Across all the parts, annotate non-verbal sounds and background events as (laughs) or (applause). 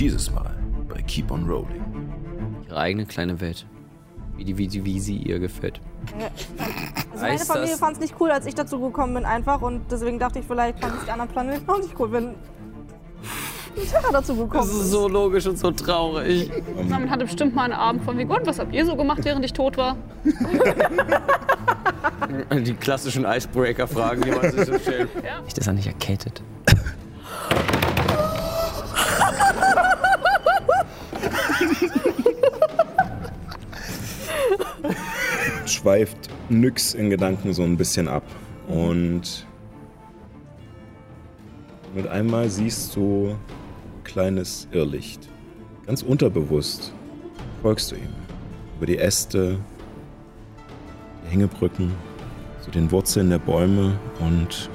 Dieses Mal bei Keep on Rolling. Ihre eigene kleine Welt. Wie, die, wie, die, wie sie ihr gefällt. Also meine Heißt Familie das- fand es nicht cool, als ich dazu gekommen bin einfach und deswegen dachte ich, vielleicht fand es die anderen Planeten auch nicht cool, wenn Terra dazu gekommen Das ist. ist so logisch und so traurig. Man hatte bestimmt mal einen Abend von wie gut, was habt ihr so gemacht, während ich tot war? (laughs) Die klassischen Icebreaker-Fragen, die man sich so stellt. Ja. Ist das auch nicht erkältet? (laughs) schweift Nyx in Gedanken so ein bisschen ab. Und mit einmal siehst du ein kleines Irrlicht. Ganz unterbewusst folgst du ihm. Über die Äste, die Hängebrücken, zu den Wurzeln der Bäume und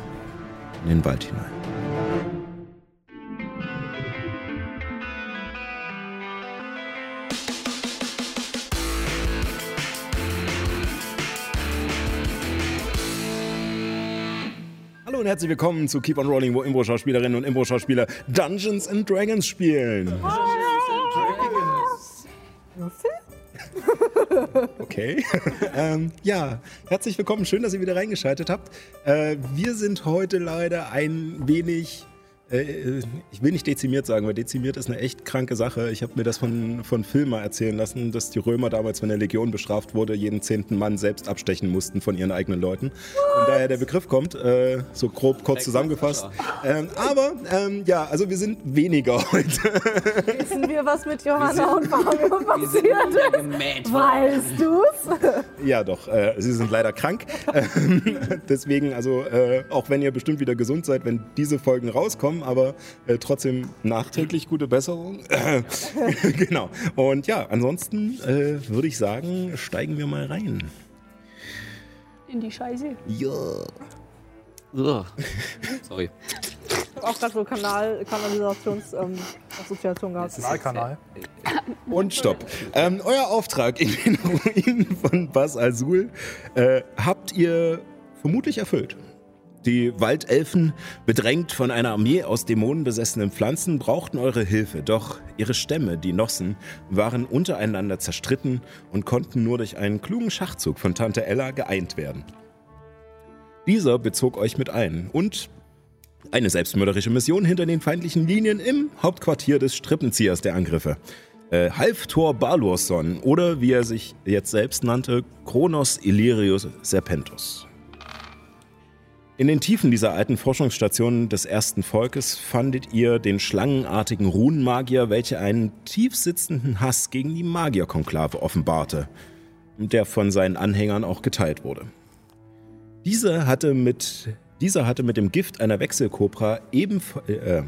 in den Wald hinein. Herzlich willkommen zu Keep on Rolling, wo Impro-Schauspielerinnen und Impro-Schauspieler Dungeons and Dragons spielen. Okay. (laughs) ähm, ja, herzlich willkommen. Schön, dass ihr wieder reingeschaltet habt. Äh, wir sind heute leider ein wenig. Äh, ich will nicht dezimiert sagen, weil dezimiert ist eine echt kranke Sache. Ich habe mir das von, von Filmer erzählen lassen, dass die Römer damals, wenn der Legion bestraft wurde, jeden zehnten Mann selbst abstechen mussten von ihren eigenen Leuten. Und daher der Begriff kommt, äh, so grob kurz zusammengefasst. Ähm, aber ähm, ja, also wir sind weniger heute. Wissen wir, was mit Johanna und Fabio passiert ist? Weißt du's? Ja, doch. Äh, sie sind leider krank. (laughs) Ähm, Deswegen, also, äh, auch wenn ihr bestimmt wieder gesund seid, wenn diese Folgen rauskommen, aber äh, trotzdem nachträglich gute Besserung. (laughs) (laughs) genau. Und ja, ansonsten äh, würde ich sagen, steigen wir mal rein. In die Scheiße. Ja. Ugh. Sorry. Ich habe auch gerade so Kanal, Kanalisationsassoziation ähm, gehabt. Kanal. (laughs) Und stopp. Ähm, euer Auftrag in den Ruinen von Bas Azul äh, habt ihr vermutlich erfüllt. Die Waldelfen, bedrängt von einer Armee aus dämonenbesessenen Pflanzen, brauchten eure Hilfe, doch ihre Stämme, die Nossen, waren untereinander zerstritten und konnten nur durch einen klugen Schachzug von Tante Ella geeint werden. Dieser bezog euch mit ein und eine selbstmörderische Mission hinter den feindlichen Linien im Hauptquartier des Strippenziehers der Angriffe. Äh, Halftor Balurson oder wie er sich jetzt selbst nannte, Kronos Illyrius Serpentus. In den Tiefen dieser alten Forschungsstation des ersten Volkes fandet ihr den schlangenartigen Runenmagier, welcher einen tiefsitzenden Hass gegen die Magierkonklave offenbarte, der von seinen Anhängern auch geteilt wurde. Dieser hatte mit, dieser hatte mit dem Gift einer Wechselkobra ebenfalls. Äh,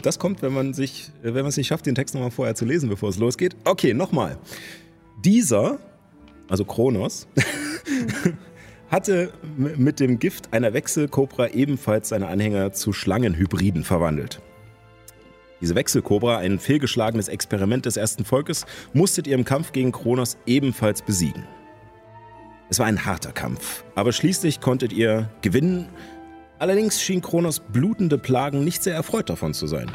das kommt, wenn man sich, wenn man es nicht schafft, den Text nochmal vorher zu lesen, bevor es losgeht. Okay, nochmal. Dieser, also Kronos, (laughs) hatte mit dem Gift einer Wechselkobra ebenfalls seine Anhänger zu Schlangenhybriden verwandelt. Diese Wechselkobra, ein fehlgeschlagenes Experiment des ersten Volkes, musstet ihr im Kampf gegen Kronos ebenfalls besiegen. Es war ein harter Kampf, aber schließlich konntet ihr gewinnen. Allerdings schien Kronos blutende Plagen nicht sehr erfreut davon zu sein.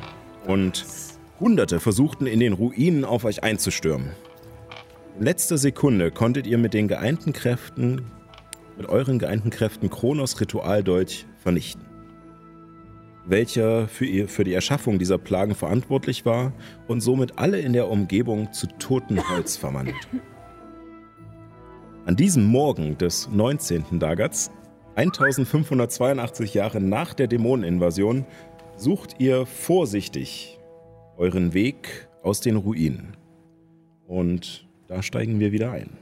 Und Hunderte versuchten in den Ruinen auf euch einzustürmen. In letzter Sekunde konntet ihr mit den geeinten Kräften, mit euren geeinten Kräften Kronos Ritualdolch vernichten. Welcher für, ihr, für die Erschaffung dieser Plagen verantwortlich war und somit alle in der Umgebung zu totem Holz verwandelt. An diesem Morgen des 19. Dagats, 1582 Jahre nach der Dämoneninvasion, sucht ihr vorsichtig euren Weg aus den Ruinen. Und da steigen wir wieder ein.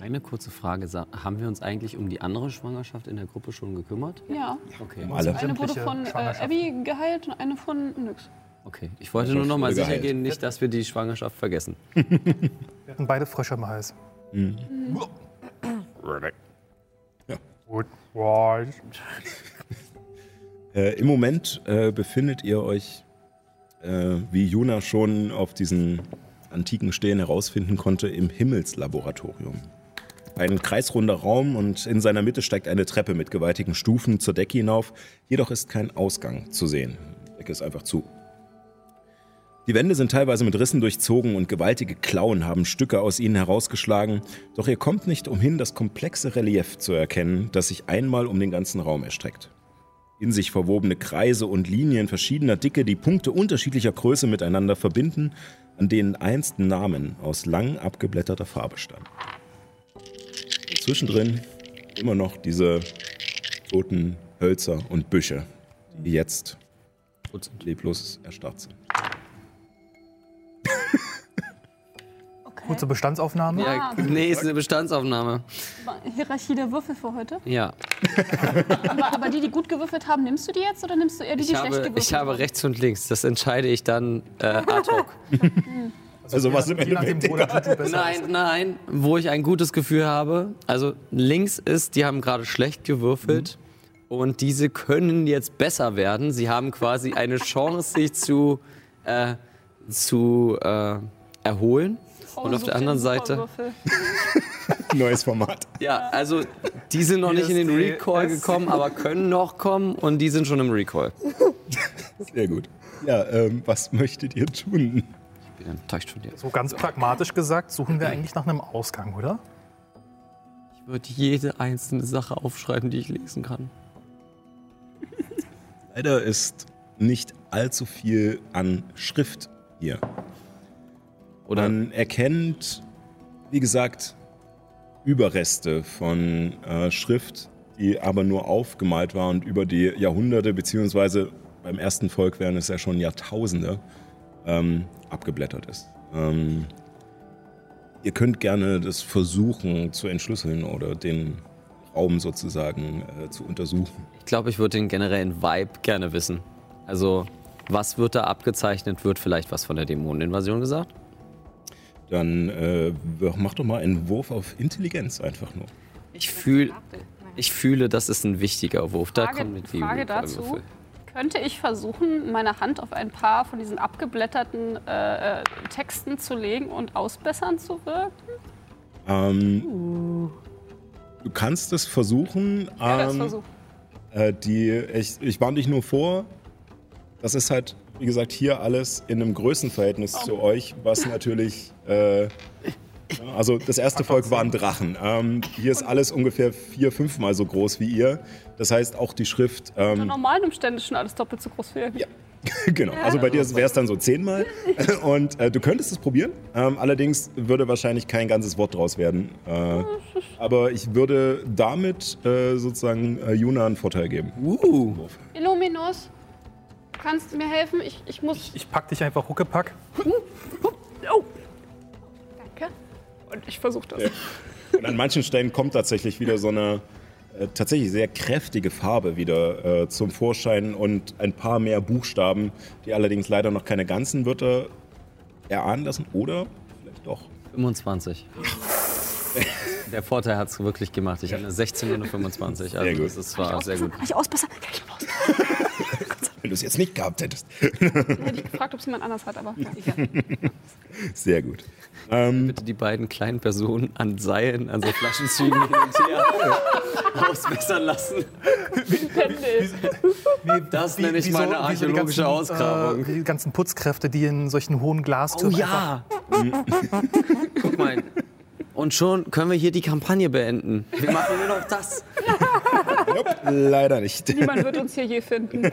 Eine kurze Frage. Haben wir uns eigentlich um die andere Schwangerschaft in der Gruppe schon gekümmert? Ja. Okay. Alle. Eine wurde von äh. Abby geheilt und eine von Nix. okay. Ich wollte nur noch mal sicher geheilt. gehen, nicht, dass wir die Schwangerschaft vergessen. (laughs) Wir hatten beide Frösche im Hals. Gut. Boah. Äh, Im Moment äh, befindet ihr euch, äh, wie Juna schon auf diesen antiken Stelen herausfinden konnte, im Himmelslaboratorium. Ein kreisrunder Raum und in seiner Mitte steigt eine Treppe mit gewaltigen Stufen zur Decke hinauf, jedoch ist kein Ausgang zu sehen. Decke ist einfach zu. Die Wände sind teilweise mit Rissen durchzogen und gewaltige Klauen haben Stücke aus ihnen herausgeschlagen, doch ihr kommt nicht umhin, das komplexe Relief zu erkennen, das sich einmal um den ganzen Raum erstreckt. In sich verwobene Kreise und Linien verschiedener Dicke, die Punkte unterschiedlicher Größe miteinander verbinden, an denen einst Namen aus lang abgeblätterter Farbe standen. Und zwischendrin immer noch diese toten Hölzer und Büsche, die jetzt leblos erstarrt sind. Okay. Kurze Bestandsaufnahme. Ja, nee, ist eine Bestandsaufnahme. Hierarchie der Würfel für heute. Ja, (laughs) Aber, aber die, die gut gewürfelt haben, nimmst du die jetzt oder nimmst du eher die, die ich schlecht habe, gewürfelt ich habe haben? rechts und links. Das entscheide ich dann äh, ad hoc. (laughs) Also was im Endeffekt Nein, ist. nein, wo ich ein gutes Gefühl habe. Also links ist, die haben gerade schlecht gewürfelt und diese können jetzt besser werden. Sie haben quasi eine Chance, sich zu, äh, zu äh, erholen. Oh, und auf der anderen Seite, (laughs) neues Format. ja, also die sind noch nicht in den Recall gekommen, aber können noch kommen und die sind schon im Recall. Sehr gut. Ja, ähm, was möchtet ihr tun? Ich bin enttäuscht von dir. So ganz pragmatisch gesagt, suchen wir eigentlich nach einem Ausgang, oder? Ich würde jede einzelne Sache aufschreiben, die ich lesen kann. Leider ist nicht allzu viel an Schrift hier. Oder Man erkennt, wie gesagt, Überreste von äh, Schrift, die aber nur aufgemalt war und über die Jahrhunderte, beziehungsweise beim ersten Volk wären es ja schon Jahrtausende, ähm, abgeblättert ist. Ähm, ihr könnt gerne das versuchen zu entschlüsseln oder den Raum sozusagen äh, zu untersuchen. Ich glaube, ich würde den generellen Vibe gerne wissen. Also, was wird da abgezeichnet? Wird vielleicht was von der Dämoneninvasion gesagt? Dann äh, mach doch mal einen Wurf auf Intelligenz einfach nur. Ich, fühl, ich fühle, das ist ein wichtiger Wurf. Da Frage, kommt mit die Frage dazu. Recall-Würfel. Könnte ich versuchen, meine Hand auf ein paar von diesen abgeblätterten äh, äh, Texten zu legen und ausbessern zu wirken? Ähm, Du kannst es versuchen. Ja, das ähm, Versuch. Äh, die, ich, ich warne dich nur vor, das ist halt, wie gesagt, hier alles in einem Größenverhältnis Oh. zu euch, was natürlich. Äh, also das erste Volk waren Drachen. Ähm, hier ist alles ungefähr vier, fünfmal so groß wie ihr. Das heißt, auch die Schrift. Unter Ähm, normalen Umständen ist schon alles doppelt so groß wie ihr. Ja. (laughs) genau, also bei dir wäre es dann so zehnmal. (laughs) Und äh, du könntest es probieren. Ähm, allerdings würde wahrscheinlich kein ganzes Wort draus werden. Äh, aber ich würde damit äh, sozusagen äh, Juna einen Vorteil geben. Uh, Illuminus, kannst du mir helfen? Ich, ich muss. Ich pack dich einfach huckepack. Oh! Danke. Und ich versuche das. Und an manchen Stellen kommt tatsächlich wieder so eine äh, tatsächlich sehr kräftige Farbe wieder äh, zum Vorschein und ein paar mehr Buchstaben, die allerdings leider noch keine ganzen Wörter erahnen lassen. Oder vielleicht doch. 25. Der Vorteil hat es wirklich gemacht. Ich habe eine 16 und eine 25. Also Sehr gut. das ist zwar sehr gut. Kann ich ausbessern? Kann ich ausbessern? Wenn du es jetzt nicht gehabt hättest. Hätte ich gefragt, ob es jemand anders hat, aber (laughs) ja, egal. Sehr gut. Bitte die beiden kleinen Personen an Seilen, an so Flaschenzügen hin und her (laughs) ausbessern lassen. Das nenne ich meine wie die archäologische ganzen, Ausgrabung. Äh, wie die ganzen Putzkräfte, die in solchen hohen Oh Glastürmen ja! Guck mal. Und schon können wir hier die Kampagne beenden. Wir machen nur noch das. Nope, leider nicht. Niemand wird uns hier je finden.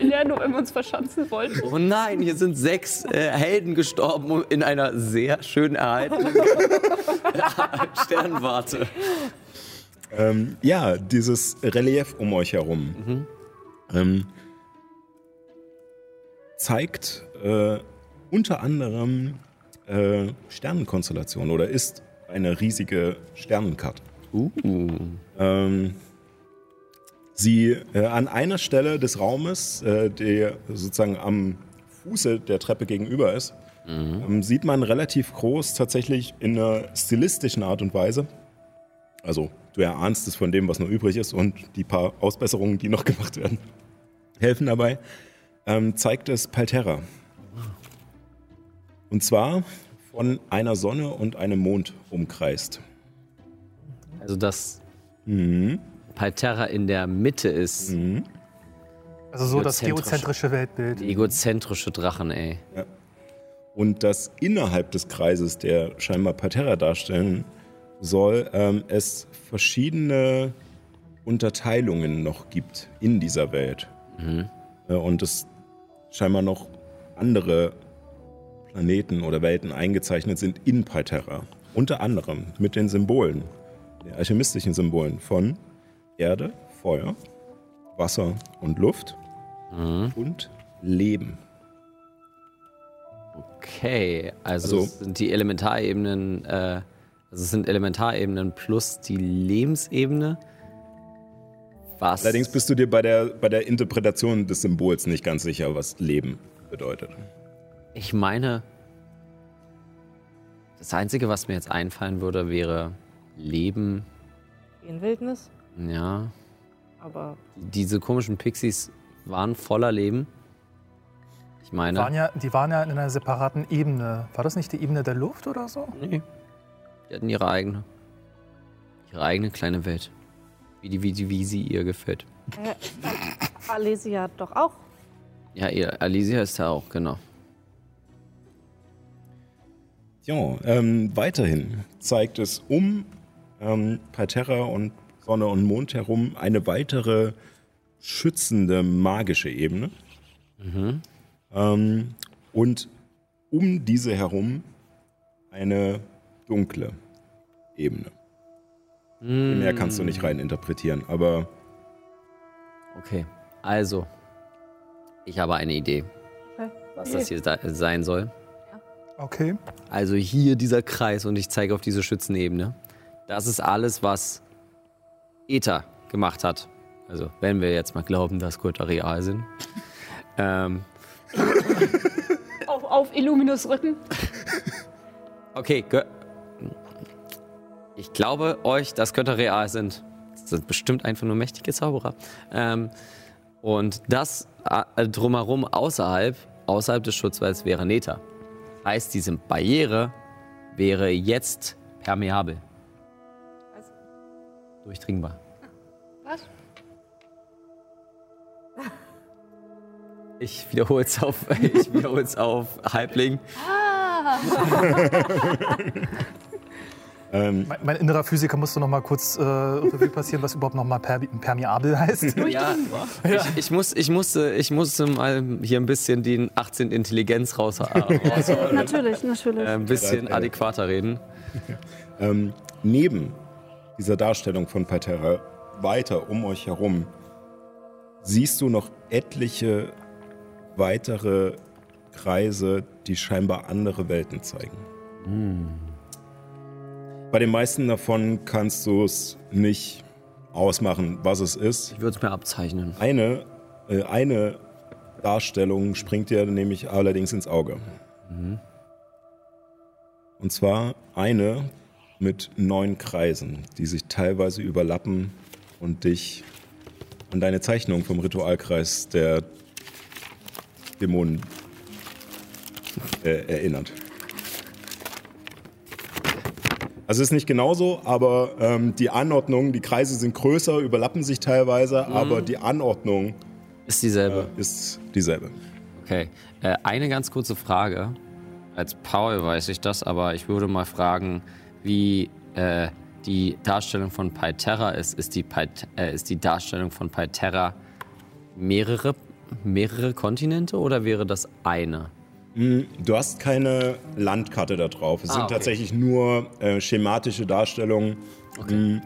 Ja, nur wenn wir uns verschanzen wollten. Oh nein, hier sind sechs äh, Helden gestorben in einer sehr schön erhaltenen (laughs) Sternwarte. Ähm, ja, dieses Relief um euch herum ähm, zeigt äh, unter anderem äh, Sternenkonstellationen oder ist eine riesige Sternenkarte. Uh. Ähm, sie äh, an einer Stelle des Raumes, äh, der sozusagen am Fuße der Treppe gegenüber ist, ähm, sieht man relativ groß tatsächlich in einer stilistischen Art und Weise. Also du erahnst es von dem, was noch übrig ist und die paar Ausbesserungen, die noch (laughs) gemacht werden, helfen dabei. Ähm, zeigt es Palterra. Und zwar von einer Sonne und einem Mond umkreist. Also, dass Palterra in der Mitte ist. Also so das Egozentrische. geozentrische Weltbild. Egozentrische Drachen, ey. Und dass innerhalb des Kreises, der scheinbar Parterra darstellen soll, ähm, es verschiedene Unterteilungen noch gibt in dieser Welt. Äh, und es scheinbar noch andere Planeten oder Welten eingezeichnet sind in Parterra. Unter anderem mit den Symbolen, den alchemistischen Symbolen von Erde, Feuer, Wasser und Luft und Leben. Okay, also, Also- sind die Elementarebenen, äh, also es sind Elementarebenen plus die Lebensebene. Was? Allerdings bist du dir bei der, bei der Interpretation des Symbols nicht ganz sicher, was Leben bedeutet. Ich meine, das Einzige, was mir jetzt einfallen würde, wäre Leben. In Wildnis. Ja, Aber diese komischen Pixies waren voller Leben. Ich meine, Waren ja, die waren ja in einer separaten Ebene. War das nicht die Ebene der Luft oder so? nee, die hatten ihre eigene, ihre eigene kleine Welt, wie die, wie die, wie sie ihr gefällt. äh, Alesia doch auch. Ja, ihr Alicia ist ja auch genau. Ja, ähm, weiterhin zeigt es um ähm, Parterra und Sonne und Mond herum eine weitere schützende magische Ebene. Ähm, und um diese herum eine dunkle Ebene. Mehr kannst du nicht rein interpretieren, aber Okay, also, ich habe eine Idee, was das hier sein soll. Okay. Also hier dieser Kreis und ich zeige auf diese Schützenebene. Das ist alles, was Ether gemacht hat. Also wenn wir jetzt mal glauben, dass Götter real sind. ähm, Auf, auf Illuminus Rücken. okay, ich glaube euch, dass Götter real sind. Das sind bestimmt einfach nur mächtige Zauberer. Ähm, und das äh, drumherum außerhalb, außerhalb des Schutzwalls wäre Neta. Heißt, diese Barriere wäre jetzt permeabel. Durchdringbar. Was? (laughs) Ich wiederhole es auf, (laughs) ich wiederhole es auf Halbling. (laughs) ähm, Mein, mein innerer Physiker musste noch mal kurz äh, Revue passieren, was überhaupt noch mal per, permeabel heißt. (laughs) Ja, ich, ich, muss, ich, musste, ich musste mal hier ein bisschen die 18 Intelligenz raus, rausholen. Natürlich, natürlich. Äh, ein bisschen adäquater reden. Ähm, neben dieser Darstellung von Parterra, weiter um euch herum, siehst du noch etliche weitere Kreise, die scheinbar andere Welten zeigen. Bei den meisten davon kannst du es nicht ausmachen, was es ist. Ich würde es mir abzeichnen. Eine, äh, eine Darstellung springt dir nämlich allerdings ins Auge. Und zwar eine mit neun Kreisen, die sich teilweise überlappen und dich an deine Zeichnung vom Ritualkreis der Dämonen äh, erinnert. Also es ist nicht genauso, aber ähm, die Anordnung, die Kreise sind größer, überlappen sich teilweise, aber die Anordnung Ist dieselbe. äh, ist dieselbe. Okay. Äh, eine ganz kurze Frage. Als Paul weiß ich das, aber ich würde mal fragen, wie äh, die Darstellung von Pyterra ist. Ist die, Pyt äh, ist die Darstellung von Pyterra mehrere, mehrere Kontinente oder wäre das eine? Du hast keine Landkarte da drauf. Es Ah, sind okay. tatsächlich nur äh, schematische Darstellungen, mh,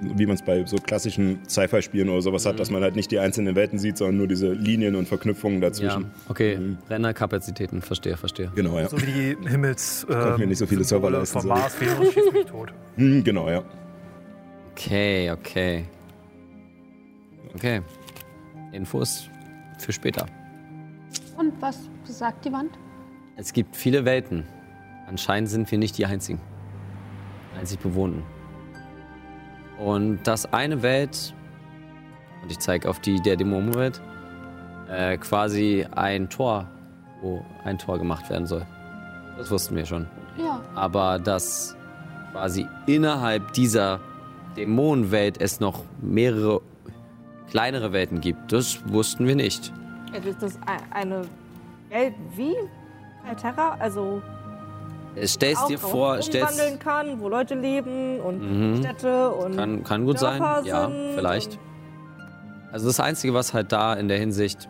wie man es bei so klassischen Sci-Fi-Spielen oder sowas Mhm. hat, dass man halt nicht die einzelnen Welten sieht, sondern nur diese Linien und Verknüpfungen Ja, dazwischen. okay. Rennerkapazitäten, verstehe, verstehe. Genau, ja. So wie die Himmels. kann mir nicht so viele Server leisten, so. Mars, Venus, schieß mich tot. (laughs) Hm, genau, ja. Okay, okay. Okay. Infos für später. Und was sagt die Wand? Es gibt viele Welten. Anscheinend sind wir nicht die einzigen. Einzig bewohnten. Und das eine Welt, und ich zeige auf die der Dämonenwelt, äh, quasi ein Tor, wo ein Tor gemacht werden soll. Das wussten wir schon. Ja. Aber dass quasi innerhalb dieser Dämonenwelt es noch mehrere kleinere Welten gibt. Das wussten wir nicht. Also ist das ei- eine Welt wie Terra? Also Stellst dir vor, stellst, kann, wo Leute leben und Mhm. Städte und kann, kann gut sein, Dörfer ja, sind vielleicht. Also das Einzige, was halt da in der Hinsicht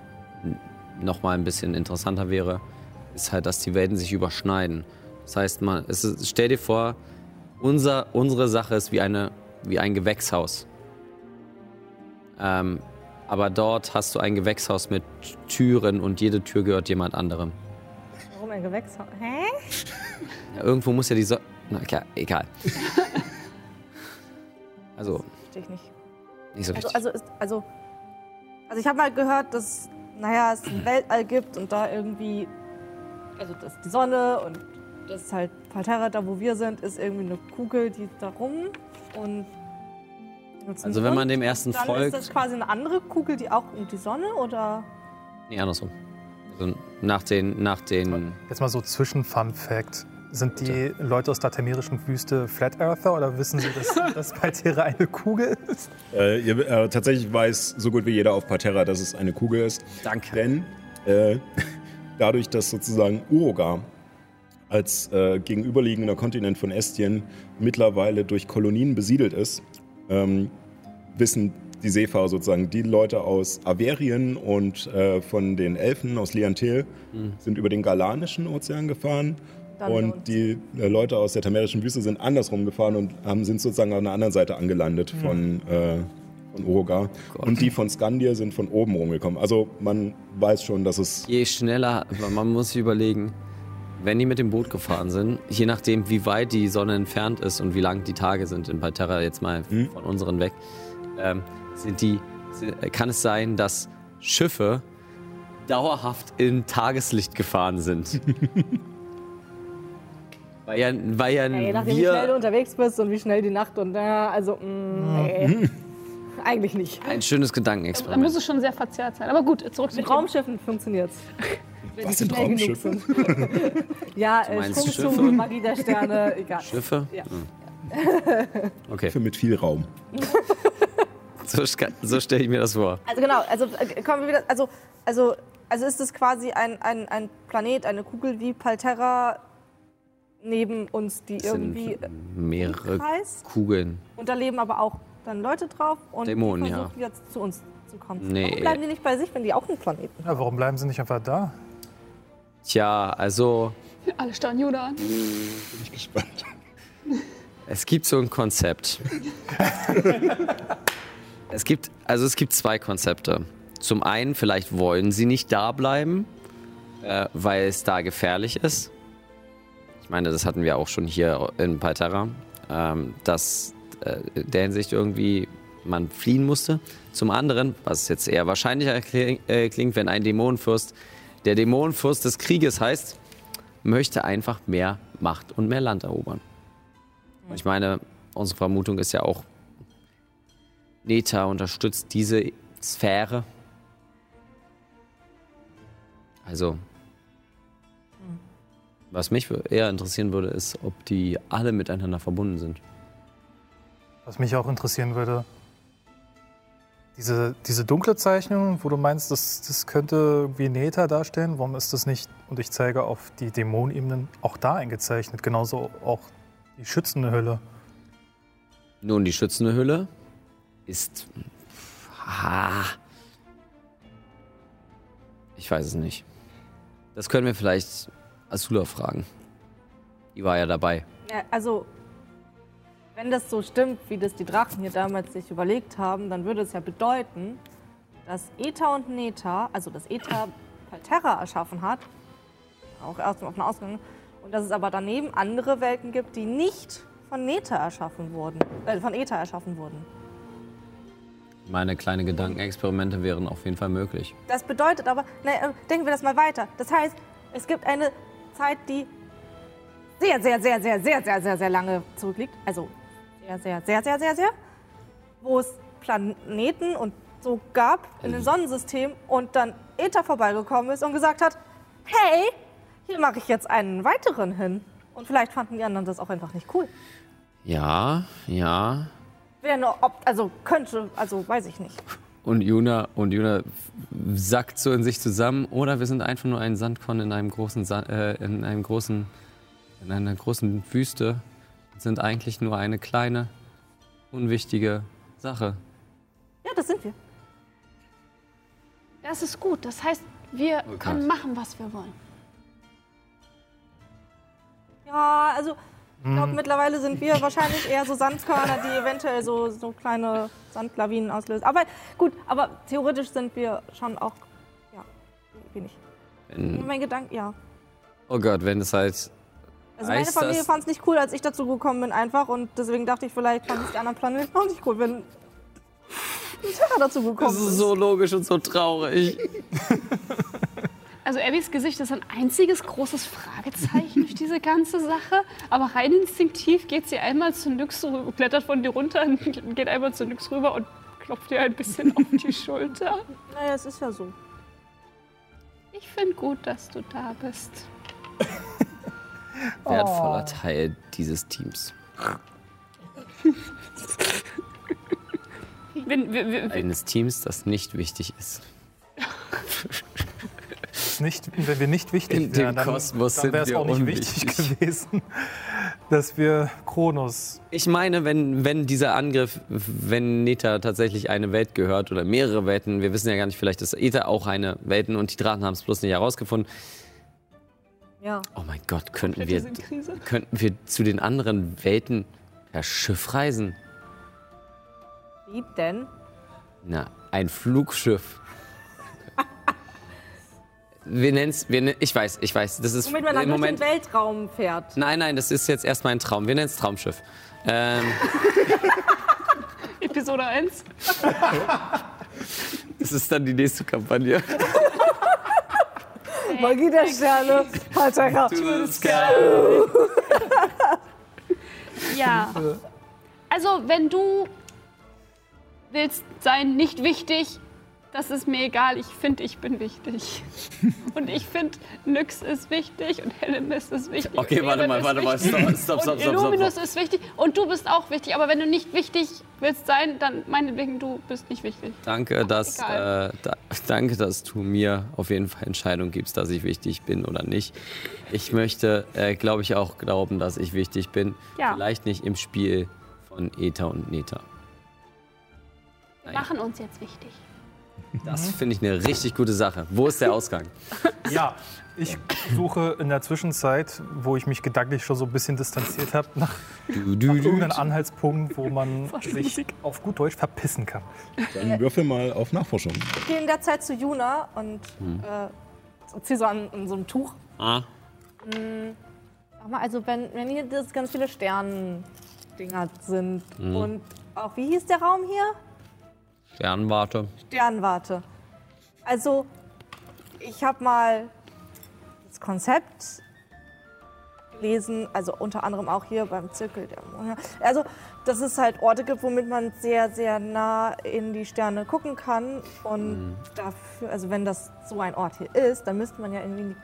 nochmal ein bisschen interessanter wäre, ist halt, dass die Welten sich überschneiden. Das heißt, man, es ist, stell dir vor, unser, unsere Sache ist wie, eine, wie ein Gewächshaus. Ähm, aber dort hast du ein Gewächshaus mit Türen und jede Tür gehört jemand anderem. Warum ein Gewächshaus? Hä? Ja, irgendwo muss ja die so Na, okay, egal. Also, Verstehe ich nicht. nicht so Also, richtig. also, ist, also, also ich habe mal gehört, dass, naja, es ein (clears throat) Weltall gibt und da irgendwie, also das ist die Sonne und das ist halt Palterra, da wo wir sind, ist irgendwie eine Kugel, die da rum und Also wenn man dem ersten dann folgt- ist das quasi eine andere Kugel, die auch um die Sonne oder? Nee, andersrum. Also nach den, nach den. Jetzt mal so zwischen Fun Fact. Sind die Leute aus der tamerischen Wüste Flat Earther oder wissen sie, dass, (laughs) dass Paltera eine Kugel ist? Äh, ihr, äh, tatsächlich weiß so gut wie jeder auf Parterra, dass es eine Kugel ist. Danke. Denn äh, (laughs) dadurch, dass sozusagen Urogar als äh, gegenüberliegender Kontinent von Estien mittlerweile durch Kolonien besiedelt ist, ähm, wissen die Seefahrer sozusagen, die Leute aus Averien und äh, von den Elfen aus Liantel sind über den Galanischen Ozean gefahren. Dann und die äh, Leute aus der tamerischen Wüste sind andersrum gefahren und haben, sind sozusagen an der anderen Seite angelandet von, äh, von Urogar. Und die von Skandir sind von oben rumgekommen. Also man weiß schon, dass es Je schneller, man muss sich überlegen, wenn die mit dem Boot gefahren sind, je nachdem, wie weit die Sonne entfernt ist und wie lang die Tage sind in Palterra, jetzt mal von unseren weg, ähm, sind die, sind, kann es sein, dass Schiffe dauerhaft im Tageslicht gefahren sind. (laughs) weil ja, weil ja, Ja, je nachdem, wie schnell du unterwegs bist und wie schnell die Nacht und ja, also, mh, nee. Eigentlich nicht. ein schönes Da muss Gedankenexperiment. es schon sehr verzerrt sein. Aber gut, zurück zu. Raumschiffen funktioniert's. (laughs) Wenn Was sind Raumschiffe? (laughs) ja, äh, Schiffe? Magie der Sterne, (laughs) egal. Schiffe? Ja. Hm. (laughs) Okay, für mit viel Raum. so, so stelle ich mir das vor. Also genau, also äh, kommen wir wieder, also, also, also ist es quasi ein, ein, ein Planet, eine Kugel wie Palterra neben uns, die irgendwie sind mehrere kreist. Kugeln. Und da leben aber auch dann Leute drauf und Dämonen, die ja. versuchen jetzt zu uns zu kommen. Nee. Warum bleiben die nicht bei sich, wenn die auch einen Planeten haben? Ja, warum bleiben sie nicht einfach da? Tja, also Alle starren Judah an. Bin ich gespannt. Es gibt so ein Konzept. (laughs) es gibt, also es gibt zwei Konzepte. Zum einen, vielleicht wollen sie nicht da bleiben, äh, weil es da gefährlich ist. Ich meine, das hatten wir auch schon hier in Palterra, ähm, dass äh, in der Hinsicht irgendwie man fliehen musste. Zum anderen, was jetzt eher wahrscheinlicher kling- äh, klingt, wenn ein Dämonenfürst, der Dämonenfürst des Krieges heißt, möchte einfach mehr Macht und mehr Land erobern. Und ich meine, unsere Vermutung ist ja auch, Neta unterstützt diese Sphäre. Also, was mich eher interessieren würde, ist, ob die alle miteinander verbunden sind. Was mich auch interessieren würde, diese, diese dunkle Zeichnung, wo du meinst, das, das könnte irgendwie Neta darstellen, warum ist das nicht, und ich zeige auf die Dämonenebenen, auch da eingezeichnet, genauso auch die schützende Hülle. Nun, die schützende Hülle ist. Ah, ich weiß es nicht. Das können wir vielleicht Asula fragen. Die war ja dabei. Ja, also, wenn das so stimmt, wie das die Drachen hier damals sich überlegt haben, dann würde es ja bedeuten, dass Eta und Neta, also dass Eta Palterra erschaffen hat, auch erst mal davon ausgegangen, und dass es aber daneben andere Welten gibt, die nicht von Neta erschaffen wurden, äh, von Eta erschaffen wurden. Meine kleinen Gedankenexperimente wären auf jeden Fall möglich. Das bedeutet aber, ne, äh, denken wir das mal weiter. Das heißt, es gibt eine Zeit, die sehr, sehr, sehr, sehr, sehr, sehr, sehr, sehr lange zurückliegt. Also sehr, sehr, sehr, sehr, sehr, sehr. Wo es Planeten und so gab in dem Sonnensystem und dann Eta vorbeigekommen ist und gesagt hat, hey, hier mache ich jetzt einen weiteren hin. Und vielleicht fanden die anderen das auch einfach nicht cool. Ja, ja. Wäre nur, ob, also könnte, also weiß ich nicht. und Juna und Juna sackt so in sich zusammen oder wir sind einfach nur ein Sandkorn in einem großen Sa äh, in einem großen in einer großen Wüste sind eigentlich nur eine kleine unwichtige Sache. Ja, das sind wir. Das ist gut. Das heißt, wir Oh können machen, was wir wollen. Ja, also ich glaube, Hm. mittlerweile sind wir wahrscheinlich eher so Sandkörner, die eventuell so, so kleine Sandlawinen auslösen. Aber gut, aber theoretisch sind wir schon auch, ja, wenig. Wenn, Mein Gedanke, ja. oh Gott, wenn es halt Also meine Heißt Familie fand es nicht cool, als ich dazu gekommen bin, einfach. Und deswegen dachte ich, vielleicht fanden es die anderen Planeten auch nicht cool, wenn Terra dazu gekommen das ist. ist so logisch und so traurig. Also Abbys Gesicht ist ein einziges großes Fragezeichen durch diese ganze Sache. Aber rein instinktiv geht sie einmal zu Nyx, klettert von dir runter, und (laughs) geht einmal zu Nyx rüber und klopft ihr ein bisschen auf die Schulter. Naja, es ist ja so. Ich finde gut, dass du da bist. Wertvoller Teil dieses Teams. Wenn, wir, wir, Eines Teams, das nicht wichtig ist. Nicht, wenn wir nicht wichtig In wären, dann, Kosmos dann wäre es auch nicht wichtig gewesen, (laughs) dass wir Kronos. Ich meine, wenn, wenn dieser Angriff, wenn Neta tatsächlich eine Welt gehört oder mehrere Welten, wir wissen ja gar nicht, vielleicht ist Eta auch eine Welten und die Drachen haben es bloß nicht herausgefunden. Ja. Oh mein Gott, könnten wir, könnten wir zu den anderen Welten per Schiff reisen? Wie denn? Na, ein Flugschiff. Wir nennen's, wir, nen- ich weiß, ich weiß, das ist Womit man dann im durch Moment. den Weltraum fährt. Nein, nein, das ist jetzt erstmal ein Traum. Wir nennen es Traumschiff. Ähm, (laughs) Episode 1. das ist dann die nächste Kampagne. (laughs) Magie der Sterne. Halter Ja. Also, wenn du willst sein nicht wichtig, das ist mir egal. Ich finde, ich bin wichtig. (laughs) Und ich finde, Nyx ist wichtig und Hellemis ist wichtig. Okay, und warte mal, warte mal. Und stopp, stopp, stopp, Illuminus ist wichtig und du bist auch wichtig. Aber wenn du nicht wichtig willst sein, dann meinetwegen, du bist nicht wichtig. Danke, dass, egal. äh, da, danke, dass du mir auf jeden Fall Entscheidung gibst, dass ich wichtig bin oder nicht. Ich möchte, äh, glaube ich, auch glauben, dass ich wichtig bin. Ja. Vielleicht nicht im Spiel von Eta und Neta. Wir machen uns jetzt wichtig. Das finde ich eine richtig gute Sache. Wo ist der Ausgang? (laughs) Ja, ich suche in der Zwischenzeit, wo ich mich gedanklich schon so ein bisschen distanziert habe, nach du, irgendeinen Anhaltspunkt, wo man (laughs) sich auf gut Deutsch verpissen kann. Dann würfel mal auf Nachforschung. Ich gehe in der Zeit zu Juna und äh, so- zieh so an, an so einem Tuch. Ah, Sag mal, also wenn, wenn hier das ganz viele Sterndinger sind und auch, wie hieß der Raum hier? Sternwarte. Sternwarte. Also, ich habe mal das Konzept gelesen, also unter anderem auch hier beim Zirkel der Monde. Also, dass es halt Orte gibt, womit man sehr, sehr nah in die Sterne gucken kann. Und dafür, also wenn das so ein Ort hier ist, dann müsste man ja irgendwie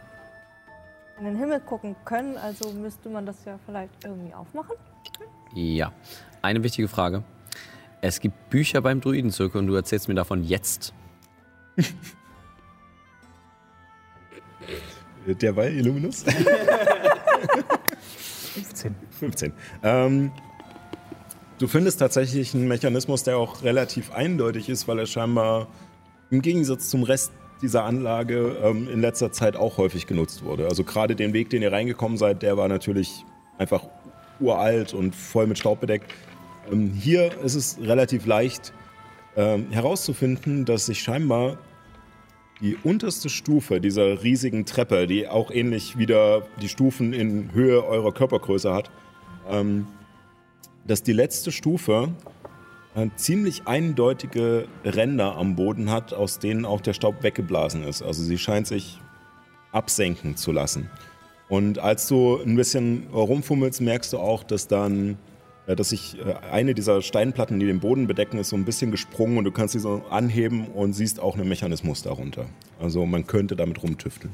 in den Himmel gucken können. Also müsste man das ja vielleicht irgendwie aufmachen. Ja. Eine wichtige Frage. Es gibt Bücher beim Druidenzirkel und du erzählst mir davon jetzt. (laughs) Derweil Illuminus? (laughs) 15. 15. Ähm, du findest tatsächlich einen Mechanismus, der auch relativ eindeutig ist, weil er scheinbar im Gegensatz zum Rest dieser Anlage ähm, in letzter Zeit auch häufig genutzt wurde. Also gerade den Weg, den ihr reingekommen seid, der war natürlich einfach uralt und voll mit Staub bedeckt. Ähm, hier ist es relativ leicht ähm, herauszufinden, dass sich scheinbar die unterste Stufe dieser riesigen Treppe, die auch ähnlich wieder die Stufen in Höhe eurer Körpergröße hat, ähm, dass die letzte Stufe äh, ziemlich eindeutige Ränder am Boden hat, aus denen auch der Staub weggeblasen ist. Also sie scheint sich absenken zu lassen. Und als du ein bisschen rumfummelst, merkst du auch, dass dann, dass sich äh, eine dieser Steinplatten, die den Boden bedecken, ist so ein bisschen gesprungen und du kannst sie so anheben und siehst auch einen Mechanismus darunter. Also man könnte damit rumtüfteln.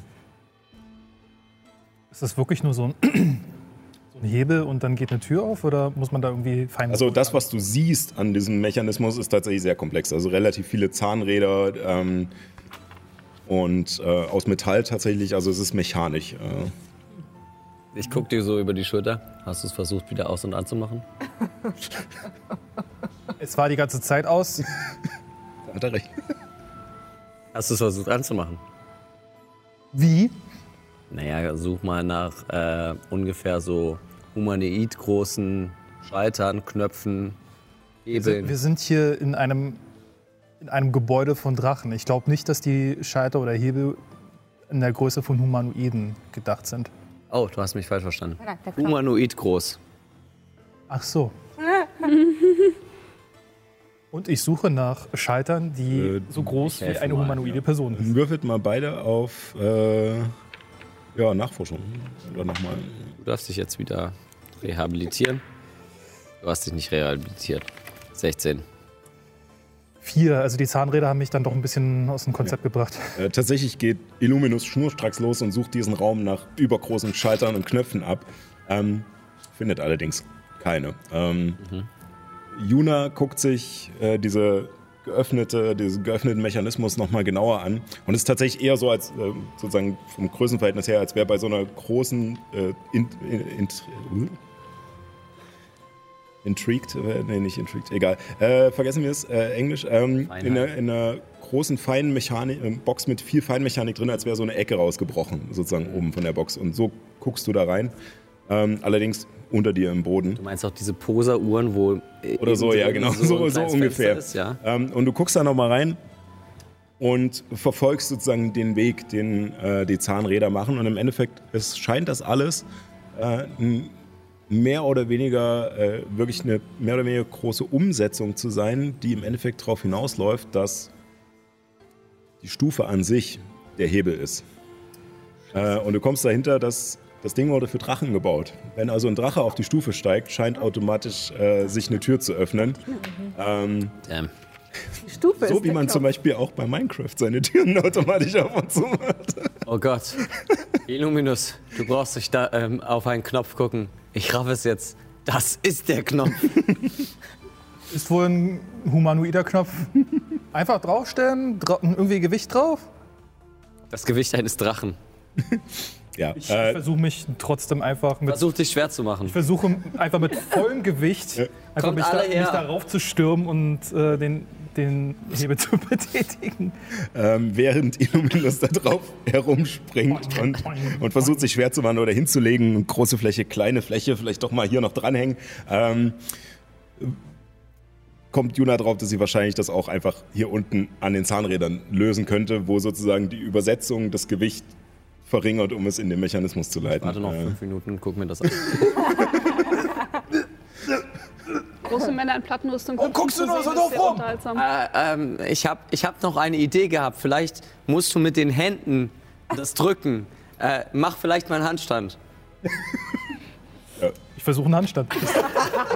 Ist das wirklich nur so ein, (clears throat) so ein Hebel und dann geht eine Tür auf oder muss man da irgendwie fein. Also das, was du siehst an diesem Mechanismus, ist tatsächlich sehr komplex. Also relativ viele Zahnräder ähm, und äh, aus Metall tatsächlich. Also es ist mechanisch. Äh, Ich guck dir so über die Schulter. Hast du es versucht, wieder aus- und anzumachen? Es war die ganze Zeit aus. da (laughs) hat er recht. Hast du es versucht anzumachen? Wie? Naja, such mal nach äh, ungefähr so humanoid großen Schaltern, Knöpfen, Hebeln. wir sind hier in einem, in einem Gebäude von Drachen. Ich glaube nicht, dass die Schalter oder Hebel in der Größe von Humanoiden gedacht sind. Oh, du hast mich falsch verstanden. Humanoid groß. Ach so. (laughs) Und ich suche nach Schaltern, die Äh, so groß wie eine mal, humanoide Person ist. Würfelt mal beide auf äh, ja, Nachforschung. Oder nochmal. Du darfst dich jetzt wieder rehabilitieren. Du hast dich nicht rehabilitiert. 16. Vier, also die Zahnräder haben mich dann doch ein bisschen aus dem Konzept gebracht. Äh, tatsächlich geht Illuminus schnurstracks los und sucht diesen Raum nach übergroßen Schaltern und Knöpfen ab. Ähm, findet allerdings keine. Ähm, Juna guckt sich äh, diese geöffnete, diesen geöffneten Mechanismus nochmal genauer an. Und es ist tatsächlich eher so, als äh, sozusagen vom Größenverhältnis her, als wäre bei so einer großen äh, in, in, in, Intrigued, äh, nee, nicht Intrigued, egal. Äh, vergessen wir es, äh, Englisch. Ähm, in, einer, in einer großen Feinmechanik, äh, Box mit viel Feinmechanik drin, als wäre so eine Ecke rausgebrochen, sozusagen oben von der Box. Und so guckst du da rein. Ähm, allerdings unter dir im Boden. Du meinst auch diese Poser-Uhren, wo. Oder so, ja, genau. So, (laughs) so kleines ungefähr. Ist, ja? Ähm, und du guckst da nochmal rein und verfolgst sozusagen den Weg, den äh, die Zahnräder machen. Und im Endeffekt, es scheint das alles äh, ein mehr oder weniger äh, wirklich eine mehr oder weniger große Umsetzung zu sein, die im Endeffekt darauf hinausläuft, dass die Stufe an sich der Hebel ist. Äh, und du kommst dahinter, dass das Ding wurde für Drachen gebaut. Wenn also ein Drache auf die Stufe steigt, scheint automatisch äh, sich eine Tür zu öffnen. Ähm, Damn. Die Stufe so ist wie man Knopf. zum Beispiel auch bei Minecraft seine Türen (laughs) automatisch auf und zu macht. Oh Gott. Illuminus, du brauchst nicht da ähm, auf einen Knopf gucken. Ich raff es jetzt. Das ist der Knopf. (laughs) Ist wohl ein humanoider Knopf. Einfach draufstellen, dra irgendwie Gewicht drauf. Das Gewicht eines Drachen. (laughs) Ja, Ich äh, versuche mich trotzdem einfach mit Versuch dich schwer zu machen. Ich versuche einfach mit vollem Gewicht einfach Kommt mich, da, her. mich darauf zu stürmen und äh, den, den Hebel zu betätigen. ähm, während Illuminus da drauf herumspringt und, und versucht sich schwer zu machen oder hinzulegen, große Fläche, kleine Fläche, vielleicht doch mal hier noch dranhängen, ähm, kommt Juna drauf, dass sie wahrscheinlich das auch einfach hier unten an den Zahnrädern lösen könnte, wo sozusagen die Übersetzung das Gewicht verringert, um es in den Mechanismus zu leiten. Warte noch Äh, fünf Minuten, guck mir das an. (laughs) Große Männer in Plattenrüstung. Warum guckst du nur so doof rum? Äh, ähm, ich habe ich hab noch eine Idee gehabt. Vielleicht musst du mit den Händen das drücken. Äh, mach vielleicht mal einen Handstand. (laughs) Ich versuche einen Handstand.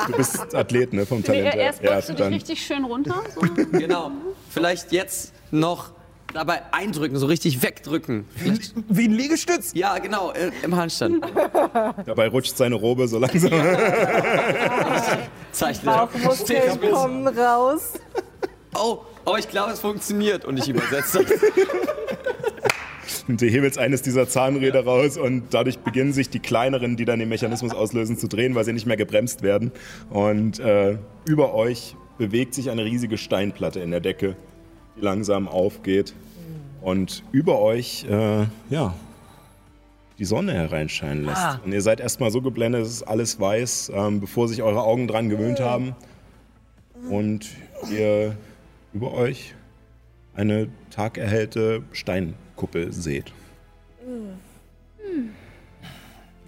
du bist Athlet, ne, vom Nee, Talent her. erst beugst du dich richtig schön runter. So. Genau. Vielleicht jetzt noch dabei eindrücken, so richtig wegdrücken. Vielleicht, Wie ein Liegestütz. ja, genau, äh, im Handstand. Dabei rutscht seine Robe so langsam. (laughs) Zeichne. Bauchmuskeln kommen raus. Oh, oh, ich glaube, es funktioniert. Und ich übersetze das. Und du hebelst eines dieser Zahnräder raus und dadurch beginnen sich die kleineren, die dann den Mechanismus auslösen, zu drehen, weil sie nicht mehr gebremst werden. Und äh, über euch bewegt sich eine riesige Steinplatte in der Decke, die langsam aufgeht. Und über euch, äh, ja, die Sonne hereinscheinen lässt. Ah. Und ihr seid erstmal so geblendet, es ist alles weiß, ähm, bevor sich eure Augen dran gewöhnt haben. Und ihr über euch eine tagerhellte Steinkuppel seht.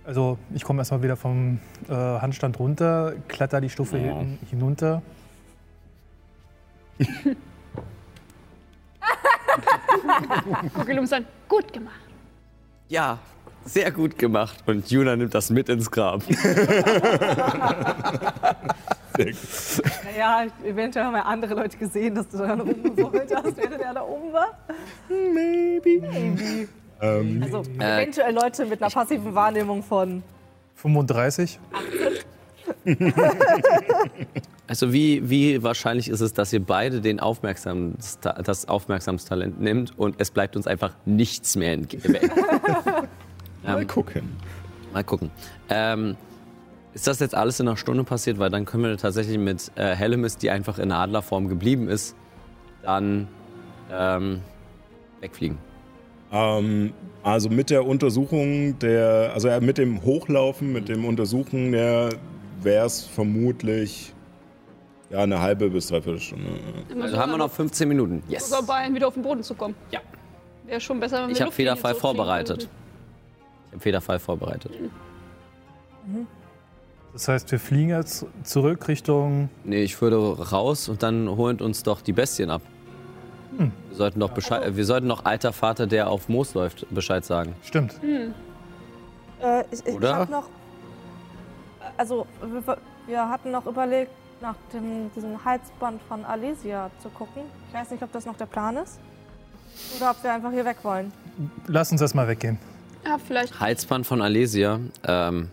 Also ich komme erstmal wieder vom äh, Handstand runter, kletter die Stufe Ja. hin, hinunter. Guck ihn um sein. Gut gemacht. Ja, sehr gut gemacht. Und Juna nimmt das mit ins Grab. (laughs) Naja, eventuell haben ja andere Leute gesehen, dass du da rumgeholt hast, während er da oben war. Maybe. Maybe. Ähm, Also Äh, eventuell Leute mit einer passiven Wahrnehmung von 35. (laughs) Also wie, wie wahrscheinlich ist es, dass ihr beide den Aufmerksamsta das Aufmerksamstalent nimmt und es bleibt uns einfach nichts mehr entge- (laughs) Mal gucken. Mal gucken. Ähm, ist das jetzt alles in einer Stunde passiert? Weil dann können wir tatsächlich mit äh, Hellemis, die einfach in Adlerform geblieben ist, dann ähm, wegfliegen. Ähm, also mit der Untersuchung der, also ja, mit dem Hochlaufen, mit dem Untersuchen der wäre es vermutlich ja eine halbe bis dreiviertel Stunde. Also haben wir noch 15 Minuten. Yes. Sogar bei, wieder auf den Boden zu kommen. Ja. Wäre schon besser, wenn wir Ich habe Federfall vorbereitet. würden. Ich habe Federfall vorbereitet. Das heißt, wir fliegen jetzt zurück Richtung. Nee, ich würde raus und dann holen uns doch die Bestien ab. Wir sollten doch Bescheid, wir sollten doch alter Vater, der auf Moos läuft, Bescheid sagen. Stimmt. Äh, ich ich Oder? hab noch. Also, wir, wir hatten noch überlegt, nach dem, diesem Halsband von Alesia zu gucken. Ich weiß nicht, ob das noch der Plan ist. Oder ob wir einfach hier weg wollen. Lass uns erstmal weggehen. Ja, vielleicht. Halsband von Alesia. Ähm,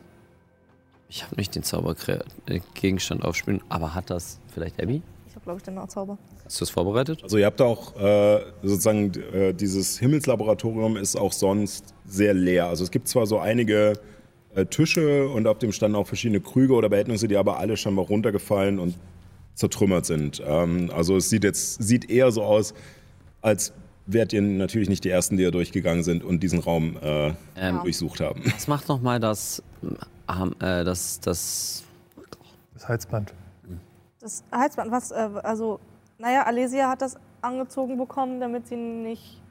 ich habe nicht den Zaubergegenstand aufspielen, aber hat das vielleicht Abby? Ich habe, glaube ich, den Zauber. Hast du es vorbereitet? Also ihr habt auch äh, sozusagen äh, dieses Himmelslaboratorium ist auch sonst sehr leer. Also es gibt zwar so einige äh, Tische und auf dem standen auch verschiedene Krüge oder Behältnisse, die aber alle schon mal runtergefallen und zertrümmert sind. Ähm, also es sieht jetzt sieht eher so aus, als wärt ihr natürlich nicht die ersten, die da durchgegangen sind und diesen Raum äh, Ähm, durchsucht haben. Was macht noch mal das, ähm, äh, das, das Das Halsband. Das Halsband, was, äh, also, naja, Alesia hat das angezogen bekommen, damit sie nicht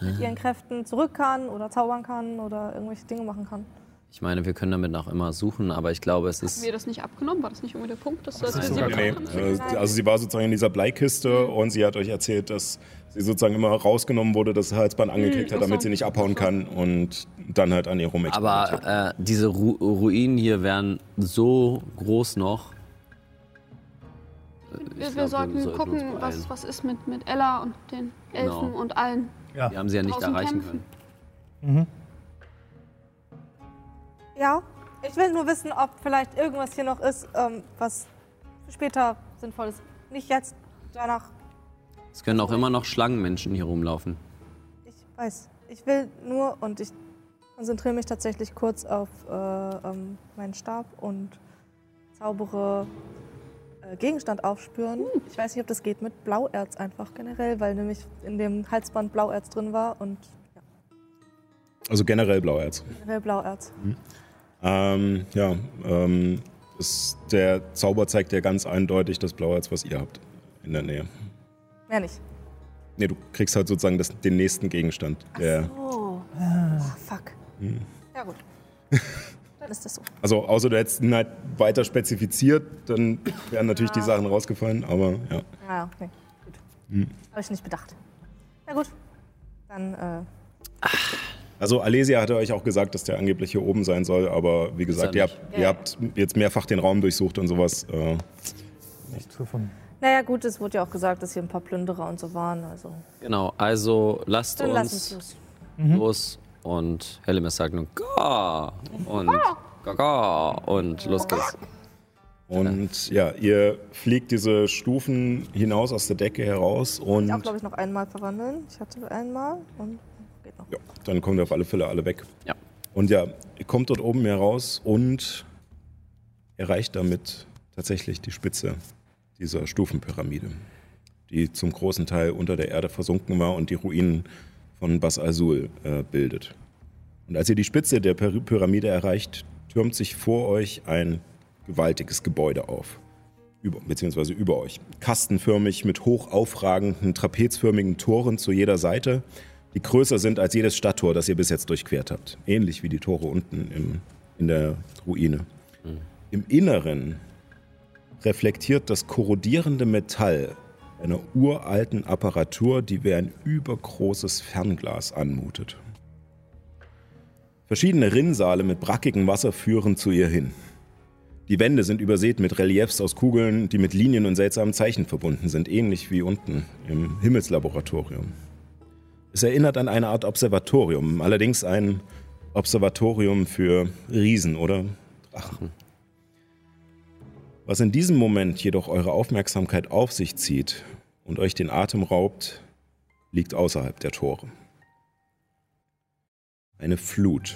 mit ihren Kräften zurück kann oder zaubern kann oder irgendwelche Dinge machen kann. Ich meine, wir können damit auch immer suchen, aber ich glaube, es Haben ist. wir das nicht abgenommen? War das nicht irgendwie der Punkt, dass, dass wir ist sie Nee, haben? äh, also sie war sozusagen in dieser Bleikiste und sie hat euch erzählt, dass sie sozusagen immer rausgenommen wurde, das Halsband angeklickt Hm, hat, damit so. sie nicht abhauen kann und dann halt an ihr rum. Aber äh, diese Ru Ruinen hier wären so groß noch. Wir, Ich wir glaub, sollten wir gucken, was, was ist mit, mit Ella und den Elfen Genau. und allen. Ja. Wir haben sie ja nicht erreichen kämpfen. können. Mhm. Ja, ich will nur wissen, ob vielleicht irgendwas hier noch ist, ähm, was für später sinnvoll ist. Nicht jetzt, danach. Es können auch immer noch Schlangenmenschen hier rumlaufen. Ich weiß. Ich will nur und ich konzentriere mich tatsächlich kurz auf äh, ähm, meinen Stab und zaubere äh, Gegenstand aufspüren. Ich weiß nicht, ob das geht mit Blauerz einfach generell, weil nämlich in dem Halsband Blauerz drin war und ja, Also generell Blauerz. generell Blauerz. Ähm, ja, ähm, ist, der Zauber zeigt ja ganz eindeutig das Blauerz, was ihr habt in der Nähe. Mehr nicht. Nee, du kriegst halt sozusagen das, den nächsten Gegenstand. Der, Oh. Ah, fuck. Hm. Ja gut. (laughs) Dann ist das so. also außer du hättest ihn halt weiter spezifiziert, dann wären natürlich die Sachen rausgefallen, aber ja. Ja, nee. Gut. Hm. Habe ich nicht bedacht. Na gut. Dann, äh, Also Alesia hatte euch auch gesagt, dass der angeblich hier oben sein soll, aber wie gesagt, ihr habt, ihr habt jetzt mehrfach den Raum durchsucht und sowas. Äh, Nichts gefunden. naja, gut, es wurde ja auch gesagt, dass hier ein paar Plünderer und so waren. Also, Genau, also lasst dann uns uns los. los und Hellemis sagt nun Ga und Gaga und los geht's. und ja, ihr fliegt diese Stufen hinaus aus der Decke heraus und Ich auch, glaube ich, noch einmal verwandeln. Ich hatte einmal und. Ja, dann kommen wir auf alle Fälle alle weg. Ja. Und ja, ihr kommt dort oben heraus und erreicht damit tatsächlich die Spitze dieser Stufenpyramide, die zum großen Teil unter der Erde versunken war und die Ruinen von Bas Azul äh, bildet. Und als ihr die Spitze der Py- Pyramide erreicht, türmt sich vor euch ein gewaltiges Gebäude auf. Über, beziehungsweise über euch. Kastenförmig mit hoch aufragenden, trapezförmigen Toren zu jeder Seite, die größer sind als jedes Stadttor, das ihr bis jetzt durchquert habt. Ähnlich wie die Tore unten im, in der Ruine. Im Inneren reflektiert das korrodierende Metall einer uralten Apparatur, die wie ein übergroßes Fernglas anmutet. Verschiedene Rinnsale mit brackigem Wasser führen zu ihr hin. Die Wände sind übersät mit Reliefs aus Kugeln, die mit Linien und seltsamen Zeichen verbunden sind, ähnlich wie unten im Himmelslaboratorium. Es erinnert an eine Art Observatorium, allerdings ein Observatorium für Riesen oder Drachen. Was in diesem Moment jedoch eure Aufmerksamkeit auf sich zieht und euch den Atem raubt, liegt außerhalb der Tore. Eine Flut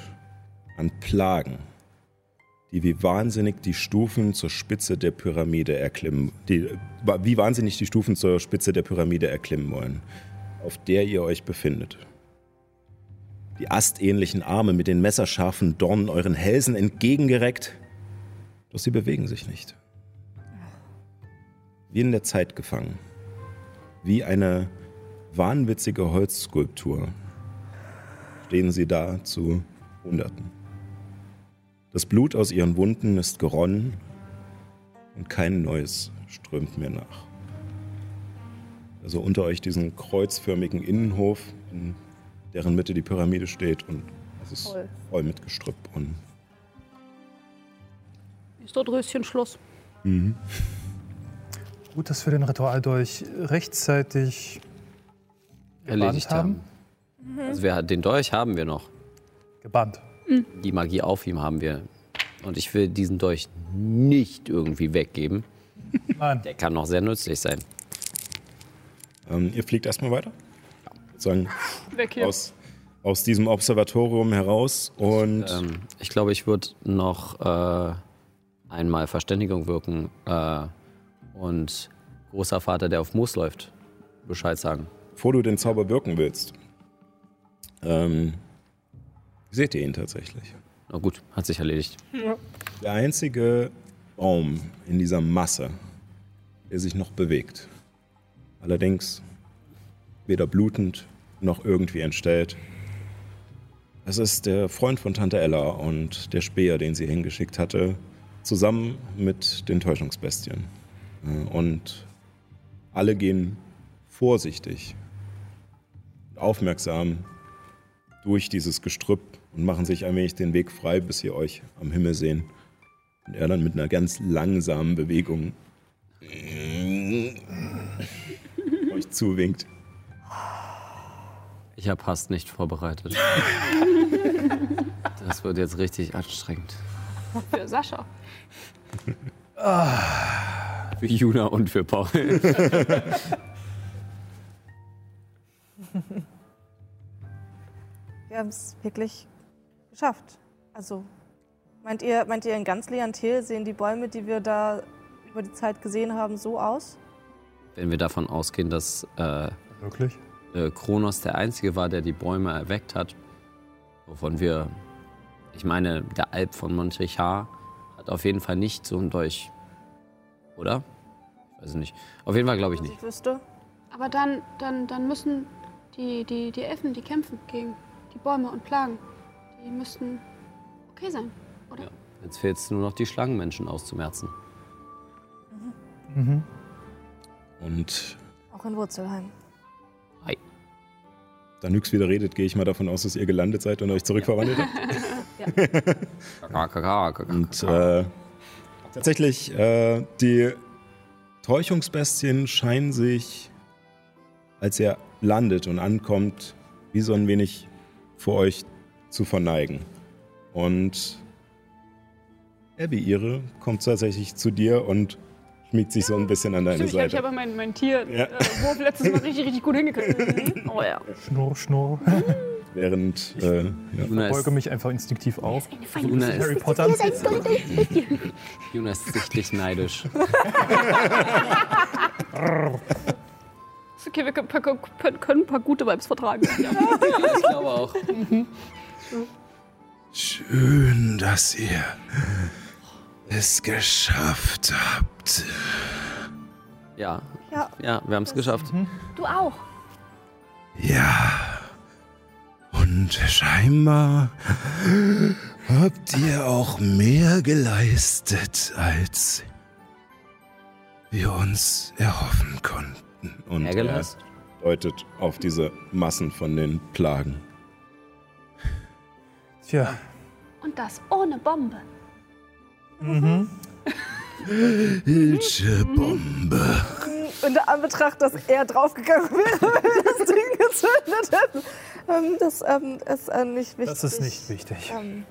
an Plagen, die wie wahnsinnig die Stufen zur Spitze der Pyramide erklimmen, die, wie wahnsinnig die Stufen zur Spitze der Pyramide erklimmen wollen, auf der ihr euch befindet. Die astähnlichen Arme mit den messerscharfen Dornen euren Hälsen entgegengereckt, doch sie bewegen sich nicht. Wie in der Zeit gefangen. Wie eine wahnwitzige Holzskulptur stehen sie da zu Hunderten. Das Blut aus ihren Wunden ist geronnen und kein neues strömt mehr nach. Also unter euch diesen kreuzförmigen Innenhof, in deren Mitte die Pyramide steht und es ist Voll. voll mit Gestrüpp und Ist dort Röschenschluss. Gut, dass wir den Ritualdolch rechtzeitig Erledigt gebannt haben. Also wir, den Dolch haben wir noch. Gebannt. Die Magie auf ihm haben wir. Und ich will diesen Dolch nicht irgendwie weggeben. Nein. Der kann noch sehr nützlich sein. Ähm, ihr fliegt erstmal weiter. Sagen, Weg hier. aus, aus diesem Observatorium heraus und Ähm, ich glaube, ich würde noch äh, einmal Verständigung wirken äh, und großer Vater, der auf Moos läuft, Bescheid sagen. bevor du den Zauber wirken willst, ähm, seht ihr ihn tatsächlich. Na gut, hat sich erledigt. Der einzige Baum in dieser Masse, der sich noch bewegt. Allerdings weder blutend noch irgendwie entstellt. Es ist der Freund von Tante Ella und der Speer, den sie hingeschickt hatte, zusammen mit den Täuschungsbestien. Äh, Und alle gehen vorsichtig, aufmerksam durch dieses Gestrüpp und machen sich ein wenig den Weg frei, bis sie euch am Himmel sehen. Und er dann mit einer ganz langsamen Bewegung zuwinkt. Ich habe Hass nicht vorbereitet. (laughs) Das wird jetzt richtig anstrengend. Für Sascha. Für Juna und für Paul. (laughs) Wir haben es wirklich geschafft. Also, meint ihr, meint ihr in ganz Leontil sehen die Bäume, die wir da über die Zeit gesehen haben, so aus? Wenn wir davon ausgehen, dass äh, Wirklich? äh, Kronos der Einzige war, der die Bäume erweckt hat, wovon wir, ich meine, der Alp von Montrichard hat auf jeden Fall nicht so einen Dolch, oder? Ich weiß nicht. Auf jeden Fall glaube ich Was nicht. ich wüsste. Aber dann, dann, dann müssen die, die, die Elfen, die kämpfen gegen die Bäume und Plagen, die müssten okay sein, oder? Ja. Jetzt fehlt es nur noch, die Schlangenmenschen auszumerzen. Und Auch in Wurzelheim. Hi. da Nyx wieder redet, gehe ich mal davon aus, dass ihr gelandet seid und euch zurückverwandelt habt. (laughs) Kaka, kaka, kaka. Und äh, tatsächlich, äh, die Täuschungsbestien scheinen sich, als ihr landet und ankommt, wie so ein wenig vor euch zu verneigen. Und Abby, ihre, kommt tatsächlich zu dir und schmiegt sich so ein bisschen an deine Stimmt, ich habe ich Seite. hab meinen mein Tier Ja. äh, Wurf letztes Mal richtig, richtig gut hingekriegt. Mhm. (laughs) Oh ja. Schnurr, Schnurr. Während äh, ja, Beuge mich einfach instinktiv auf. Juna Harry ist, Potter. Juna ist sichtlich neidisch. Okay, wir können, können, können ein paar gute Vibes vertragen. (laughs) Ja. ich glaube auch. Schön, dass ihr es geschafft habt. Ja, Ja, ja, wir haben es geschafft. Du auch. Ja. Und scheinbar habt ihr auch mehr geleistet, als wir uns erhoffen konnten. Und Mehr er geleistet? deutet auf diese Massen von den Plagen. Tja, Und das ohne Bombe. Welche Bombe? in der Anbetracht, dass er draufgegangen wäre, (laughs) wenn wir das Ding gezündet hätten. Ähm, das ähm, ist äh, nicht wichtig. das ist nicht wichtig. Ähm,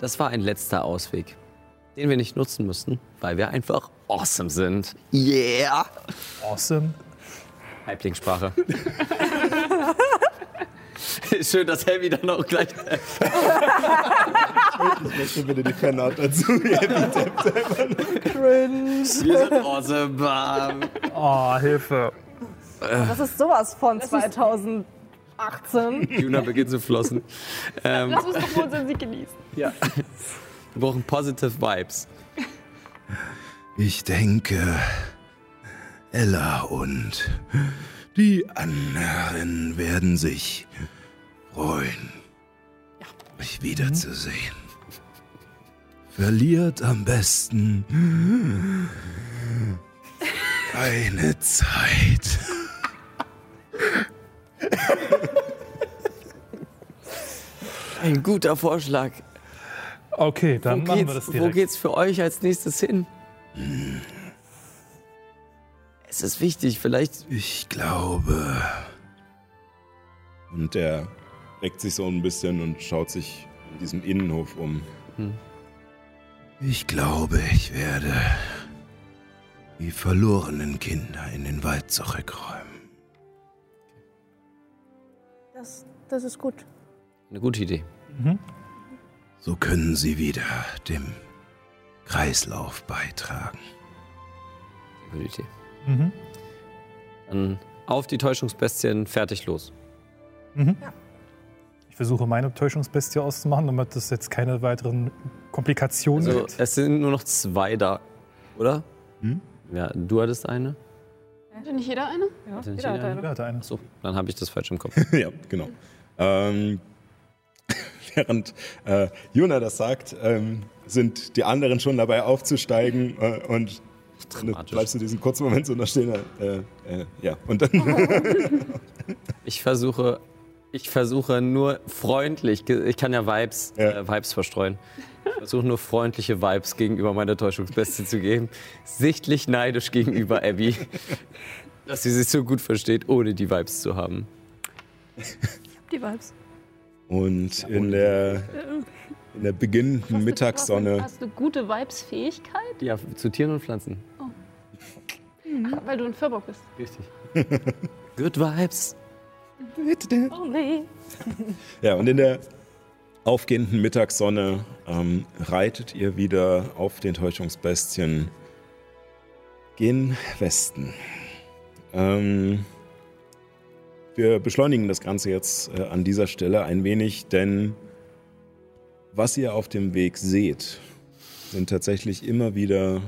Das war ein letzter Ausweg, den wir nicht nutzen mussten, weil wir einfach awesome sind. Yeah! Awesome. Halblingssprache. (laughs) Schön, dass Heavy dann auch gleich. (laughs) Ich möchte bitte die Fanart dazu. (laughs) Wir sind awesome. Oh, Hilfe. Das ist sowas von 2018. Juna beginnt zu flossen. Ähm, Lass uns doch mal unseren Sieg genießen. ja. Wir brauchen positive Vibes. Ich denke, Ella und die anderen werden sich freuen, euch wiederzusehen. Verliert am besten keine Zeit. Ein guter Vorschlag. Okay, dann wo, machen wir das wo direkt. geht's für euch als nächstes hin? Es ist wichtig, vielleicht. Ich glaube. Und er reckt sich so ein bisschen und schaut sich in diesem Innenhof um. Ich glaube, ich werde die verlorenen Kinder in den Wald zurückräumen. Das, das ist gut. Eine gute Idee. So können sie wieder dem Kreislauf beitragen. Gute Idee. Mhm. Dann auf die Täuschungsbestien, fertig los. Ich versuche meine Täuschungsbestie auszumachen, damit es jetzt keine weiteren Komplikationen Also, gibt. es sind nur noch zwei da, oder? Hm? Ja, du hattest eine? Hatte nicht jeder eine? Ja, Hatte nicht jeder hat jeder eine. Ja, der eine. So, dann habe ich das falsch im Kopf. (laughs) ja, genau. Ähm, (laughs) während äh, Juna das sagt, ähm, sind die anderen schon dabei aufzusteigen äh, und Dramatisch. bleibst du diesen kurzen Moment so da stehen. Äh, äh, ja, und dann (laughs) Ich versuche, ich versuche nur freundlich, ich kann ja Vibes, Ja. Äh, Vibes verstreuen. Ich versuche nur freundliche Vibes gegenüber meiner Täuschungsbeste zu geben. Sichtlich neidisch gegenüber Abby, (laughs) dass sie sich so gut versteht, ohne die Vibes zu haben. Die Vibes. Und in der, in der beginnenden Mittagssonne. Hast du gute Vibes-Fähigkeit? Ja, zu Tieren und Pflanzen. Weil du ein Firbock bist. Richtig. (laughs) Good Vibes. Only. Ja, und in der aufgehenden Mittagssonne ähm, reitet ihr wieder auf den Täuschungsbestien gen Westen. Ähm, wir beschleunigen das Ganze jetzt äh, an dieser Stelle ein wenig, denn was ihr auf dem Weg seht, sind tatsächlich immer wieder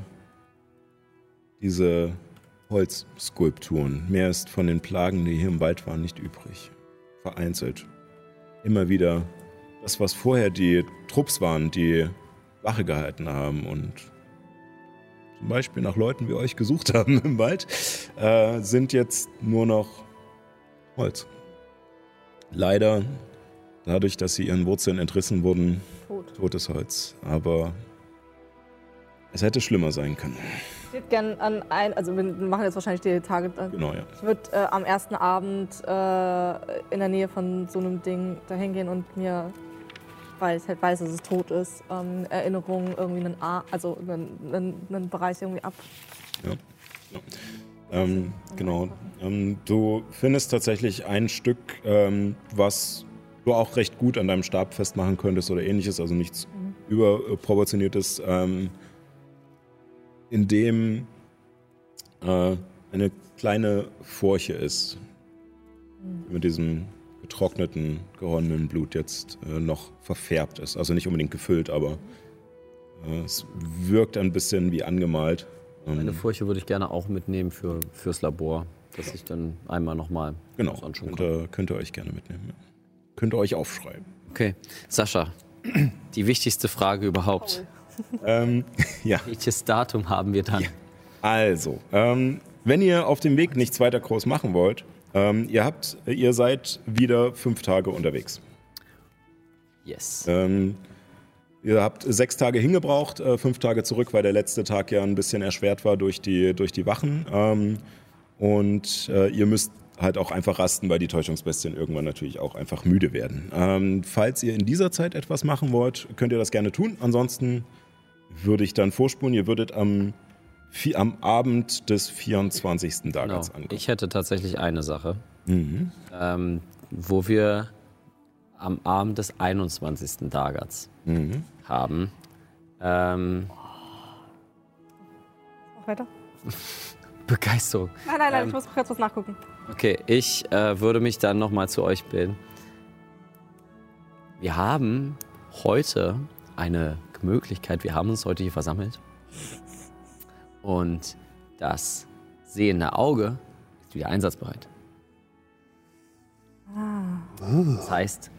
diese Holzskulpturen. Mehr ist von den Plagen, die hier im Wald waren, nicht übrig. Vereinzelt. Immer wieder das, was vorher die Trupps waren, die Wache gehalten haben und zum Beispiel nach Leuten wie euch gesucht (laughs) haben im Wald, äh, sind jetzt nur noch Holz. Leider, dadurch, dass sie ihren Wurzeln entrissen wurden, Tot. totes Holz. Aber es hätte schlimmer sein können. Ich würde gerne an ein, also wir machen jetzt wahrscheinlich die Tage. Genau, ja. Ich würde äh, am ersten Abend äh, in der Nähe von so einem Ding da hingehen und mir, weil ich halt weiß, dass es tot ist, ähm, Erinnerungen irgendwie einen, A also einen, einen, einen Bereich irgendwie ab. Ähm, genau. Ähm, du findest tatsächlich ein Stück, ähm, was du auch recht gut an deinem Stab festmachen könntest oder ähnliches, also nichts überproportioniertes, ähm, in dem äh, eine kleine Furche ist, die mit diesem getrockneten, geronnenen Blut jetzt äh, noch verfärbt ist. Also nicht unbedingt gefüllt, aber äh, es wirkt ein bisschen wie angemalt. Ähm, Eine Furche würde ich gerne auch mitnehmen für, fürs Labor, dass ich dann einmal nochmal Genau, das anschauen kann. äh, könnt ihr euch gerne mitnehmen. Ja. Könnt ihr euch aufschreiben. Okay, Sascha, die wichtigste Frage überhaupt. (laughs) ähm, (laughs) ja, Welches Datum haben wir dann? also, ähm, wenn ihr auf dem Weg nichts weiter groß machen wollt, ähm, ihr habt, ihr seid wieder fünf Tage unterwegs. Yes. Ähm, ihr habt sechs Tage hingebraucht, äh, fünf Tage zurück, weil der letzte Tag ja ein bisschen erschwert war durch die, durch die Wachen. Ähm, und äh, ihr müsst halt auch einfach rasten, weil die Täuschungsbestien irgendwann natürlich auch einfach müde werden. Ähm, falls ihr in dieser Zeit etwas machen wollt, könnt ihr das gerne tun. Ansonsten würde ich dann vorspulen. Ihr würdet am, am Abend des 24. Genau. Dagats ankommen. Ich hätte tatsächlich eine Sache, ähm, wo wir am Abend des 21. Dagats haben. Ähm, weiter. (laughs) Begeisterung. Nein, nein, nein, Ähm, ich muss kurz was nachgucken. Okay, ich äh, würde mich dann nochmal zu euch bilden. Wir haben heute eine Möglichkeit, wir haben uns heute hier versammelt. Und das sehende Auge ist wieder einsatzbereit. Das heißt,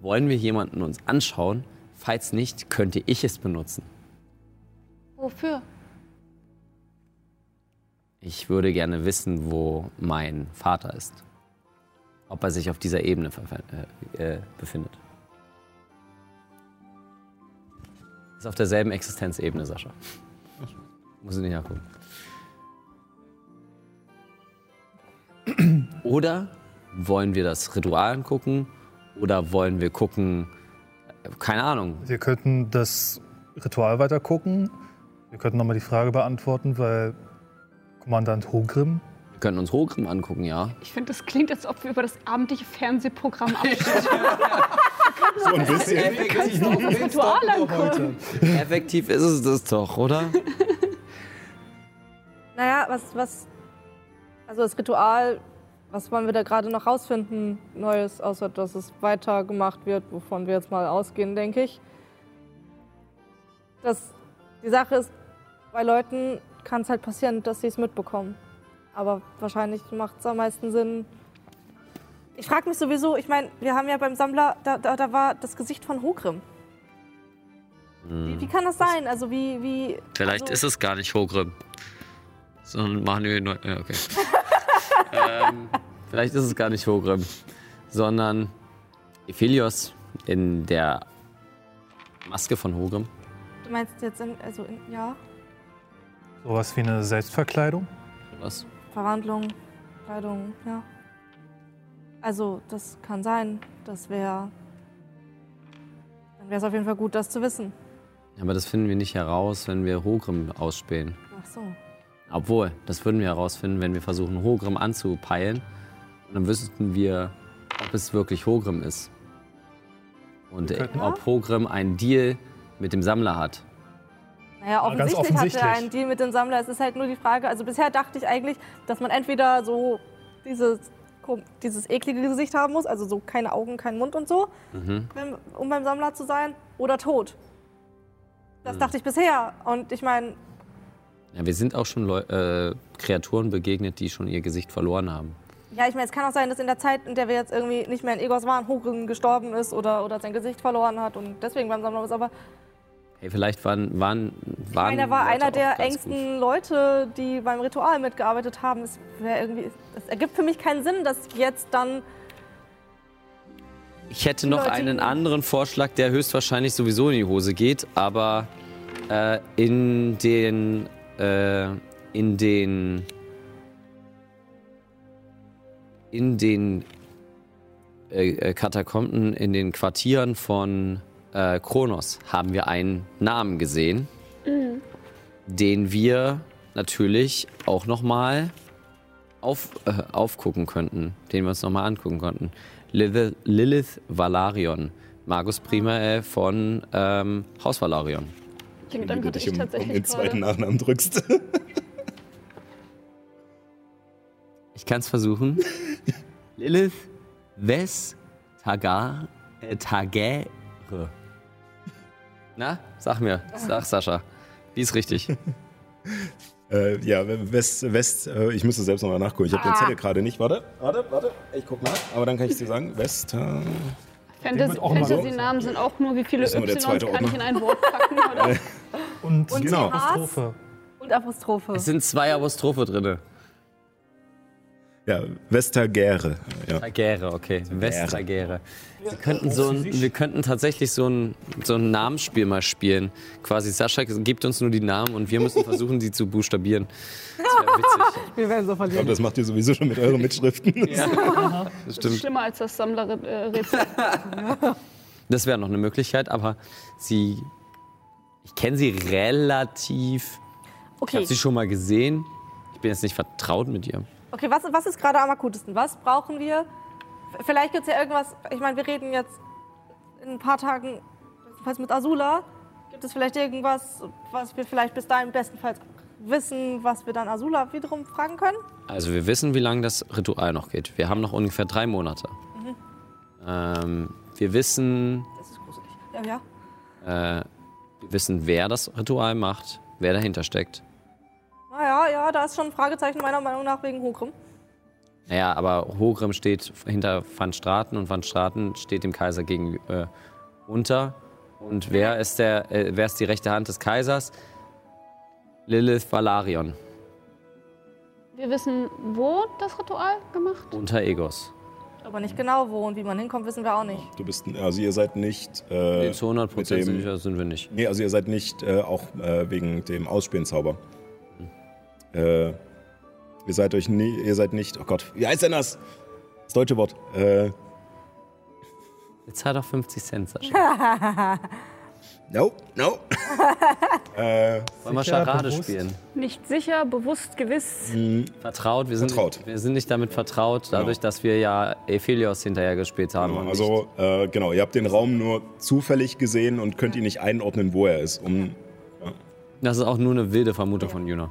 wollen wir jemanden uns anschauen? Falls nicht, könnte ich es benutzen. Wofür? Ich würde gerne wissen, wo mein Vater ist. Ob er sich auf dieser Ebene äh, äh, befindet. Ist auf derselben Existenzebene, Sascha. Muss ich nicht nachgucken. Oder wollen wir das Ritual angucken? Oder wollen wir gucken, keine Ahnung, Wir könnten das Ritual weiter gucken. Wir könnten nochmal die Frage beantworten, weil Kommandant Hogrim, wir könnten uns Hogrim angucken, ja. Ich finde, das klingt, als ob wir über das abendliche Fernsehprogramm abstimmen. (laughs) (laughs) So ein bisschen. Angucken. Effektiv ist es das doch, oder? (laughs) Naja, was, was. Also das Ritual, was wollen wir da gerade noch rausfinden, Neues, außer dass es weitergemacht wird, wovon wir jetzt mal ausgehen, denke ich. Das, die Sache ist, bei Leuten kann es halt passieren, dass sie es mitbekommen. Aber wahrscheinlich macht es am meisten Sinn. Ich frage mich sowieso, ich meine, wir haben ja beim Sammler, da, da, da war das Gesicht von Hogrim. Wie, wie kann das sein? Also wie, wie. Vielleicht also, ist es gar nicht Hogrim. Sondern machen wir nur. Ja, okay. (laughs) ähm, vielleicht ist es gar nicht Hogrim. Sondern Ephelios in der Maske von Hogrim. Du meinst jetzt, in, also in, ja, sowas wie eine Selbstverkleidung. Was? Verwandlung, Kleidung, ja. Also, das kann sein. Das wäre. Dann wäre es auf jeden Fall gut, das zu wissen. Aber das finden wir nicht heraus, wenn wir Hogrim ausspähen. Ach so. Obwohl, das würden wir herausfinden, wenn wir versuchen, Hogrim anzupeilen. Und dann wüssten wir, ob es wirklich Hogrim ist. Und könnten- ob Hogrim einen Deal mit dem Sammler hat. Naja, ganz offensichtlich, hat er offensichtlich. einen Deal mit dem Sammler. Es ist halt nur die Frage. Also, bisher dachte ich eigentlich, dass man entweder so dieses, dieses eklige Gesicht haben muss, also so keine Augen, kein Mund und so, wenn, um beim Sammler zu sein, oder tot. Das dachte ich bisher. Und ich meine, Ja, wir sind auch schon Leu äh, Kreaturen begegnet, die schon ihr Gesicht verloren haben. Ja, ich meine, es kann auch sein, dass in der Zeit, in der wir jetzt irgendwie nicht mehr in Egos waren, Hogrim gestorben ist oder, oder sein Gesicht verloren hat und deswegen beim Sammler ist. Aber Hey, vielleicht waren, waren, waren meine, er war Leute einer der engsten gut. Leute, die beim Ritual mitgearbeitet haben. Es, irgendwie, es ergibt für mich keinen Sinn, dass jetzt dann. Ich hätte noch einen anderen Vorschlag, der höchstwahrscheinlich sowieso in die Hose geht, aber äh, in den äh, in den in den äh, äh, Katakomben, in den Quartieren von äh, Kronos haben wir einen Namen gesehen, den wir natürlich auch noch mal auf, äh, aufgucken könnten, den wir uns noch mal angucken konnten. Lilith, Lilith Valarion, Magus Primae von ähm, Haus Valarion. Den Gedanken du hatte dich ich um, um tatsächlich den zweiten. Nachnamen drückst. (laughs) Ich kann es versuchen. (laughs) Lilith Ves Tagar, äh, Tagere. Na, sag mir, sag Sascha. Wie ist richtig? (laughs) äh, ja, West, West äh, ich müsste selbst nochmal nachgucken. Ich habe Ah. den Zettel gerade nicht. Warte, warte, warte. Ich guck nach. Aber dann kann ich dir sagen, West. Äh, Fantasy- wird auch mal so. Fantasy-Namen sind auch nur, wie viele Das ist nur der Ys kann ich Ordner. in ein Wort packen? Oder? (laughs) Und, Und Genau. Apostrophe. und Apostrophe. Es sind zwei Apostrophe drin. Ja, Vestagere. Ja. Tagere, okay. Westtagere. Wir könnten, so ein, wir könnten tatsächlich so ein, so ein Namensspiel mal spielen. Quasi Sascha gibt uns nur die Namen und wir müssen versuchen, sie zu buchstabieren. Das wäre witzig. (laughs) Wir werden so Ich glaube, verlieren. das macht ihr sowieso schon mit euren Mitschriften. Das Das stimmt. ist schlimmer als das Sammlerrätsel. Das wäre noch eine Möglichkeit, aber sie. Ich kenne sie relativ. Ich Okay, habe sie schon mal gesehen. Ich bin jetzt nicht vertraut mit ihr. Okay was, was ist gerade am akutesten? Was brauchen wir? Vielleicht gibt es ja irgendwas, ich meine, wir reden jetzt in ein paar Tagen was mit Azula. Gibt es vielleicht irgendwas, was wir vielleicht bis dahin bestenfalls wissen, was wir dann Azula wiederum fragen können? Also wir wissen, wie lange das Ritual noch geht. Wir haben noch ungefähr drei Monate. Ähm, wir wissen, Das ist gruselig. Ja, ja. äh, wir wissen, wer das Ritual macht, wer dahinter steckt. Naja, ja, da ist schon ein Fragezeichen meiner Meinung nach wegen Hogrim. Naja, aber Hogrim steht hinter Van Straten und Van Straten steht dem Kaiser gegenüber äh, unter. Und wer ist, der, äh, wer ist die rechte Hand des Kaisers? Lilith Valarion Wir wissen, wo das Ritual gemacht unter Egos. Aber nicht genau wo und wie man hinkommt, wissen wir auch nicht. Du bist, also ihr seid nicht. Äh, Zu 100 mit dem- sicher sind wir nicht. Nee, also ihr seid nicht äh, auch äh, wegen dem Ausspielenzauber. Äh, ihr seid euch nie, ihr seid nicht, oh Gott, wie heißt denn das? Das deutsche Wort. Äh, Jetzt zahl doch 50 Cent, Sascha. (laughs) no, no. (laughs) äh, Wollen wir Charade bewusst? spielen? Nicht sicher, bewusst, gewiss. Vertraut, wir sind, Vertraut. wir sind nicht damit vertraut, dadurch, dass wir ja Ephelios hinterher gespielt haben. und also, äh, genau, ihr habt den Raum nur zufällig gesehen und könnt ihn nicht einordnen, wo er ist. Um, nicht, das ist auch nur eine wilde Vermutung von Juna.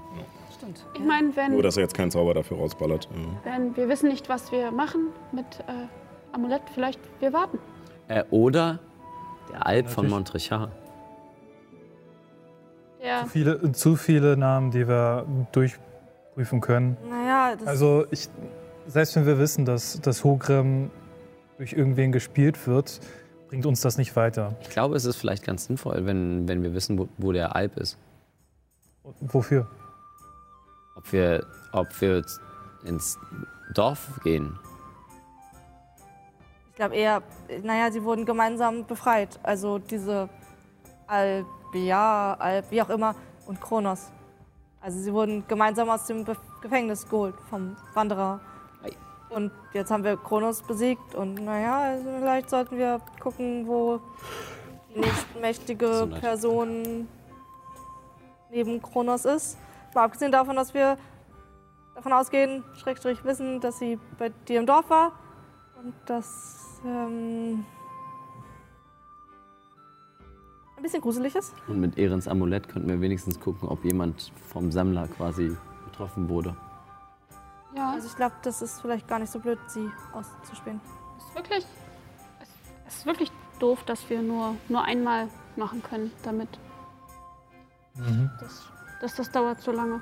Stimmt. Ich meine, wenn, nur, dass er jetzt keinen Zauber dafür rausballert. Ja. wenn wir wissen nicht, was wir machen mit äh, Amulett, vielleicht wir warten. Äh, oder der Alp von. Montrichard. Der, Viele, zu viele Namen, die wir durchprüfen können. Naja, das Also ich, selbst wenn wir wissen, dass, dass Hogrim durch irgendwen gespielt wird, bringt uns das nicht weiter. Ich glaube, es ist vielleicht ganz sinnvoll, wenn, wenn wir wissen, wo, wo der Alp ist. Wofür? Ob wir, ob wir ins Dorf gehen. Ich glaube eher, naja, sie wurden gemeinsam befreit. Also diese Albia, Alb, wie auch immer, und Kronos. Also sie wurden gemeinsam aus dem Be Gefängnis geholt vom Wanderer. Und jetzt haben wir Kronos besiegt und naja, also vielleicht sollten wir gucken, wo die nächstmächtige. Person neben Kronos ist. Mal abgesehen davon, dass wir davon ausgehen, Schrägstrich wissen, dass sie bei dir im Dorf war und das ähm, ein bisschen gruselig ist. Und mit Ehrens Amulett könnten wir wenigstens gucken, ob jemand vom Sammler quasi getroffen wurde. ja, Also ich glaube, das ist vielleicht gar nicht so blöd, sie auszuspielen. ist wirklich, es, es ist wirklich doof, dass wir nur, nur einmal machen können damit. Das, das, das dauert so lange.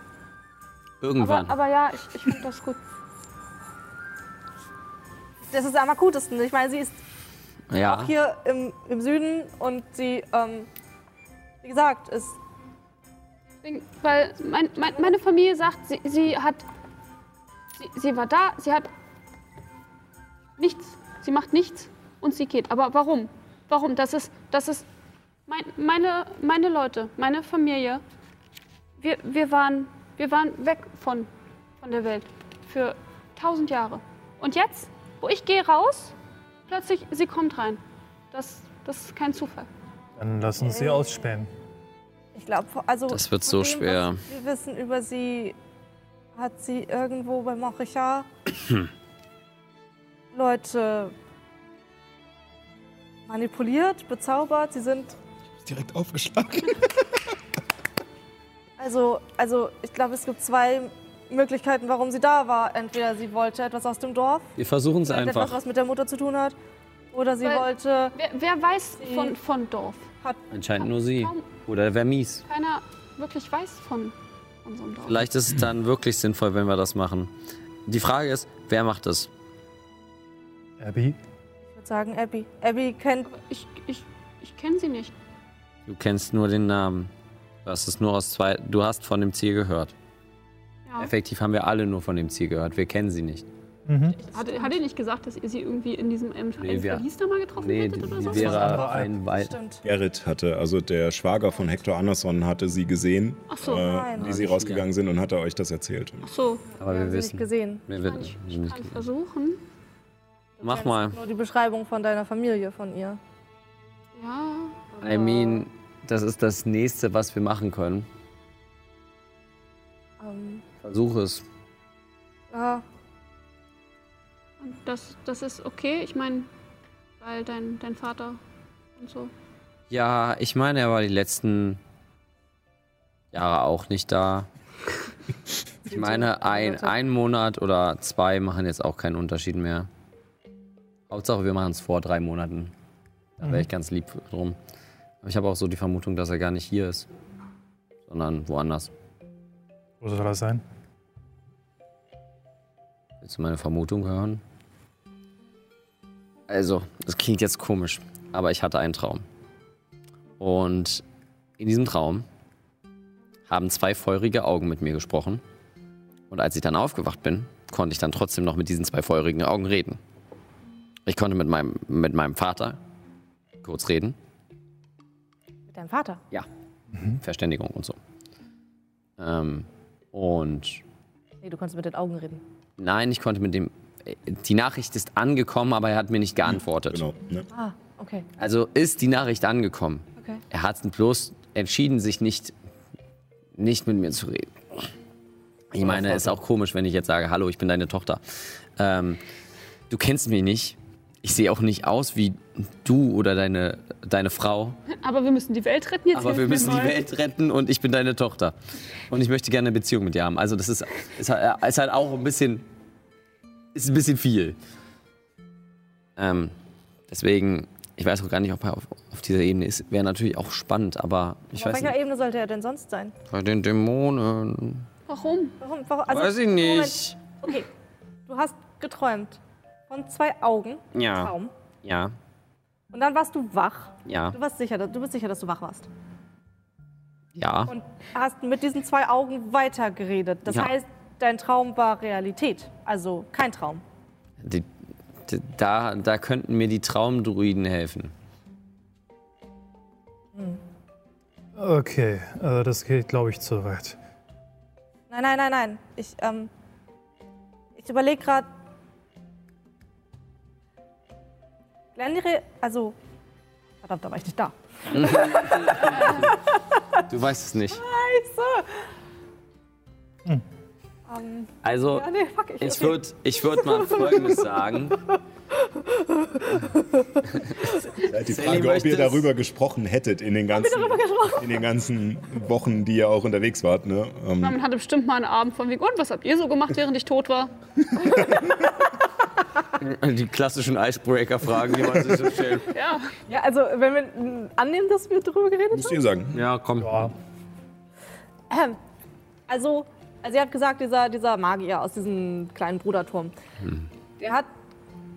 Irgendwann. Aber, aber ja, ich, ich finde das gut. Das ist am akutesten. Ich meine, sie ist ja. auch hier im, im Süden und sie, ähm, wie gesagt, ist Weil mein, mein, meine Familie sagt, sie, sie hat. Sie, sie war da, sie hat nichts. Sie macht nichts und sie geht. Aber warum? Warum? Das ist, das ist mein, meine, meine Leute, meine Familie. Wir, wir, waren, wir waren weg von, von der Welt für tausend Jahre. Und jetzt, wo ich gehe raus, plötzlich, sie kommt rein. Das, das ist kein Zufall. Dann lass uns sie ausspähen. Ich glaube, also. Das wird so dem, schwer. Wir wissen über sie, hat sie irgendwo bei Moricha (clears throat) Leute manipuliert, bezaubert. Sie sind. Direkt aufgeschlagen. (laughs) Also, also ich glaube, es gibt zwei Möglichkeiten, warum sie da war. Entweder sie wollte etwas aus dem Dorf, Wir versuchen es vielleicht etwas, einfach. was mit der Mutter zu tun hat. Oder sie Weil- wollte. Wer, wer weiß von, von Dorf? Anscheinend nur sie. Kaum Oder wer mies. keiner wirklich weiß von unserem Dorf. Vielleicht ist es dann wirklich sinnvoll, wenn wir das machen. Die Frage ist, wer macht das? Abby? Ich würde sagen, Abby. Abby kennt. Aber ich, ich, ich kenne sie nicht. Du kennst nur den Namen. Du hast es nur aus zwei. Du hast von dem Ziel gehört. Ja. Effektiv haben wir alle nur von dem Ziel gehört. Wir kennen sie nicht. Hat, hat er nicht gesagt, dass ihr sie irgendwie in diesem ähm, Nee, Verlies da mal getroffen Nee, hättet oder die so? wäre ein. Gerrit hatte, also der Schwager von Hector Anderson hatte sie gesehen, Ach so, äh, Nein. wie sie rausgegangen sind und hatte euch das erzählt. ach so. Aber Wir wir haben sie wissen. nicht gesehen. Wir Kann wissen ich, ich nicht. kann versuchen. Du Mach mal. Nur die Beschreibung von deiner Familie, von ihr. Ja. I mean, das ist das nächste, was wir machen können. Ähm, Versuch es. ja, Und das, das ist okay. Ich meine, weil dein, dein Vater und so. Ja, ich meine, er war die letzten Jahre auch nicht da. (laughs) Ich meine, ein, ein Monat oder zwei machen jetzt auch keinen Unterschied mehr. Hauptsache, wir machen es vor drei Monaten. Da wäre ich ganz lieb drum. Aber ich habe auch so die Vermutung, dass er gar nicht hier ist, sondern woanders. Wo soll das sein? Willst du meine Vermutung hören? Also, das klingt jetzt komisch, aber ich hatte einen Traum. Und in diesem Traum haben zwei feurige Augen mit mir gesprochen. Und als ich dann aufgewacht bin, konnte ich dann trotzdem noch mit diesen zwei feurigen Augen reden. Ich konnte mit meinem, mit meinem Vater kurz reden. Mit deinem Vater. Ja. Verständigung und so. Ähm, und Nee, du konntest mit den Augen reden. Nein, ich konnte mit dem. Die Nachricht ist angekommen, aber er hat mir nicht geantwortet. Genau. Ne? Ah, okay. Also ist die Nachricht angekommen. Okay. Er hat bloß entschieden, sich nicht, nicht mit mir zu reden. Ich meine, es ist auch komisch, wenn ich jetzt sage, hallo, ich bin deine Tochter. Ähm, du kennst mich nicht. Ich sehe auch nicht aus wie du oder deine, deine Frau. Aber wir müssen die Welt retten jetzt. Aber wir müssen die. Welt retten und ich bin deine Tochter. Und ich möchte gerne eine Beziehung mit dir haben. Also das ist, ist, halt, ist halt auch ein bisschen, ist ein bisschen viel. Ähm, deswegen, ich weiß auch gar nicht, ob er auf, auf dieser Ebene ist. Wäre natürlich auch spannend, aber ich Auf weiß welcher nicht. Ebene sollte er denn sonst sein? Bei den Dämonen. Warum? Warum? warum also, weiß ich Moment. nicht. Okay, du hast geträumt von zwei Augen. Ja. Traum. Ja, Und dann warst du wach. ja, Du, warst sicher, du bist sicher, dass du wach warst. ja. Und hast mit diesen zwei Augen weitergeredet. Das Ja. heißt, dein Traum war Realität. Also kein Traum. Die, die, da, da könnten mir die Traumdruiden helfen. Okay, äh, das geht, glaube ich, zu weit. Nein, nein, nein, nein. Ich, ähm, ich überlege gerade. Glendire, also. Verdammt, da war ich nicht da. Du weißt es nicht. Ähm, Also, ja, nee, fuck, ich, Ich okay. würde ich würd mal (laughs) Folgendes sagen. Die Sally Frage, ob ihr darüber gesprochen hättet in den ganzen, in den ganzen Wochen, die ihr auch unterwegs wart. Ne? Ähm, Man hatte bestimmt mal einen Abend von wegen, und was habt ihr so gemacht, während ich tot war? (laughs) (laughs) Die klassischen Icebreaker-Fragen, die man sich so stellt. Ja. Ja, also, wenn wir annehmen, dass wir drüber geredet müsst ihr sagen. Ja, komm. Ja, haben. Also, also, ihr habt gesagt, dieser, dieser Magier aus diesem kleinen Bruderturm, der hat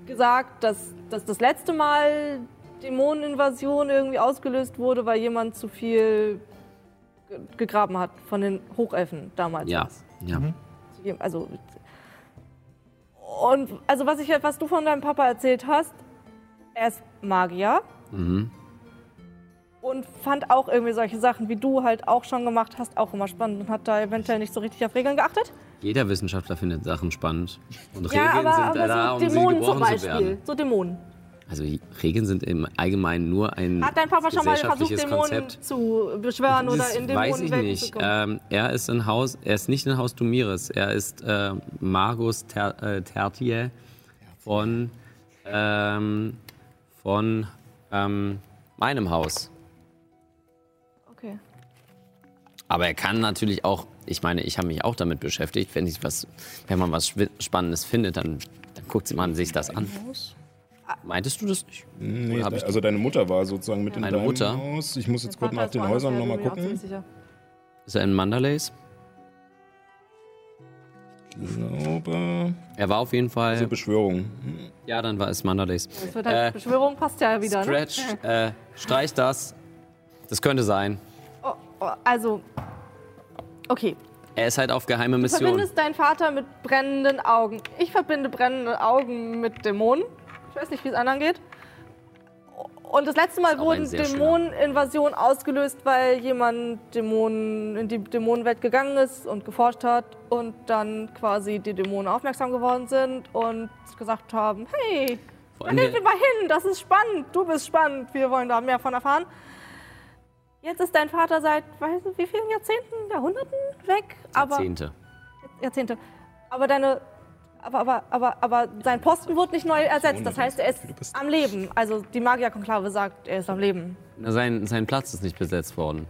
gesagt, dass, dass das letzte Mal Dämoneninvasion irgendwie ausgelöst wurde, weil jemand zu viel ge- gegraben hat von den Hochelfen damals. Ja, ja. Also, und also was, ich, was du von deinem Papa erzählt hast, er ist Magier. Mhm. Und fand auch irgendwie solche Sachen, wie du halt auch schon gemacht hast, auch immer spannend und hat da eventuell nicht so richtig auf Regeln geachtet. Jeder Wissenschaftler findet Sachen spannend. Und ja, Regeln aber, sind aber da, so um sie Dämonen zum. Beispiel. So Dämonen. Also die Regeln sind im Allgemeinen nur ein Hat dein Papa schon mal versucht, Dämonen Konzept. zu beschwören oder Das in weiß ich nicht. Ähm, er ist in Haus, er ist nicht in Haus Dumiris. Er ist äh, Magus Ter, äh, Tertier von ähm, von ähm, meinem Haus. Okay. Aber er kann natürlich auch, ich meine, ich habe mich auch damit beschäftigt, wenn ich was, wenn man was Spannendes findet, dann, dann guckt man sich das an. Meintest du das nicht? Nee, ich- also deine Mutter war sozusagen mit in Meine deinem Mutter? Haus. Ich muss jetzt kurz nach den Häusern ja, nochmal gucken. Ist er in Mandalays? Ich glaube, Er war auf jeden Fall. diese Beschwörung. Ja, dann war es Mandalays. Das wird halt, Äh, Beschwörung passt ja wieder. Scratch, Ne? (laughs) äh, streich das. Das könnte sein. Oh, oh, also, okay. Er ist halt auf geheime Du Mission. verbindest deinen Vater mit brennenden Augen. Ich verbinde brennende Augen mit Dämonen. Ich weiß nicht, wie es anderen geht. Und das letzte Mal wurden Dämoneninvasionen ausgelöst, weil jemand Dämonen in die Dämonenwelt gegangen ist und geforscht hat und dann quasi die Dämonen aufmerksam geworden sind und gesagt haben, hey, Vor da allem gehen wir mal hin, das ist spannend, du bist spannend, wir wollen da mehr von erfahren. Jetzt ist dein Vater seit, weiß nicht, wie vielen Jahrzehnten, Jahrhunderten weg, aber Jahrzehnte. Jahrzehnte. Aber deine. Aber, aber, aber, aber sein Posten wird nicht neu ersetzt. Das heißt, er ist am Leben. Also die Magierkonklave sagt, er ist am Leben. Sein, sein Platz ist nicht besetzt worden.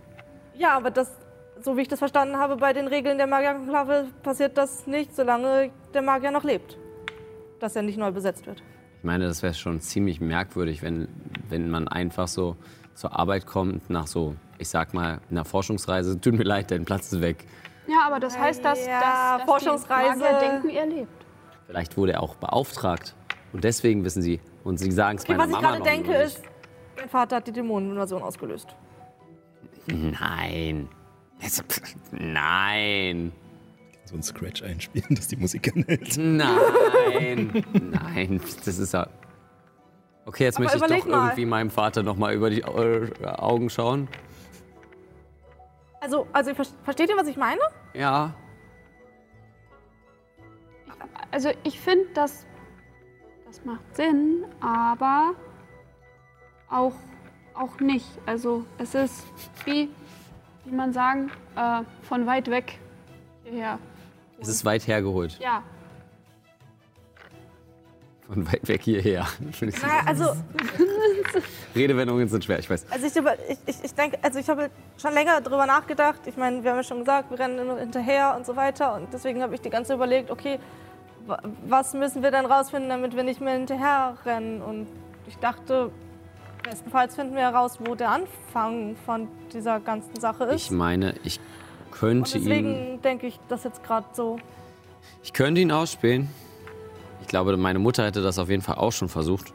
Ja, aber das, so wie ich das verstanden habe, bei den Regeln der Magierkonklave passiert das nicht, solange der Magier noch lebt. Dass er nicht neu besetzt wird. Ich meine, das wäre schon ziemlich merkwürdig, wenn, wenn man einfach so zur Arbeit kommt nach so, ich sag mal, einer Forschungsreise. Tut mir leid, dein Platz ist weg. Ja, aber das heißt, dass, Ja, dass, dass Forschungsreise. die Magier denken, er lebt. Vielleicht wurde er auch beauftragt. Und deswegen wissen sie. Und sie sagen es Okay, meiner was ich Mama gerade noch denke nur ist, dein Vater hat die Dämoneninvasion ausgelöst. Nein. Nein. So ein Scratch einspielen, dass die Musik anhält. Nein. (laughs) Nein. Das ist ja. Okay, jetzt Aber möchte ich doch mal. irgendwie meinem Vater noch mal über die äh, Augen schauen. Also, also ver- versteht ihr, was ich meine? Ja. Also ich finde, das, das macht Sinn, aber auch, auch nicht. Also es ist, wie, wie man sagen, äh, von weit weg hierher. Es ist weit hergeholt. Ja, Von weit weg hierher. Naja, also, (laughs) Redewendungen sind schwer, ich weiß. Also ich, über- ich, ich, ich denke, also ich habe schon länger darüber nachgedacht. Ich meine, wir haben ja schon gesagt, wir rennen immer hinterher und so weiter. Und deswegen habe ich die ganze Zeit überlegt, okay, was müssen wir denn rausfinden, damit wir nicht mehr hinterher rennen? Und ich dachte, bestenfalls finden wir heraus, wo der Anfang von dieser ganzen Sache ist. Ich meine, ich und könnte ihn. deswegen denke ich das jetzt gerade so. Ich könnte ihn ausspielen. Ich glaube, meine Mutter hätte das auf jeden Fall auch schon versucht.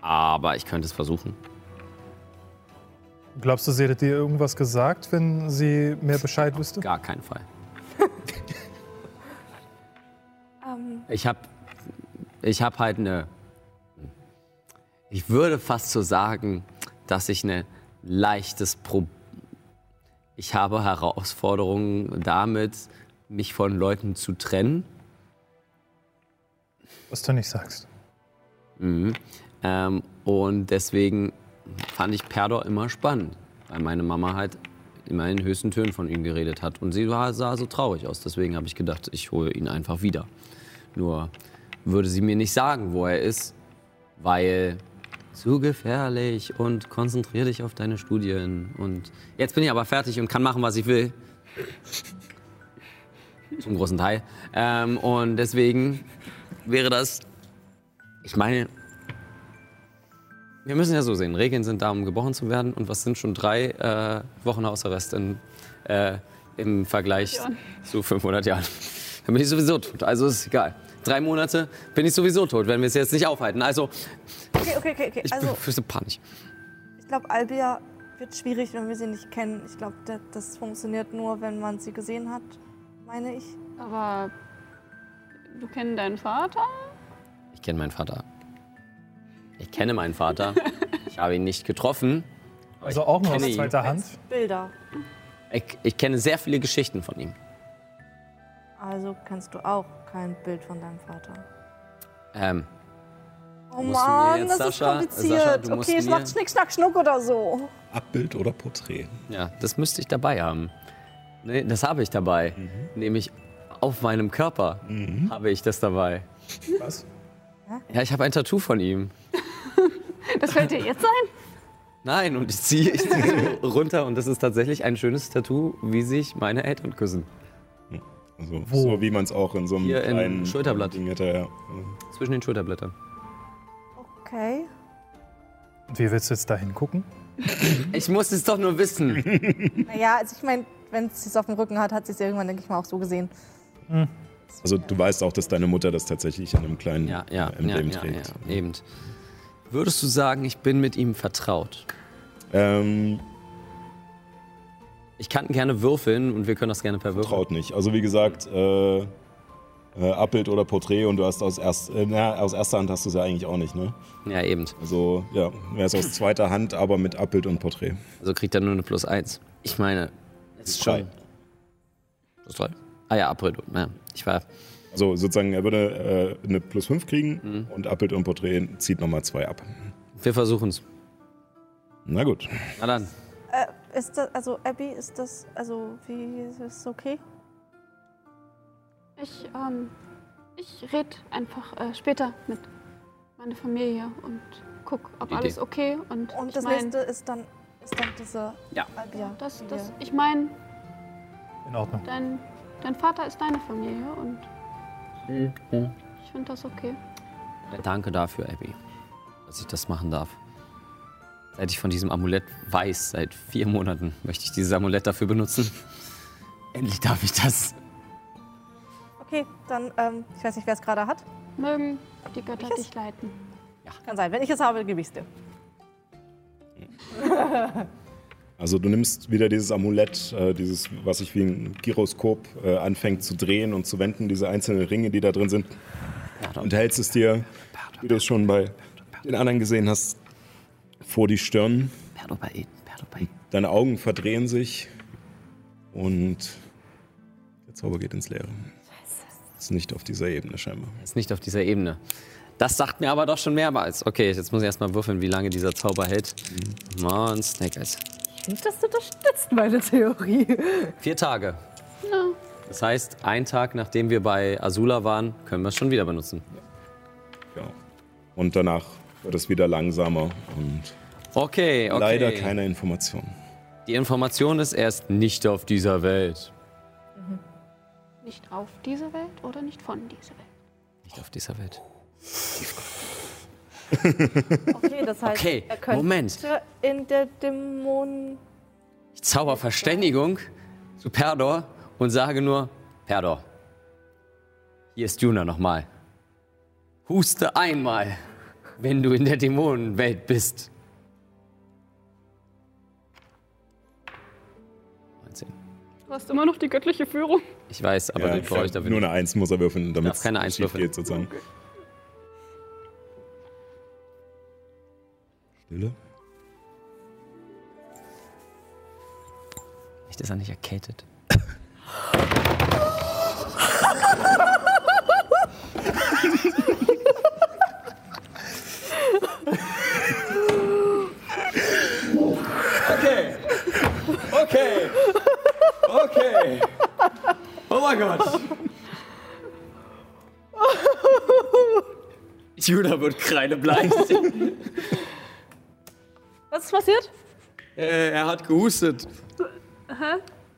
Aber ich könnte es versuchen. Glaubst du, sie hätte dir irgendwas gesagt, wenn sie mehr Bescheid wüsste? Gar keinen Fall. (laughs) Ich habe ich hab halt eine. Ich würde fast so sagen, dass ich eine leichtes Pro. Ich habe Herausforderungen damit, mich von Leuten zu trennen. Was du nicht sagst. Mhm. Ähm, und deswegen fand ich Perdor immer spannend, weil meine Mama halt immer in höchsten Tönen von ihm geredet hat. Und sie war, sah so traurig aus. Deswegen habe ich gedacht, ich hole ihn einfach wieder. Nur würde sie mir nicht sagen, wo er ist, weil zu gefährlich und konzentrier dich auf deine Studien. Und jetzt bin ich aber fertig und kann machen, was ich will. Zum großen Teil. Ähm, und deswegen wäre das ich meine, wir müssen ja so sehen. Regeln sind da, um gebrochen zu werden. Und was sind schon drei äh, Wochen Hausarrest in, äh, im Vergleich Jahren. zu 500 Jahren? Dann bin ich sowieso tot. Also ist egal. Drei Monate bin ich sowieso tot, wenn wir es jetzt nicht aufhalten. Also, okay, okay, okay. okay. ich Also, befürchte Panik. ich glaube, Albia wird schwierig, wenn wir sie nicht kennen. Ich glaube, das, funktioniert nur, wenn man sie gesehen hat, meine ich. aber du kennst deinen Vater? Ich kenne meinen Vater. Ich kenne meinen Vater. Ich habe ihn nicht getroffen. Also auch nur aus zweiter Hand. Bilder. Ich, ich kenne sehr viele Geschichten von ihm. Also kennst du auch kein Bild von deinem Vater. Ähm, Oh Mann, das Sascha- ist kompliziert. Sascha, du okay, macht Schnick, Schnack, Schnuck oder so. Abbild oder Porträt? Ja, das müsste ich dabei haben. Nee, das habe ich dabei. Nämlich auf meinem Körper habe ich das dabei. Was? Ja, ich habe ein Tattoo von ihm. (laughs) Das fällt dir jetzt ein? Nein, und ich ziehe ich ziehe so (laughs) runter und das ist tatsächlich ein schönes Tattoo, wie sich meine Eltern küssen. Also, Wo? So wie man es auch in so einem Hier kleinen Schulterblatt. Ding hätte. Ja. Zwischen den Schulterblättern. Okay. Wie willst du jetzt da hingucken? (laughs) Ich muss es doch nur wissen. (laughs) Naja, also ich meine, wenn sie es auf dem Rücken hat, hat sie es ja irgendwann, denke ich mal, auch so gesehen. Also du weißt auch, dass deine Mutter das tatsächlich an einem kleinen Ja, ja, ja, Emblem ja, trägt. ja, eben. Würdest du sagen, ich bin mit ihm vertraut? Ähm, Ich kann gerne würfeln und wir können das gerne per Würfel. Traut nicht. Also wie gesagt, äh, äh, Abbild oder Porträt und du hast aus, erst, äh, na, aus erster Hand hast du es ja eigentlich auch nicht, ne? Ja, eben. Also ja, wäre es aus zweiter Hand, aber mit Abbild und Porträt. Also kriegt er nur eine Plus 1. Ich meine, es ist schon. Plus 3? Ah ja, April. Ja, ich war. Also sozusagen, er würde äh, eine Plus 5 kriegen und Abbild und Porträt zieht nochmal zwei ab. Wir versuchen es. Na gut. Na dann. Äh, ist das, also Abby, ist das, also wie, ist das okay? Ich, ähm, ich rede einfach äh, später mit meiner Familie und guck, ob Idee. alles okay und, Und ich das mein, nächste ist dann, ist dann diese Ja. Das, die das, wir- ich meine, In Ordnung. dein, dein Vater ist deine Familie und ich finde das okay. Danke dafür, Abby, dass ich das machen darf. Seit ich von diesem Amulett weiß, seit vier Monaten, möchte ich dieses Amulett dafür benutzen. (laughs) Endlich darf ich das. Okay, dann, ähm, ich weiß nicht, wer es gerade hat. Mögen die Götter Ich es? dich leiten. Kann sein. Wenn ich es habe, gebe ich es dir. (laughs) Also du nimmst wieder dieses Amulett, äh, dieses, was sich wie ein Gyroskop äh, anfängt zu drehen und zu wenden, diese einzelnen Ringe, die da drin sind, und hältst es dir, wie du es schon bei den anderen gesehen hast, vor die Stirn. Perdopaid, Perdopaid. Deine Augen verdrehen sich und der Zauber geht ins Leere. Ist nicht auf dieser Ebene scheinbar. Ist nicht auf dieser Ebene. Das sagt mir aber doch schon mehrmals. Okay, jetzt muss ich erstmal würfeln, wie lange dieser Zauber hält. Mann, Snake Eyes. Ich finde, das unterstützt meine Theorie. Vier Tage. Das heißt, ein Tag nachdem wir bei Azula waren, können wir es schon wieder benutzen. Ja. Und danach wird es wieder langsamer und Okay, okay. leider keine Information. Die Information ist erst nicht auf dieser Welt. Nicht auf diese Welt oder nicht von dieser Welt. Nicht auf dieser Welt. Okay, das heißt, Okay, er könnte Moment. in der Dämonen... Ich zauber Verständigung zu Perdor und sage nur, Perdor, hier ist Juna nochmal. Huste einmal, wenn du in der Dämonenwelt bist. Du hast immer noch die göttliche Führung. Ich weiß, aber Ja, brauche ich dafür nur nicht. eine Eins muss er würfeln, damit keine Eins schief würfeln. geht sozusagen. Stille. Nicht, ist er nicht erkältet. (laughs) Okay. Okay. Okay. Oh mein Gott. Judah wird kreidebleich. Was ist passiert? Äh, er hat gehustet.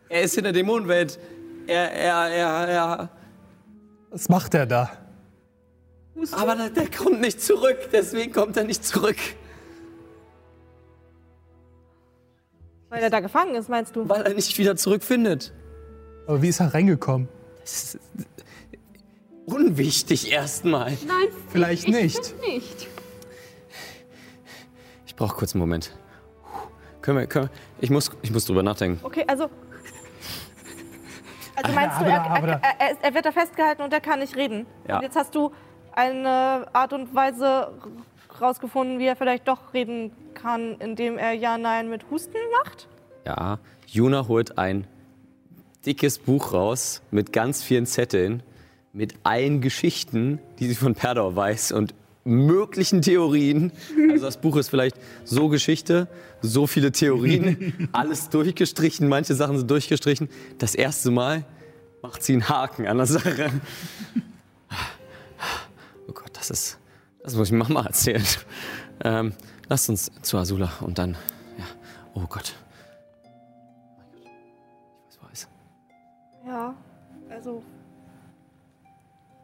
Er ist in der Dämonenwelt. Er, er, er, er. Was macht er da? Aber der, der kommt nicht zurück. Deswegen kommt er nicht zurück. Weil er da gefangen ist, meinst du? Weil er nicht wieder zurückfindet. Aber wie ist er reingekommen? Das ist unwichtig erstmal. Nein, Vielleicht ich nicht. nicht. Ich brauche kurz einen Moment. Können wir, können wir, ich, muss, ich muss drüber nachdenken. Okay, also... Also meinst du, er, aber- er, er, er wird da festgehalten und er kann nicht reden? Ja. Und jetzt hast du eine Art und Weise rausgefunden, wie er vielleicht doch reden kann, indem er Ja-Nein mit Husten macht? Ja, Juna holt ein dickes Buch raus mit ganz vielen Zetteln, mit allen Geschichten, die sie von Perdor weiß und möglichen Theorien. Also das Buch ist vielleicht so Geschichte, so viele Theorien, (laughs) alles durchgestrichen, manche Sachen sind durchgestrichen. Das erste Mal macht sie einen Haken an der Sache. (laughs) Oh Gott, das ist, das muss ich Mama erzählen. Ähm, lasst uns zu Azula und dann, ja, oh Gott. Ich weiß. Ja, also...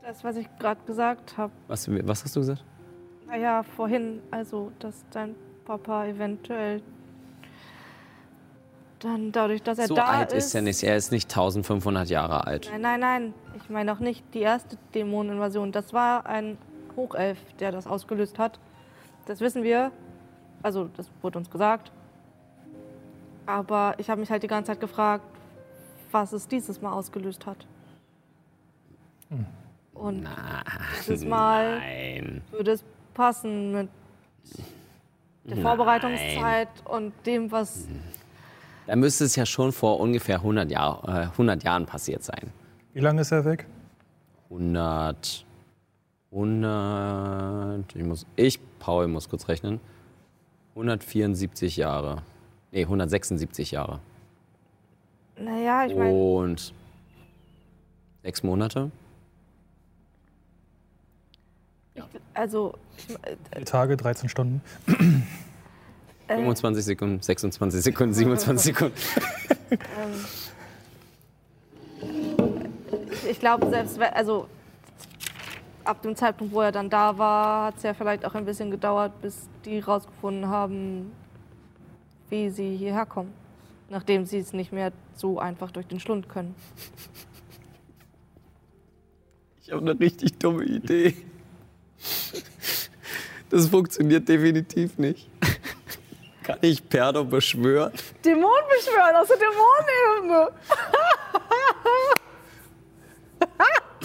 Das, was ich gerade gesagt habe. Was, was hast du gesagt? Naja, vorhin, also, dass dein Papa eventuell dann dadurch, dass er so da alt ist. ist er nicht. Er ist nicht 1500 Jahre alt. Nein, nein, nein. Ich meine auch nicht die erste Dämoneninvasion. Das war ein Hochelf, der das ausgelöst hat. Das wissen wir. Also, das wurde uns gesagt. Aber ich habe mich halt die ganze Zeit gefragt, was es dieses Mal ausgelöst hat. Und dieses Mal Nein. würde es passen mit der Vorbereitungszeit und dem, was. Da müsste es ja schon vor ungefähr 100, Jahr, äh, 100 Jahren passiert sein. Wie lange ist er weg? 100, 100, ich muss, ich, Paul, muss kurz rechnen. 174 Jahre. Nee, 176 Jahre. Naja, ich meine, Und sechs Monate? also. Vier Tage, 13 Stunden. Äh, 25 Sekunden, 26 Sekunden, 27 Sekunden. Ich glaube, selbst wenn, also ab dem Zeitpunkt, wo er dann da war, hat es ja vielleicht auch ein bisschen gedauert, bis die rausgefunden haben, wie sie hierher kommen. Nachdem sie es nicht mehr so einfach durch den Schlund können. Ich habe eine richtig dumme Idee. Das funktioniert definitiv nicht. Kann ich Perdo beschwören? Dämonen beschwören aus der Dämonenebene!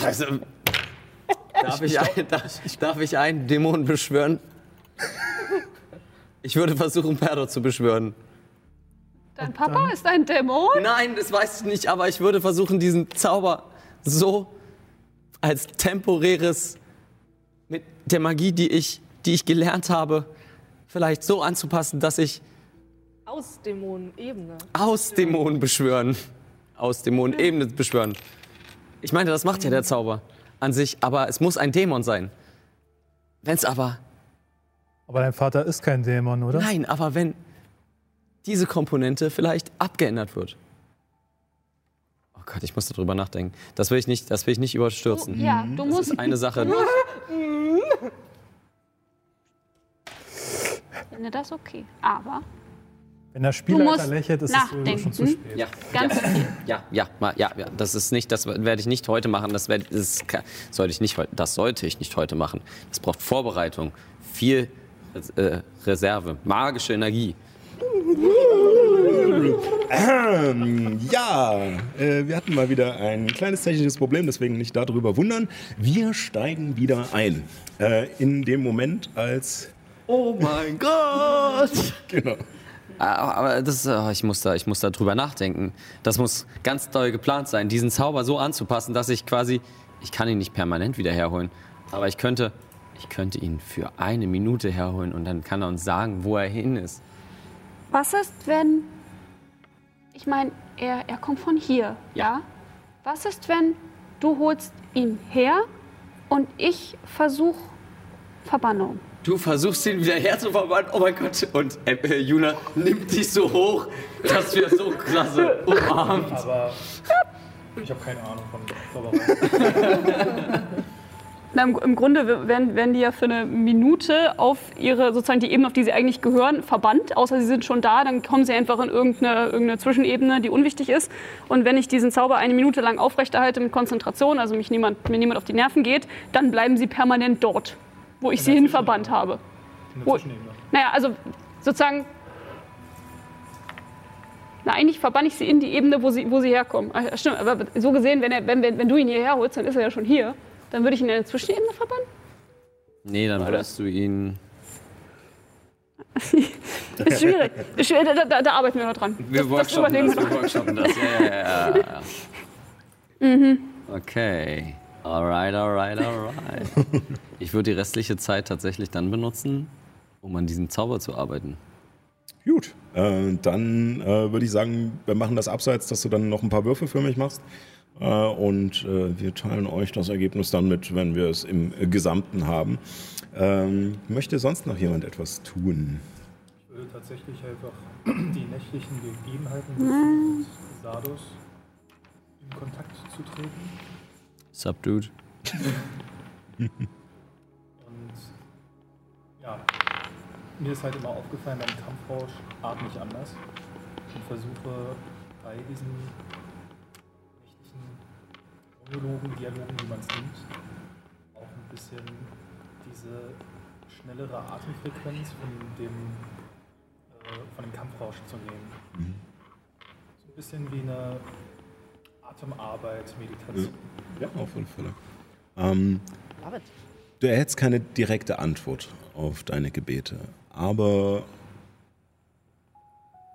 Also, darf, ich ein, darf, darf ich einen Dämon beschwören? Ich würde versuchen, Perdo zu beschwören. Dein Papa ist ein Dämon? Nein, das weiß ich nicht, aber ich würde versuchen, diesen Zauber so als temporäres mit der Magie, die ich, die ich gelernt habe, vielleicht so anzupassen, dass ich Aus Dämonenebene. aus Dämonen beschwören. Aus Dämonenebene beschwören. Ich meine, das macht ja der Zauber an sich, aber es muss ein Dämon sein. Wenn es aber. Aber dein Vater ist kein Dämon, oder? Nein, aber wenn diese Komponente vielleicht abgeändert wird. Oh Gott, ich muss darüber nachdenken. Das will ich nicht, das will ich nicht Du, überstürzen. ja, du Das musst. ist eine Sache. (laughs) Ich finde das okay. Aber Wenn der Spielleiter musst lächelt, ist es nachdenken. schon zu spät. Ja, ganz ja, ja, ma- ja, ja, das ist nicht, das werde ich nicht heute machen. Das, werd, das sollte ich nicht, das sollte ich nicht heute machen. Das braucht Vorbereitung, viel äh, Reserve, magische Energie. Ähm, ja, äh, wir hatten mal wieder ein kleines technisches Problem, deswegen nicht darüber wundern. Wir steigen wieder ein. Äh, in dem Moment, als. Oh mein Gott! Genau. Aber aber das, oh, ich, muss da, ich muss da drüber nachdenken. Das muss ganz doll geplant sein, diesen Zauber so anzupassen, dass ich quasi, ich kann ihn nicht permanent wieder herholen, aber ich könnte, ich könnte ihn für eine Minute herholen und dann kann er uns sagen, wo er hin ist. Was ist, wenn. Ich meine, er, er kommt von hier, ja. Was ist, wenn du holst ihn her und ich versuche Verbannung? Du versuchst ihn wieder herzuverwandeln, oh mein Gott. Und äh, äh, Juna nimmt dich so hoch, dass wir so klasse umarmt. Aber ich habe keine Ahnung von Zauberei. Na, im, Im Grunde werden, werden die ja für eine Minute auf ihre, sozusagen die Ebene, auf die sie eigentlich gehören, verbannt. Außer sie sind schon da, dann kommen sie einfach in irgendeine, irgendeine Zwischenebene, die unwichtig ist. Und wenn ich diesen Zauber eine Minute lang aufrechterhalte mit Konzentration, also mich niemand, mir niemand auf die Nerven geht, dann bleiben sie permanent dort, wo ich sie hin verbannt habe. In der Wo- Zwischenebene. Naja, also sozusagen. Na, eigentlich verbann ich sie in die Ebene, wo sie, wo sie herkommen. Ach, stimmt, aber so gesehen, wenn, er, wenn, wenn, wenn du ihn hierher holst, dann ist er ja schon hier. Dann würde ich ihn in eine Zwischenebene verbannen? Nee, dann würdest du ihn. (laughs) Ist schwierig. Ist schwierig. Da, da, da arbeiten wir noch dran. Wir das workshoppen überlegen das, wir wir noch. workshoppen das. Ja, ja, ja, ja. (laughs) Okay. Alright, alright, alright. (laughs) Ich würde die restliche Zeit tatsächlich dann benutzen, um an diesem Zauber zu arbeiten. Gut, äh, dann äh, würde ich sagen, wir machen das abseits, dass du dann noch ein paar Würfe für mich machst. Äh, und äh, wir teilen euch das Ergebnis dann mit, wenn wir es im äh, Gesamten haben. Ähm, möchte sonst noch jemand etwas tun? Ich würde tatsächlich einfach die nächtlichen Gegebenheiten mit Sardos in Kontakt zu treten. Sup, Dude? Und ja, mir ist halt immer aufgefallen, beim Kampfrausch atme ich anders und versuche bei diesen nächtlichen Monologen, Dialogen, wie man es nimmt, auch ein bisschen diese schnellere Atemfrequenz von dem, äh, von dem Kampfrausch zu nehmen. bisschen wie eine Atemarbeit, Meditation. Ja, auf alle Fälle. Ähm, du erhältst keine direkte Antwort auf deine Gebete, aber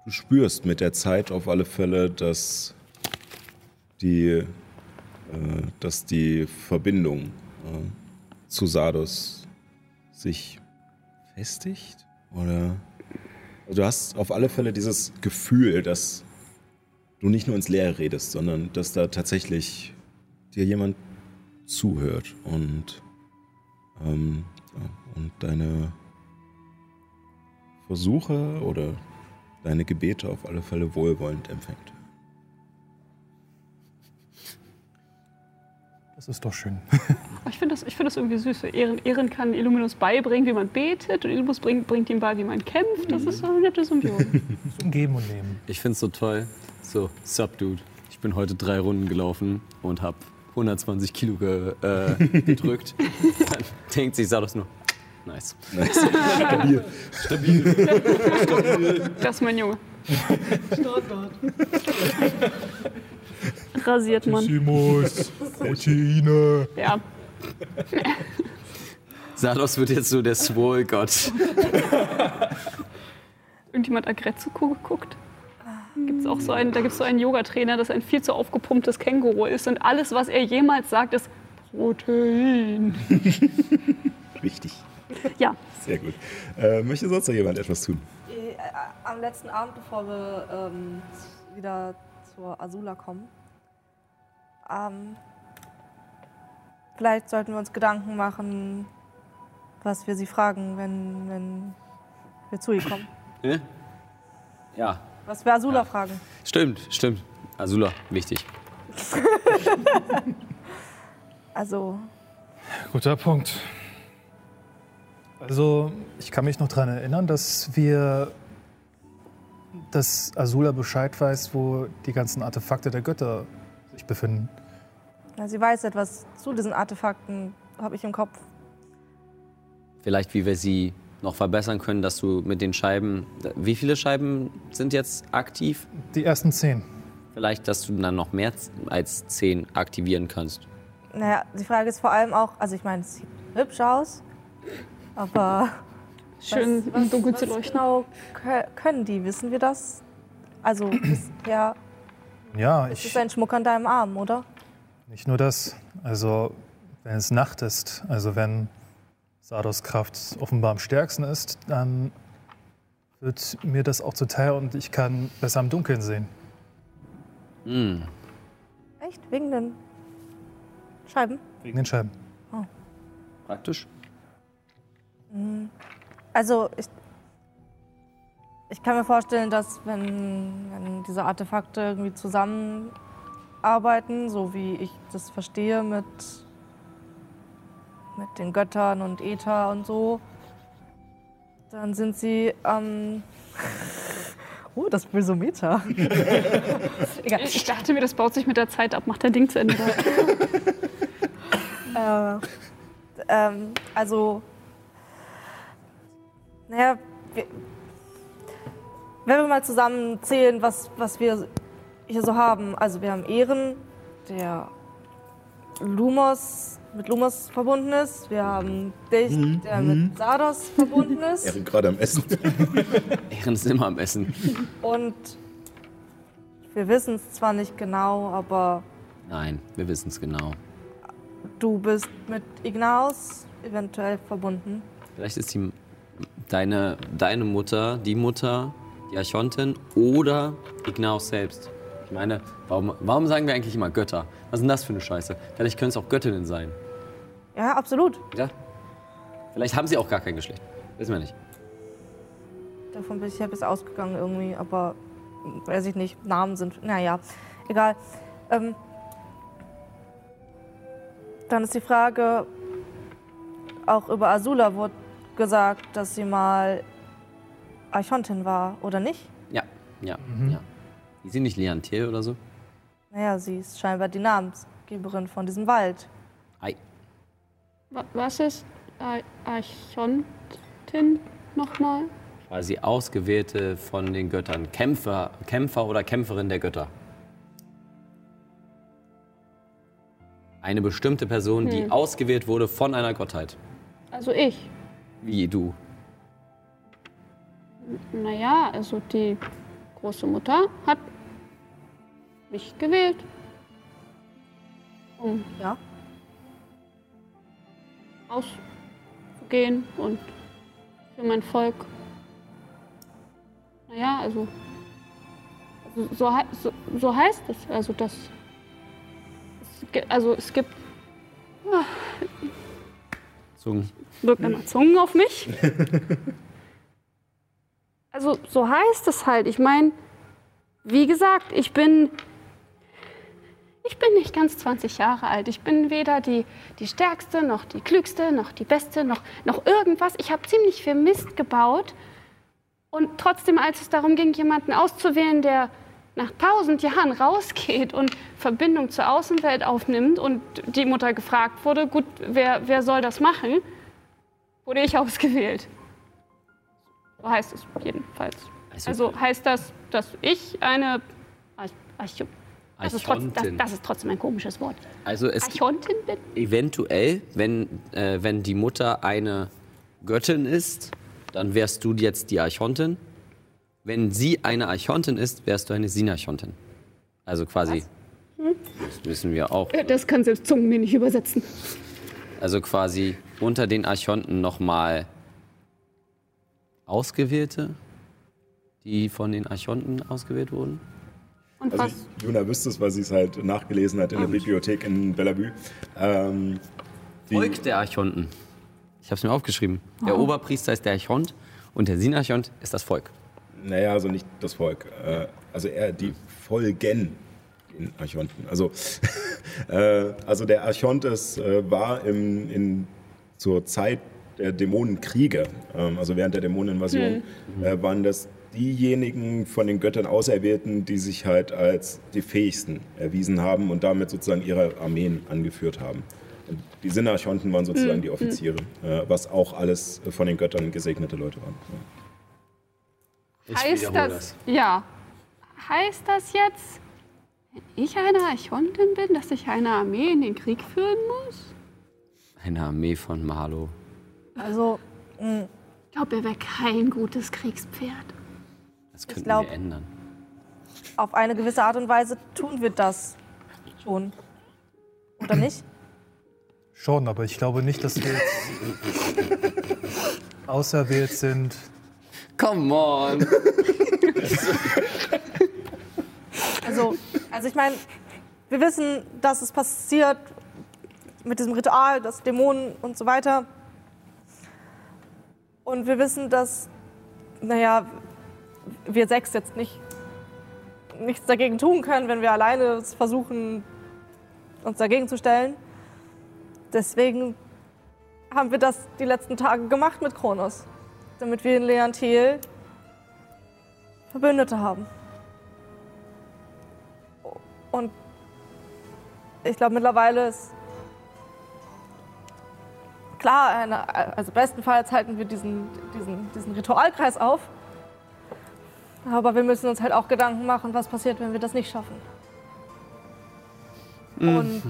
du spürst mit der Zeit auf alle Fälle, dass die, äh, dass die Verbindung äh, zu Sardos sich festigt oder also du hast auf alle Fälle dieses Gefühl, dass du nicht nur ins Leere redest, sondern dass da tatsächlich dir jemand zuhört und, ähm, und deine Versuche oder deine Gebete auf alle Fälle wohlwollend empfängt. Das ist doch schön. (laughs) Ich finde das, ich find das irgendwie süß. Ehren, Ehren kann Illuminus beibringen, wie man betet und Illuminus bringt, bringt ihm bei, wie man kämpft. Das ist so eine nette Symbiose. (laughs) Geben und Nehmen. Ich find's so toll. So, sup, Dude. Ich bin heute drei Runden gelaufen und hab 120 Kilo ge, äh, gedrückt. (laughs) Dann denkt sich Sados nur, nice. Das ist mein Junge. Rasiert man. Simus, Proteine. Ja. (laughs) Sados wird jetzt so der Swole-Gott. Irgendjemand Agretsuko geguckt? Gibt's auch so einen, da gibt es so einen Yogatrainer, das ein viel zu aufgepumptes Känguru ist und alles, was er jemals sagt, ist Protein. (laughs) Wichtig. Ja, Sehr gut. Äh, möchte sonst noch jemand etwas tun? Äh, Am letzten Abend, bevor wir ähm, wieder zur Azula kommen, ähm, vielleicht sollten wir uns Gedanken machen, was wir sie fragen, wenn, wenn wir zu ihr kommen. (clears throat) Ne? Ja, Was wir Azula fragen. stimmt, stimmt. Azula, wichtig. (laughs) Also, Guter Punkt. Also, ich kann mich noch daran erinnern, dass wir, dass Azula Bescheid weiß, wo die ganzen Artefakte der Götter sich befinden. na, sie weiß etwas zu diesen Artefakten, habe ich im Kopf. Vielleicht, wie wir sie noch verbessern können, dass du mit den Scheiben. Wie viele Scheiben sind jetzt aktiv? Die ersten zehn. Vielleicht, dass du dann noch mehr als zehn aktivieren kannst. Naja, die Frage ist vor allem auch, also ich meine, es sieht hübsch aus, aber (laughs) schön was, im Dunkeln was zu leuchten. genau kö- können die? Wissen wir das? Also (clears throat) bisher Ja, ist ich, es ein Schmuck an deinem Arm, oder? nicht nur das. Also, wenn es Nacht ist, also wenn Sardos Kraft offenbar am stärksten ist, dann wird mir das auch zuteil und ich kann besser im Dunkeln sehen. Hm. Echt? Wegen den Scheiben? Wegen den Scheiben. Praktisch. Also ich, ich kann mir vorstellen, dass wenn, wenn diese Artefakte irgendwie zusammenarbeiten, so wie ich das verstehe mit, mit den Göttern und Äther und so, dann sind sie ähm, (laughs) Oh, das Bösometer. (laughs) Egal. Ich dachte mir, das baut sich mit der Zeit ab. Macht dein Ding zu Ende. (laughs) Äh, ähm, also, naja, wir, wenn wir mal zusammen zählen, was, was wir hier so haben. Also wir haben Ehren, der Lumos, mit Lumos verbunden ist. Wir haben dich, der mit Sardos verbunden (laughs) ist. Erin gerade am Essen. (laughs) Ehren ist immer am Essen. Und wir wissen es zwar nicht genau, aber Nein, wir wissen es genau. du bist mit Ignaus eventuell verbunden. Vielleicht ist die, deine, deine Mutter die Mutter, die Archontin oder Ignaus selbst. Ich meine, warum, warum sagen wir eigentlich immer Götter? Was ist denn das für eine Scheiße? Vielleicht können es auch Göttinnen sein. Ja, absolut. Ja? Vielleicht haben sie auch gar kein Geschlecht. Wissen wir nicht. Davon bin ich ja bis ausgegangen irgendwie, aber weiß ich nicht, Namen sind, naja, egal. Ähm, dann ist die Frage, auch über Azula wurde gesagt, dass sie mal Archontin war, oder nicht? Ja, ja, ja. Die sind nicht Leontier oder so? Naja, sie ist scheinbar die Namensgeberin von diesem Wald. Hi. Wa- Was ist Ar- Archontin nochmal? quasi Ausgewählte von den Göttern. Kämpfer, Kämpfer oder Kämpferin der Götter. Eine bestimmte Person, die ausgewählt wurde von einer Gottheit. Also ich. Wie du. Naja, also die große Mutter hat mich gewählt. Um Ja. auszugehen und für mein Volk. Naja, also, also so, so, so heißt es. Also das. Es, also es gibt. Zungen. Wirkt immer Zungen auf mich. (laughs) Also so heißt es halt. Ich meine, wie gesagt, ich bin. Ich bin nicht ganz 20 Jahre alt. Ich bin weder die, die stärkste, noch die klügste, noch die beste, noch, noch irgendwas. Ich habe ziemlich viel Mist gebaut. Und trotzdem, als es darum ging, jemanden auszuwählen, der nach tausend Jahren rausgeht und Verbindung zur Außenwelt aufnimmt und die Mutter gefragt wurde, gut, wer, wer soll das machen, wurde ich ausgewählt. So heißt es jedenfalls. Also heißt das, dass ich eine Arch Arch das, ist trotz, das, Archontin. das ist trotzdem ein komisches Wort. Also es Archontin bin? eventuell, wenn, äh, wenn die Mutter eine Göttin ist, dann wärst du jetzt die Archontin. Wenn sie eine Archontin ist, wärst du eine Sinarchontin. Also quasi. Das wissen wir auch. Das kann selbst Zungen mir nicht übersetzen. Also quasi unter den Archonten nochmal Ausgewählte, die von den Archonten ausgewählt wurden. Und Also was? Juna wüsste es, weil sie es halt nachgelesen hat in der Bibliothek in Bellevue. Ähm, Volk der Archonten. Ich habe es mir aufgeschrieben. Der Oberpriester ist der Archont und der Sinarchont ist das Volk. Naja, also nicht das Volk. Äh, also eher die Folgen den Archonten. Also, (laughs) äh, also der Archontes äh, war im, in, zur Zeit der Dämonenkriege, ähm, also während der Dämoneninvasion, äh, waren das diejenigen von den Göttern Auserwählten, die sich halt als die fähigsten erwiesen haben und damit sozusagen ihre Armeen angeführt haben. Und die Sinarchonten waren sozusagen die Offiziere, äh, was auch alles von den Göttern gesegnete Leute waren. Ich heißt wiederhole das, Ja. Heißt das jetzt, wenn ich eine Archontin bin, dass ich eine Armee in den Krieg führen muss? Eine Armee von Marlow. Also, Ich glaube, er wäre kein gutes Kriegspferd. Das könnten glaub- wir ändern. auf eine gewisse Art und Weise tun wir das schon. Oder nicht? Schon, aber ich glaube nicht, dass wir jetzt (laughs) auserwählt sind. Come on! Also, also ich meine, wir wissen, dass es passiert mit diesem Ritual, das Dämonen und so weiter. Und wir wissen, dass, naja, wir sechs jetzt nicht nichts dagegen tun können, wenn wir alleine versuchen, uns dagegen zu stellen. Deswegen haben wir das die letzten Tage gemacht mit Kronos, damit wir in Leontil Verbündete haben. Und ich glaube, mittlerweile ist klar, eine, also bestenfalls halten wir diesen, diesen, diesen Ritualkreis auf. Aber wir müssen uns halt auch Gedanken machen, was passiert, wenn wir das nicht schaffen. Und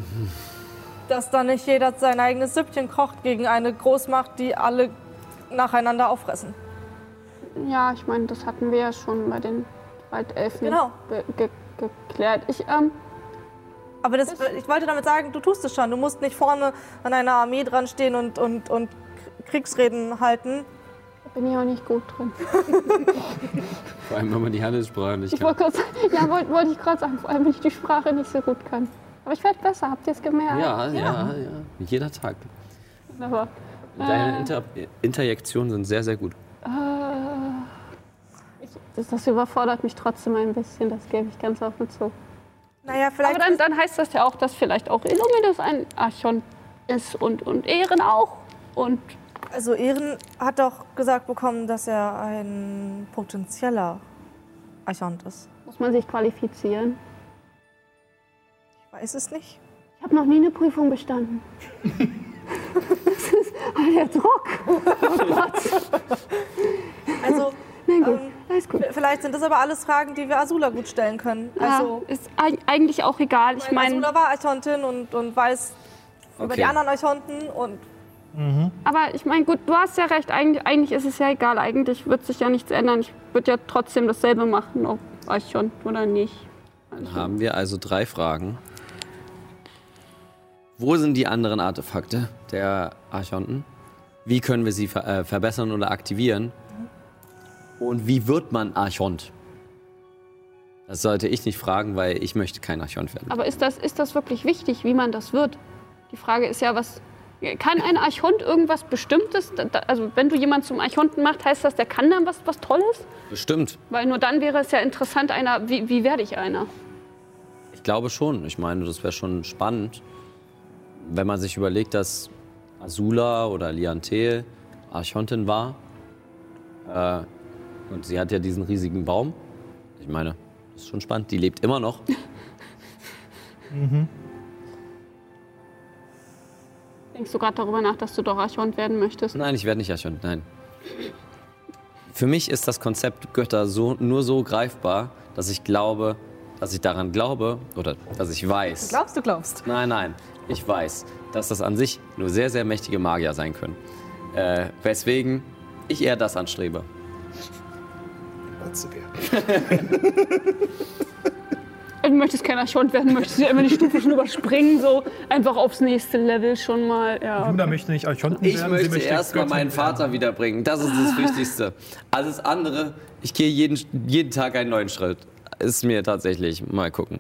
dass dann nicht jeder sein eigenes Süppchen kocht gegen eine Großmacht, die alle nacheinander auffressen. Ja, ich meine, das hatten wir ja schon bei den Waldelfen Genau. geklärt. Ich, ähm, Aber das, ich wollte damit sagen, du tust es schon. Du musst nicht vorne an einer Armee dran stehen und, und, und Kriegsreden halten. da bin ich auch nicht gut drin. (laughs) Vor allem, wenn man die Handelssprache nicht Ich kann. wollte kurz, ja, wollte wollte ich gerade sagen, vor allem, wenn ich die Sprache nicht so gut kann. Aber ich werde besser, habt ihr es gemerkt? Ja, ja, ja. Jeder Tag. Aber, Deine Inter Interjektionen sind sehr, sehr gut. das, das überfordert mich trotzdem ein bisschen, das gebe ich ganz offen zu. Naja, vielleicht. Aber dann, dann heißt das ja auch, dass vielleicht auch Illuminus ein Archon ist und, und Ehren auch. Und also, Ehren hat doch gesagt bekommen, dass er ein potenzieller Archont ist. muss man sich qualifizieren. Ich weiß es nicht. Ich habe noch nie eine Prüfung bestanden. (laughs) das ist (laughs) der Druck. Oh Gott. Also, Na gut, Ähm, alles gut. Vielleicht sind das aber alles Fragen, die wir Azula gut stellen können. Also, ja, ist eig- eigentlich auch egal. Ich meine, Azula war Archontin und, und weiß über Okay. die anderen Archonten und aber ich meine, gut, du hast ja recht. Eigentlich, eigentlich ist es ja egal. Eigentlich wird sich ja nichts ändern. Ich würde ja trotzdem dasselbe machen, ob Archon oder nicht. Dann haben wir also drei Fragen. Wo sind die anderen Artefakte der Archonten? Wie können wir sie ver äh, verbessern oder aktivieren? Und wie wird man Archont? Das sollte ich nicht fragen, weil ich möchte kein Archont werden. Aber ist das, ist das wirklich wichtig, wie man das wird? Die Frage ist ja, was. Kann ein Archont irgendwas Bestimmtes? Also, wenn du jemanden zum Archonten machst, heißt das, der kann dann was, was Tolles? Bestimmt. Weil nur dann wäre es ja interessant, einer, wie, wie werde ich einer? Ich glaube schon. Ich meine, das wäre schon spannend, wenn man sich überlegt, dass Azula oder Liantel Archontin war. Äh, und sie hat ja diesen riesigen Baum. Ich meine, das ist schon spannend. Die lebt immer noch. (laughs) Denkst du gerade darüber nach, dass du doch Archont werden möchtest? Nein, ich werde nicht Archont, nein. Für mich ist das Konzept Götter so, nur so greifbar, dass ich glaube, dass ich daran glaube oder dass ich weiß. glaubst du glaubst. Nein, nein, ich weiß, dass das an sich nur sehr, sehr mächtige Magier sein können. Äh, weswegen ich eher das anstrebe. (laughs) Du möchtest kein Archont werden, möchtest ja immer die Stufe schon überspringen, so einfach aufs nächste Level schon mal. Ja. Luna möchte nicht Ich werden. sie möchte erstmal Göttin meinen Vater wiederbringen. Das ist das (laughs) Wichtigste. Alles andere, ich gehe jeden, jeden Tag einen neuen Schritt. Ist mir tatsächlich, mal gucken.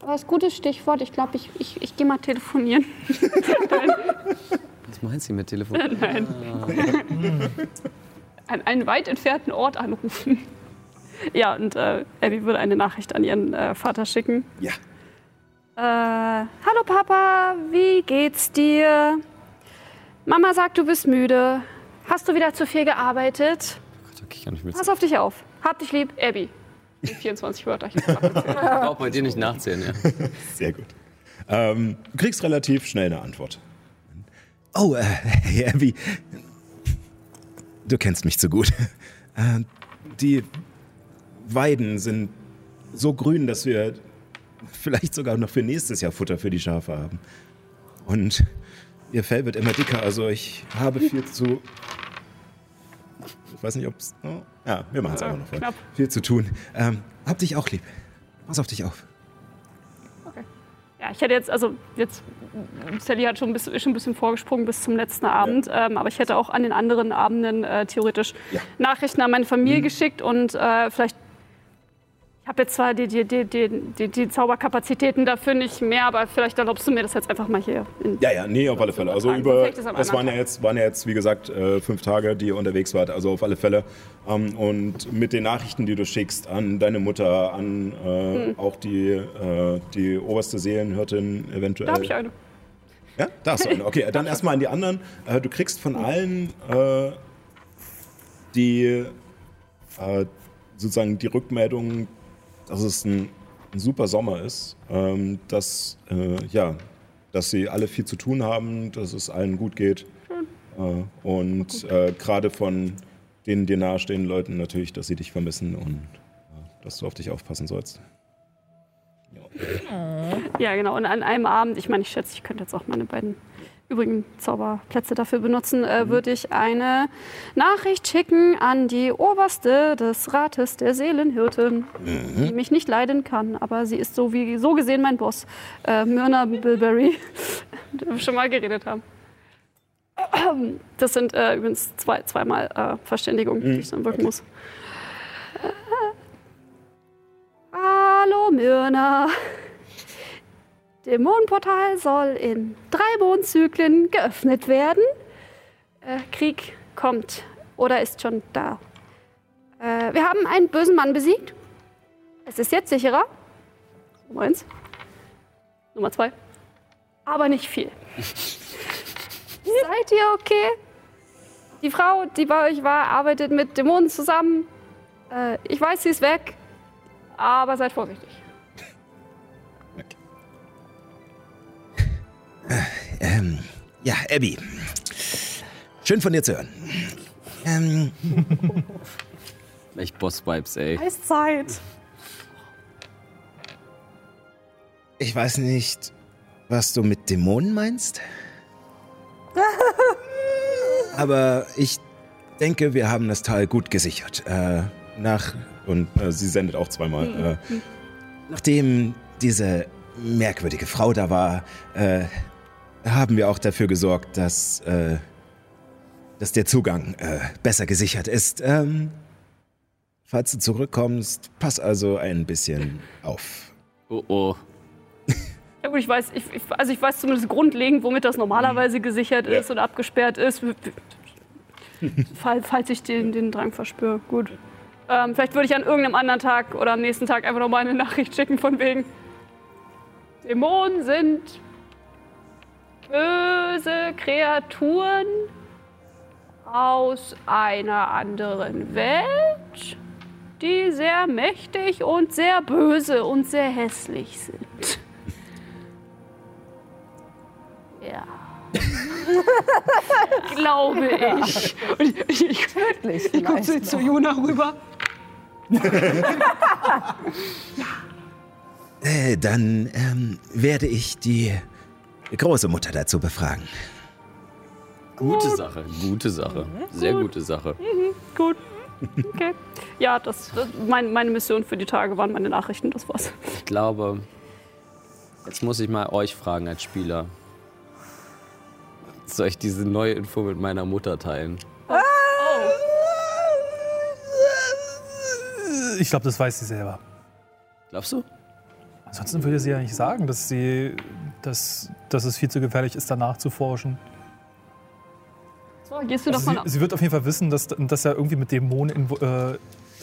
Aber das ist ein gutes Stichwort. Ich glaube, ich, ich, ich gehe mal telefonieren. (laughs) Was meint sie mit Telefon? Nein. An einen weit entfernten Ort anrufen. (laughs) Ja, und äh, Abby würde eine Nachricht an ihren äh, Vater schicken. Ja. Äh, hallo Papa, wie geht's dir? Mama sagt, du bist müde. Hast du wieder zu viel gearbeitet? Okay, ich kann nicht mit. Pass auf dich auf. Hab dich lieb, Abby. Die 24 Wörter. (laughs) Ich brauche bei dir nicht nachzählen, ja. (laughs) Sehr gut. Ähm, du kriegst relativ schnell eine Antwort. Oh, äh, hey Abby. Du kennst mich zu gut. Äh, die Weiden sind so grün, dass wir vielleicht sogar noch für nächstes Jahr Futter für die Schafe haben. Und ihr Fell wird immer dicker, also ich habe viel (laughs) zu. Ich weiß nicht, ob es. Oh, ja, wir machen es einfach noch voll. knapp. Viel zu tun. Ähm, hab dich auch lieb. Pass auf dich auf. Ja, ich hätte jetzt, also jetzt, Sally hat schon ein bisschen, schon ein bisschen vorgesprungen bis zum letzten Abend, ähm, aber ich hätte auch an den anderen Abenden äh, theoretisch Ja. Nachrichten an meine Familie geschickt und äh, vielleicht, ich habe jetzt zwar die, die, die, die, die, Zauberkapazitäten dafür nicht mehr, aber vielleicht erlaubst du mir das jetzt einfach mal hier. In, Ja, ja, nee, auf alle Fälle. Also über, es waren ja jetzt, waren ja jetzt, wie gesagt, äh, fünf Tage, die ihr unterwegs wart. Also auf alle Fälle. Ähm, und mit den Nachrichten, die du schickst an deine Mutter, an äh, Hm. auch die, äh, die oberste Seelenhirtin eventuell. da habe ich eine. Ja, da hast du eine. Okay, dann erstmal an die anderen. Du kriegst von allen äh, die sozusagen die Rückmeldung, dass es ein, ein super Sommer ist, ähm, dass äh, ja, dass sie alle viel zu tun haben, dass es allen gut geht äh, und äh, gerade von den dir nahestehenden Leuten natürlich, dass sie dich vermissen und äh, dass du auf dich aufpassen sollst. Ja, genau. Und an einem Abend, ich meine, ich schätze, ich könnte jetzt auch meine beiden übrigen Zauberplätze dafür benutzen, äh, würde ich eine Nachricht schicken an die Oberste des Rates der Seelenhirten, die mich nicht leiden kann, aber sie ist so wie so gesehen mein Boss, äh, Myrna Bilberry, (laughs) mit der wir schon mal geredet haben. Das sind äh, übrigens zwei, zweimal äh, Verständigung, die ich dann wirken muss. Äh, Hallo Myrna. Dämonenportal soll in drei Mondzyklen geöffnet werden. Äh, Krieg kommt oder ist schon da. Äh, wir haben einen bösen Mann besiegt. Es ist jetzt sicherer. Nummer eins. Nummer zwei. Aber nicht viel. (laughs) Seid ihr okay? Die Frau, die bei euch war, arbeitet mit Dämonen zusammen. Äh, ich weiß, sie ist weg. Aber seid vorsichtig. Ja, Abby. Schön von dir zu hören. Ähm, Echt Boss-Vibes, ey. Eiszeit. Ich weiß nicht, was du mit Dämonen meinst. (laughs) Aber ich denke, wir haben das Tal gut gesichert. Äh, nach und äh, sie sendet auch zweimal. Äh, nachdem diese merkwürdige Frau da war, äh, haben wir auch dafür gesorgt, dass, äh, dass der Zugang äh, besser gesichert ist. Ähm, falls du zurückkommst, pass also ein bisschen auf. Oh oh. Ja gut, ich weiß, ich, ich, also ich weiß zumindest grundlegend, womit das normalerweise gesichert ist und abgesperrt ist. Fall, falls ich den, den Drang verspüre. Gut. Ähm, vielleicht würde ich an irgendeinem anderen Tag oder am nächsten Tag einfach nochmal eine Nachricht schicken von wegen. Dämonen sind böse Kreaturen aus einer anderen Welt, die sehr mächtig und sehr böse und sehr hässlich sind. Ja. (laughs) Glaube ich. Und ich, ich, Wirklich. ich gucke zu, zu Juna rüber. (laughs) Äh, dann ähm, werde ich die große Mutter dazu befragen. Gute Sache, gute Sache. Sehr gute Sache. Gut. Okay. Ja, das, das mein, meine Mission für die Tage waren meine Nachrichten, das war's. Ich glaube, jetzt muss ich mal euch fragen als Spieler. Soll ich diese neue Info mit meiner Mutter teilen? Ich glaube, das weiß sie selber. Glaubst du? Ansonsten würde sie ja nicht sagen, dass, sie, dass, dass es viel zu gefährlich ist, danach zu forschen. So, gehst du Also doch sie, mal. sie wird auf jeden Fall wissen, dass, dass er irgendwie mit Dämonen in, äh,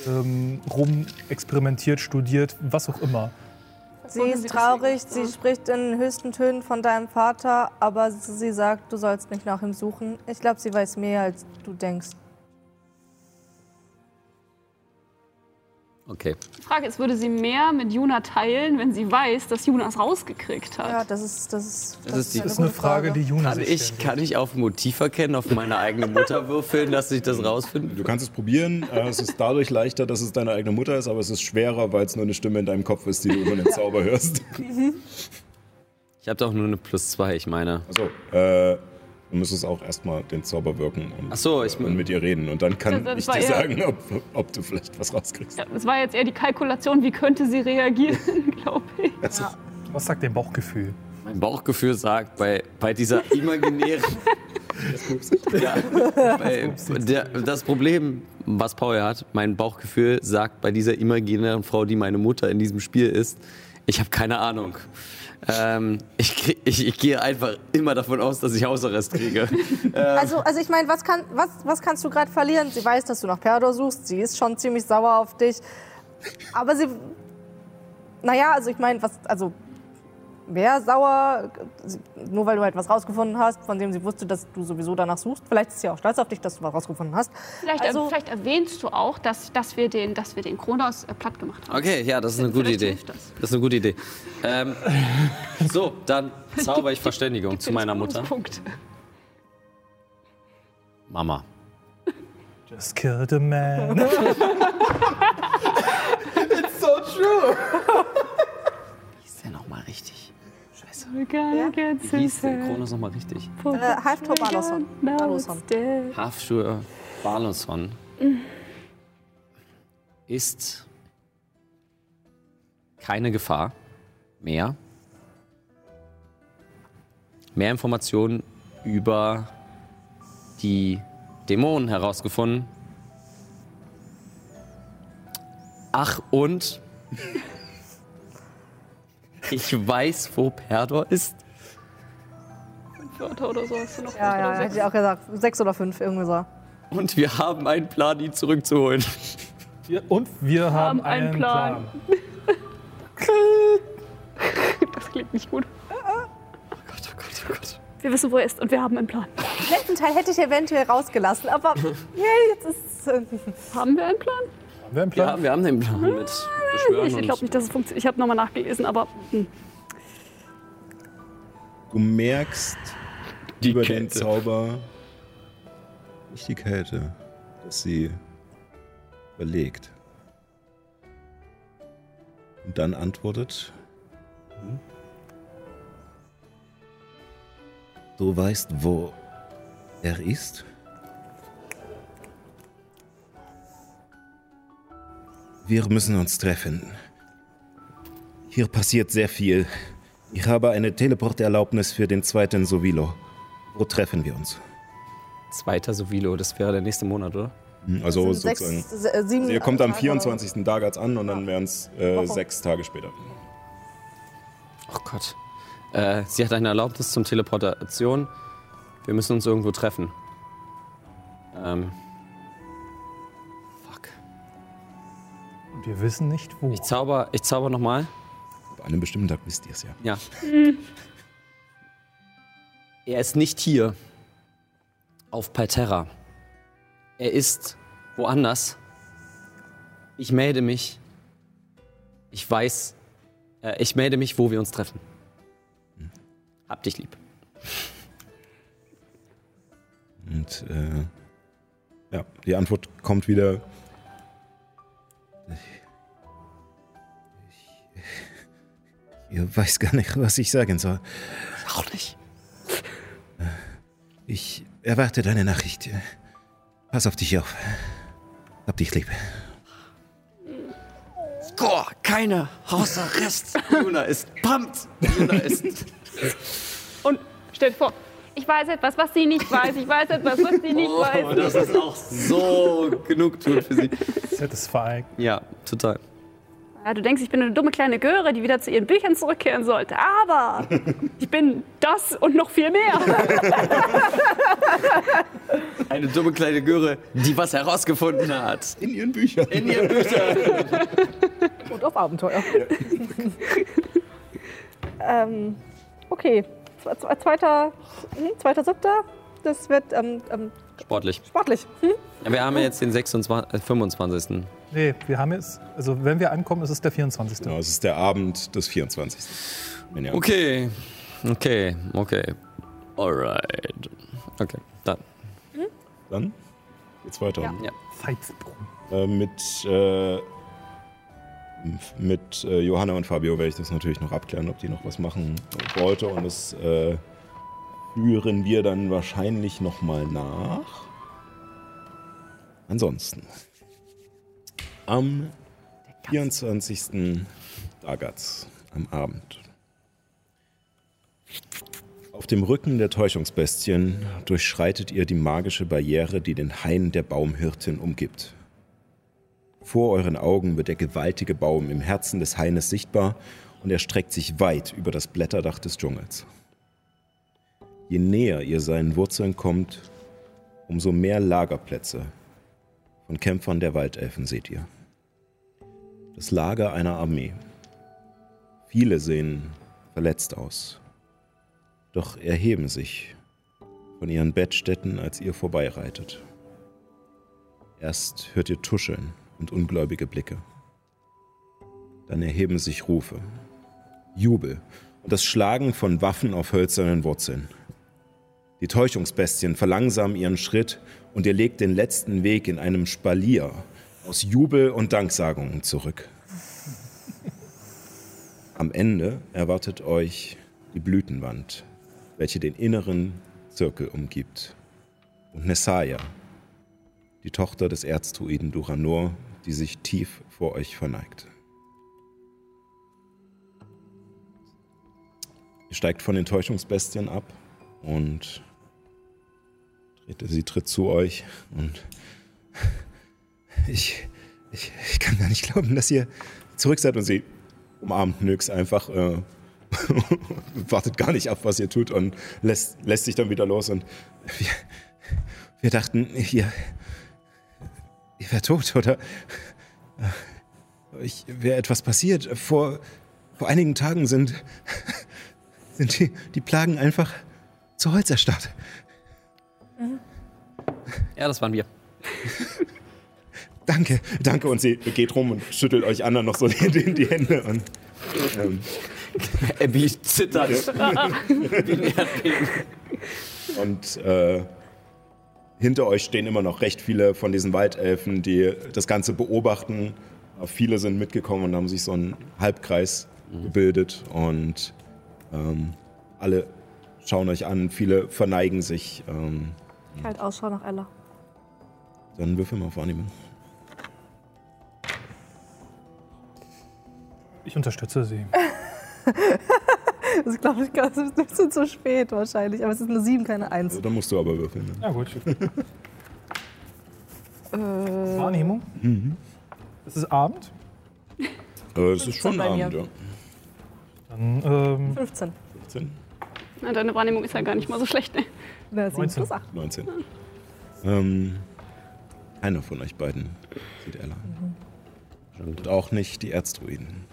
ähm, rum experimentiert, studiert, was auch immer. Sie ist traurig, sie spricht in höchsten Tönen von deinem Vater, aber sie sagt, du sollst nicht nach ihm suchen. Ich glaube, sie weiß mehr, als du denkst. Okay. Die Frage ist, würde sie mehr mit Juna teilen, wenn sie weiß, dass Juna es rausgekriegt hat? Ja, das ist, das ist, Das ist die- Das ist eine gute Frage, die Juna Kann sich ich, kann ich auf Motiv erkennen, auf meine eigene Mutter würfeln, dass ich das rausfinde? Du kannst es probieren. Äh, Es ist dadurch leichter, dass es deine eigene Mutter ist, aber es ist schwerer, weil es nur eine Stimme in deinem Kopf ist, die du über den (laughs) Zauber hörst. Ich habe doch nur eine plus zwei, ich meine. Also, äh, du müsstest auch erstmal den Zauber wirken und, Ach so, ich- und mit ihr reden. Und dann kann Das- das ich dir eher- sagen, ob, ob du vielleicht was rauskriegst. Ja, das war jetzt eher die Kalkulation, wie könnte sie reagieren, (laughs) glaube ich. Was sagt dein Bauchgefühl? Mein Bauchgefühl sagt, bei, bei dieser imaginären. (laughs) ja, bei, der, das Problem, was Paul hat, mein Bauchgefühl sagt bei dieser imaginären Frau, die meine Mutter in diesem Spiel ist, ich habe keine Ahnung. Ähm, ich, ich, ich gehe einfach immer davon aus, dass ich Hausarrest kriege. (laughs) Also, also ich meine, was, kann, was, was kannst du gerade verlieren? Sie weiß, dass du nach Perdor suchst. Sie ist schon ziemlich sauer auf dich. Aber sie. Naja, also ich meine, was. Also. Wer sauer, nur weil du halt was rausgefunden hast, von dem sie wusste, dass du sowieso danach suchst. Vielleicht ist sie auch stolz auf dich, dass du was rausgefunden hast. Vielleicht, Also- vielleicht erwähnst du auch, dass, dass, wir, den, dass wir den Kronos äh, platt gemacht haben. Okay, ja, das ist eine gute Vielleicht Idee. hilft das. Das ist eine gute Idee. Ähm, (laughs) so, dann (laughs) zauber ich Verständigung zu meiner Mutter. Punkt. Mama. Just killed a man. (laughs) Wie Wie hieß der Kronos nochmal richtig? Äh, Halftor Baloson. Baloson. Hafschur Barloson ist keine Gefahr mehr. Mehr Informationen über die Dämonen herausgefunden. Ach und ich weiß, wo Perdor ist. Wörter oder so hast du noch. Ja, ja, hätte ich auch gesagt. Sechs oder fünf, irgendwie so. Und wir haben einen Plan, ihn zurückzuholen. Wir- Und wir haben, einen einen Plan. Plan. Das klingt nicht gut. Oh Gott, oh Gott, oh Gott. Wir wissen, wo er ist und wir haben einen Plan. Den letzten Teil hätte ich eventuell rausgelassen, aber (laughs) ja, jetzt ist es. äh, Haben wir einen Plan? Haben wir einen Plan? Ja, wir haben den Plan mit Beschwören Ich, ich glaube nicht, dass es funktioniert. Ich habe nochmal nachgelesen, aber hm. Du merkst Die über den Kälte. Zauber nicht die Kälte, dass sie überlegt. Und dann antwortet. Du weißt, wo er ist? Wir müssen uns treffen. Hier passiert sehr viel. Ich habe eine Teleporterlaubnis für den zweiten Sovilo. Wo treffen wir uns? Zweiter Sovilo, das wäre der nächste Monat, oder? Also Sind sozusagen. sechs, äh, sieben Ihr kommt am Tage 24. Dagatz an und dann wären es äh, sechs Tage später. Oh Gott. Äh, sie hat eine Erlaubnis zum Teleportation. Wir müssen uns irgendwo treffen. Ähm. Wir wissen nicht, wo. Ich zauber, ich zauber nochmal. Ab einem bestimmten Tag wisst ihr es ja. Ja. Er ist nicht hier. Auf Palterra. Er ist woanders. Ich melde mich. Ich weiß. Äh, ich melde mich, wo wir uns treffen. Hab dich lieb. Und äh, ja, die Antwort kommt wieder. Ich, ich weiß gar nicht, was ich sagen soll. Auch nicht. Ich erwarte deine Nachricht. Pass auf dich auf. Hab dich lieb. Score, keine Hausarrest. Juna ist pumped. Juna ist. Und stell dir vor, ich weiß etwas, was sie nicht weiß. Ich weiß etwas, was sie nicht Oh, weiß. das ist auch so genug tun für sie. Satisfying. Ja, total. Ja, du denkst, ich bin eine dumme kleine Göre, die wieder zu ihren Büchern zurückkehren sollte. Aber ich bin das und noch viel mehr. (laughs) Eine dumme kleine Göre, die was herausgefunden hat. In ihren Büchern. In ihren Büchern. (laughs) Und auf Abenteuer. (laughs) ähm, okay. Zwe- zwe- Zweiter, hm, zweiter Siebter. Das wird ähm, ähm, Sportlich. sportlich. Hm? Ja, wir haben ja jetzt den 26, äh, 25. Nee, wir haben jetzt, also wenn wir ankommen, ist es der 24. Genau, es ist der Abend des 24. Wenn ihr Okay. Okay, okay. Alright. Okay, dann. Dann geht's weiter. Ja. Ja. Äh, mit äh, mit äh, Johanna und Fabio werde ich das natürlich noch abklären, ob die noch was machen wollte. Und das äh, führen wir dann wahrscheinlich nochmal nach. Ansonsten. Am 24. Dagatz am Abend. Auf dem Rücken der Täuschungsbestien durchschreitet ihr die magische Barriere, die den Hain der Baumhirtin umgibt. Vor euren Augen wird der gewaltige Baum im Herzen des Haines sichtbar und er streckt sich weit über das Blätterdach des Dschungels. Je näher ihr seinen Wurzeln kommt, umso mehr Lagerplätze von Kämpfern der Waldelfen seht ihr. Das Lager einer Armee. Viele sehen verletzt aus, doch erheben sich von ihren Bettstätten, als ihr vorbeireitet. Erst hört ihr Tuscheln und ungläubige Blicke. Dann erheben sich Rufe, Jubel und das Schlagen von Waffen auf hölzernen Wurzeln. Die Täuschungsbestien verlangsamen ihren Schritt und ihr legt den letzten Weg in einem Spalier aus Jubel und Danksagungen zurück. Am Ende erwartet euch die Blütenwand, welche den inneren Zirkel umgibt. Und Nessaya, die Tochter des Erzdruiden Duranor, die sich tief vor euch verneigt. Ihr steigt von den Täuschungsbestien ab und sie tritt zu euch und ich, ich, ich kann gar nicht glauben, dass ihr zurück seid und sie umarmt Nyx einfach, äh, (laughs) wartet gar nicht ab, was ihr tut und lässt, lässt sich dann wieder los und wir, wir dachten, ihr, ihr wärt tot oder äh, ich wäre etwas passiert. Vor, vor einigen Tagen sind, sind die, die Plagen einfach zu Holz erstarrt. Ja, das waren wir. (laughs) Danke, danke. Und sie geht rum und schüttelt euch anderen noch so die, die, die Hände. Und, ähm, Abby zittert. Ein Erdbeben. und äh, hinter euch stehen immer noch recht viele von diesen Waldelfen, die das Ganze beobachten. Viele sind mitgekommen und haben sich so einen Halbkreis gebildet und ähm, alle schauen euch an, viele verneigen sich. Ähm, Ich halt Ausschau nach Ella. dann würfel mal auf Wahrnehmung. Ich unterstütze sie. (laughs) Das glaube ich, ist ein bisschen zu spät wahrscheinlich. Aber es ist eine 7, keine 1. Also, dann musst du aber würfeln. Ne? Na gut. (laughs) Äh, Wahrnehmung. Es ist Abend. Äh, es ist schon. Abend, ja. Dann ähm, 15. 15, Na, deine Wahrnehmung ist ja gar nicht mal so schlecht, ne? Na, 7 19. plus 8. 19. Ähm, keiner von euch beiden sieht Ella. Und auch nicht die Erzdruiden.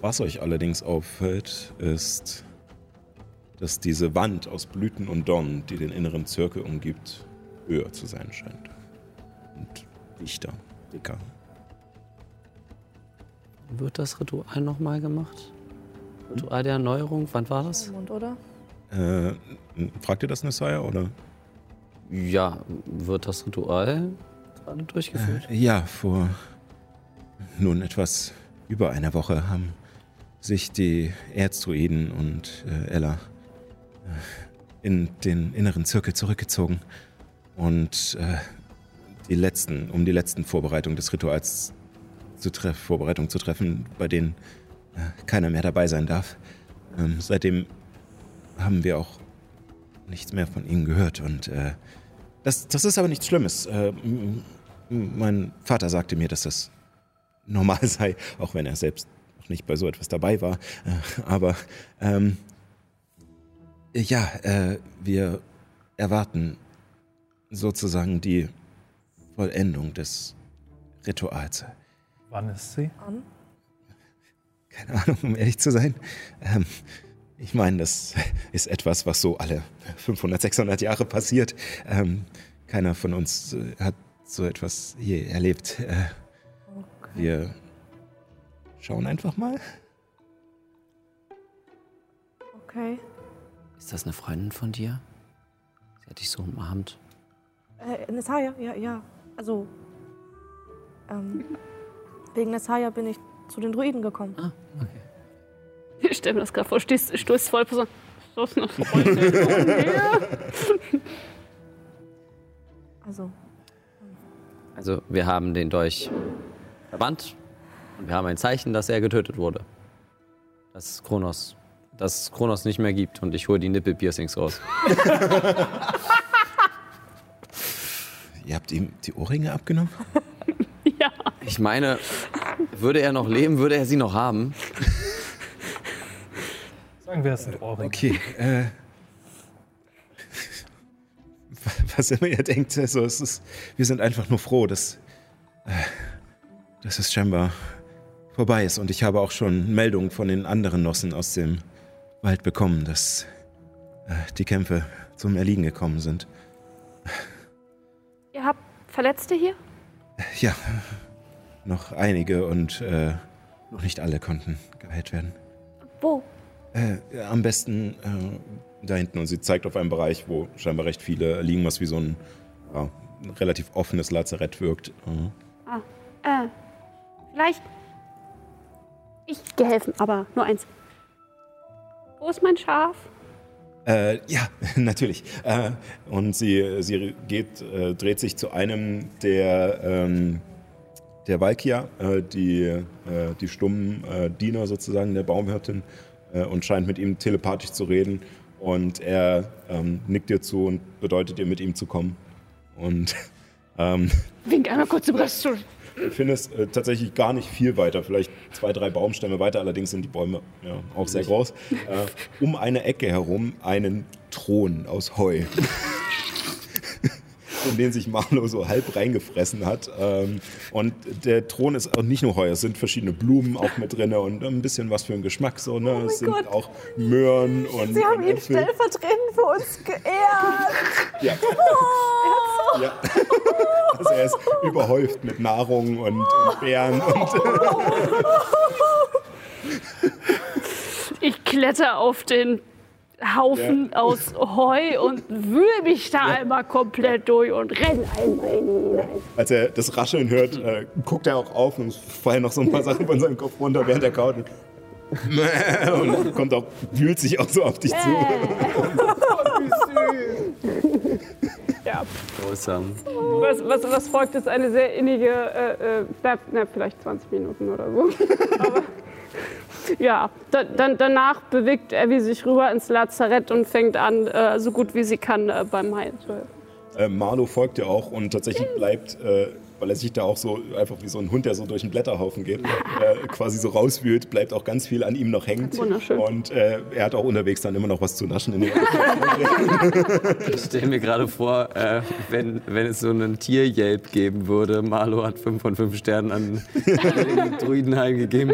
Was euch allerdings auffällt, ist, dass diese Wand aus Blüten und Dornen, die den inneren Zirkel umgibt, höher zu sein scheint. Und dichter, dicker. Wird das Ritual nochmal gemacht? Ritual der Erneuerung, wann war das? Mund, oder? Äh, fragt ihr das, Nessaya, oder? Ja, wird das Ritual gerade durchgeführt? Ja, vor nun etwas über einer Woche haben sich die Erzdruiden und äh, Ella äh, in den inneren Zirkel zurückgezogen und äh, die letzten, um die letzten Vorbereitungen des Rituals zu treffen, Vorbereitungen zu treffen, bei denen äh, keiner mehr dabei sein darf. Ähm, seitdem haben wir auch nichts mehr von ihnen gehört und äh, das, das ist aber nichts Schlimmes. Äh, mein Vater sagte mir, dass das normal (laughs) sei, auch wenn er selbst nicht bei so etwas dabei war. Äh, aber ähm, ja, äh, wir erwarten sozusagen die Vollendung des Rituals. wann ist sie? An. Keine Ahnung, um ehrlich zu sein. Ähm, ich meine, das ist etwas, was so alle 500, 600 Jahre passiert. Ähm, keiner von uns äh, hat so etwas je erlebt. Äh, wir schauen einfach mal. Okay. Ist das eine Freundin von dir? Sie hat dich so umarmt. Äh, Nesaya, ja, ja. Also, ähm, wegen Nesaya bin ich zu den Druiden gekommen. Ah, okay. Ich stell mir das gerade vor, stehst, stoßt voll so. Das ist eine Freundin von mir. Also, Also, wir haben den Dolch verbannt und wir haben ein Zeichen, dass er getötet wurde. Dass es Kronos, dass es Kronos nicht mehr gibt und ich hole die Nippelpiercings raus. (laughs) Ihr habt ihm die Ohrringe abgenommen? (laughs) Ja. Ich meine, würde er noch leben, würde er sie noch haben. Sagen wir, es sind Ohrringe. Okay. Äh, was immer ihr denkt, also es ist, wir sind einfach nur froh, dass, äh, dass es scheinbar vorbei ist. Und ich habe auch schon Meldungen von den anderen Nossen aus dem Wald bekommen, dass äh, die Kämpfe zum Erliegen gekommen sind. Ihr habt Verletzte hier? Ja, noch einige und äh, noch nicht alle konnten geheilt werden. Wo? Äh, am besten äh, da hinten und sie zeigt auf einen Bereich, wo scheinbar recht viele liegen, was wie so ein ja, ein relativ offenes Lazarett wirkt. Mhm. Äh, vielleicht. Ich gehe helfen, aber nur eins. Wo ist mein Schaf? Äh, ja, (laughs) natürlich. Äh, und sie, sie geht, äh, dreht sich zu einem der, ähm, der Valkia, äh, die, äh, die stummen äh, Diener sozusagen der Baumhirtin, äh, und scheint mit ihm telepathisch zu reden. Und er ähm, nickt ihr zu und bedeutet ihr, mit ihm zu kommen. Und (laughs) ähm, Wink einmal kurz über das Stuhl. Du findest äh, tatsächlich gar nicht viel weiter, vielleicht zwei, drei Baumstämme weiter, allerdings sind die Bäume ja, auch sehr groß. Äh, um eine Ecke herum einen Thron aus Heu, in den sich Marlo so halb reingefressen hat. Ähm, und der Thron ist auch nicht nur Heu, es sind verschiedene Blumen auch mit drin und ein bisschen was für einen Geschmack. So, ne? es sind Gott. auch Möhren und, Sie haben und ihn Äpfel. stellvertretend für uns geehrt. Ja. ja. (laughs) Also er ist überhäuft mit Nahrung und, und Beeren und (laughs) (laughs) Ich kletter auf den Haufen aus Heu und wühle mich da einmal komplett durch und renn einmal in ihn hinein. Als er das Rascheln hört, äh, guckt er auch auf und es fallen noch so ein paar Sachen von seinem Kopf runter, während er kaut. (laughs) Und kommt auch, wühlt sich auch so auf dich zu. Ja. Großartig. Was, was, was folgt, ist eine sehr innige, äh, äh, na, na, vielleicht 20 Minuten oder so. (laughs) Aber, ja, da, dann, danach bewegt Abby sich rüber ins Lazarett und fängt an, äh, so gut wie sie kann, äh, beim Heilen zu helfen. Äh, Marlo folgt dir auch und tatsächlich bleibt, äh, weil er sich da auch so einfach wie so ein Hund, der so durch einen Blätterhaufen geht, (laughs) äh, quasi so rauswühlt, bleibt auch ganz viel an ihm noch hängen. Wunderschön. Und äh, er hat auch unterwegs dann immer noch was zu naschen. In den (laughs) Ich stelle mir gerade vor, äh, wenn, wenn es so einen Tierjelp geben würde. Marlo hat 5 von 5 Sternen an den Druidenheim gegeben.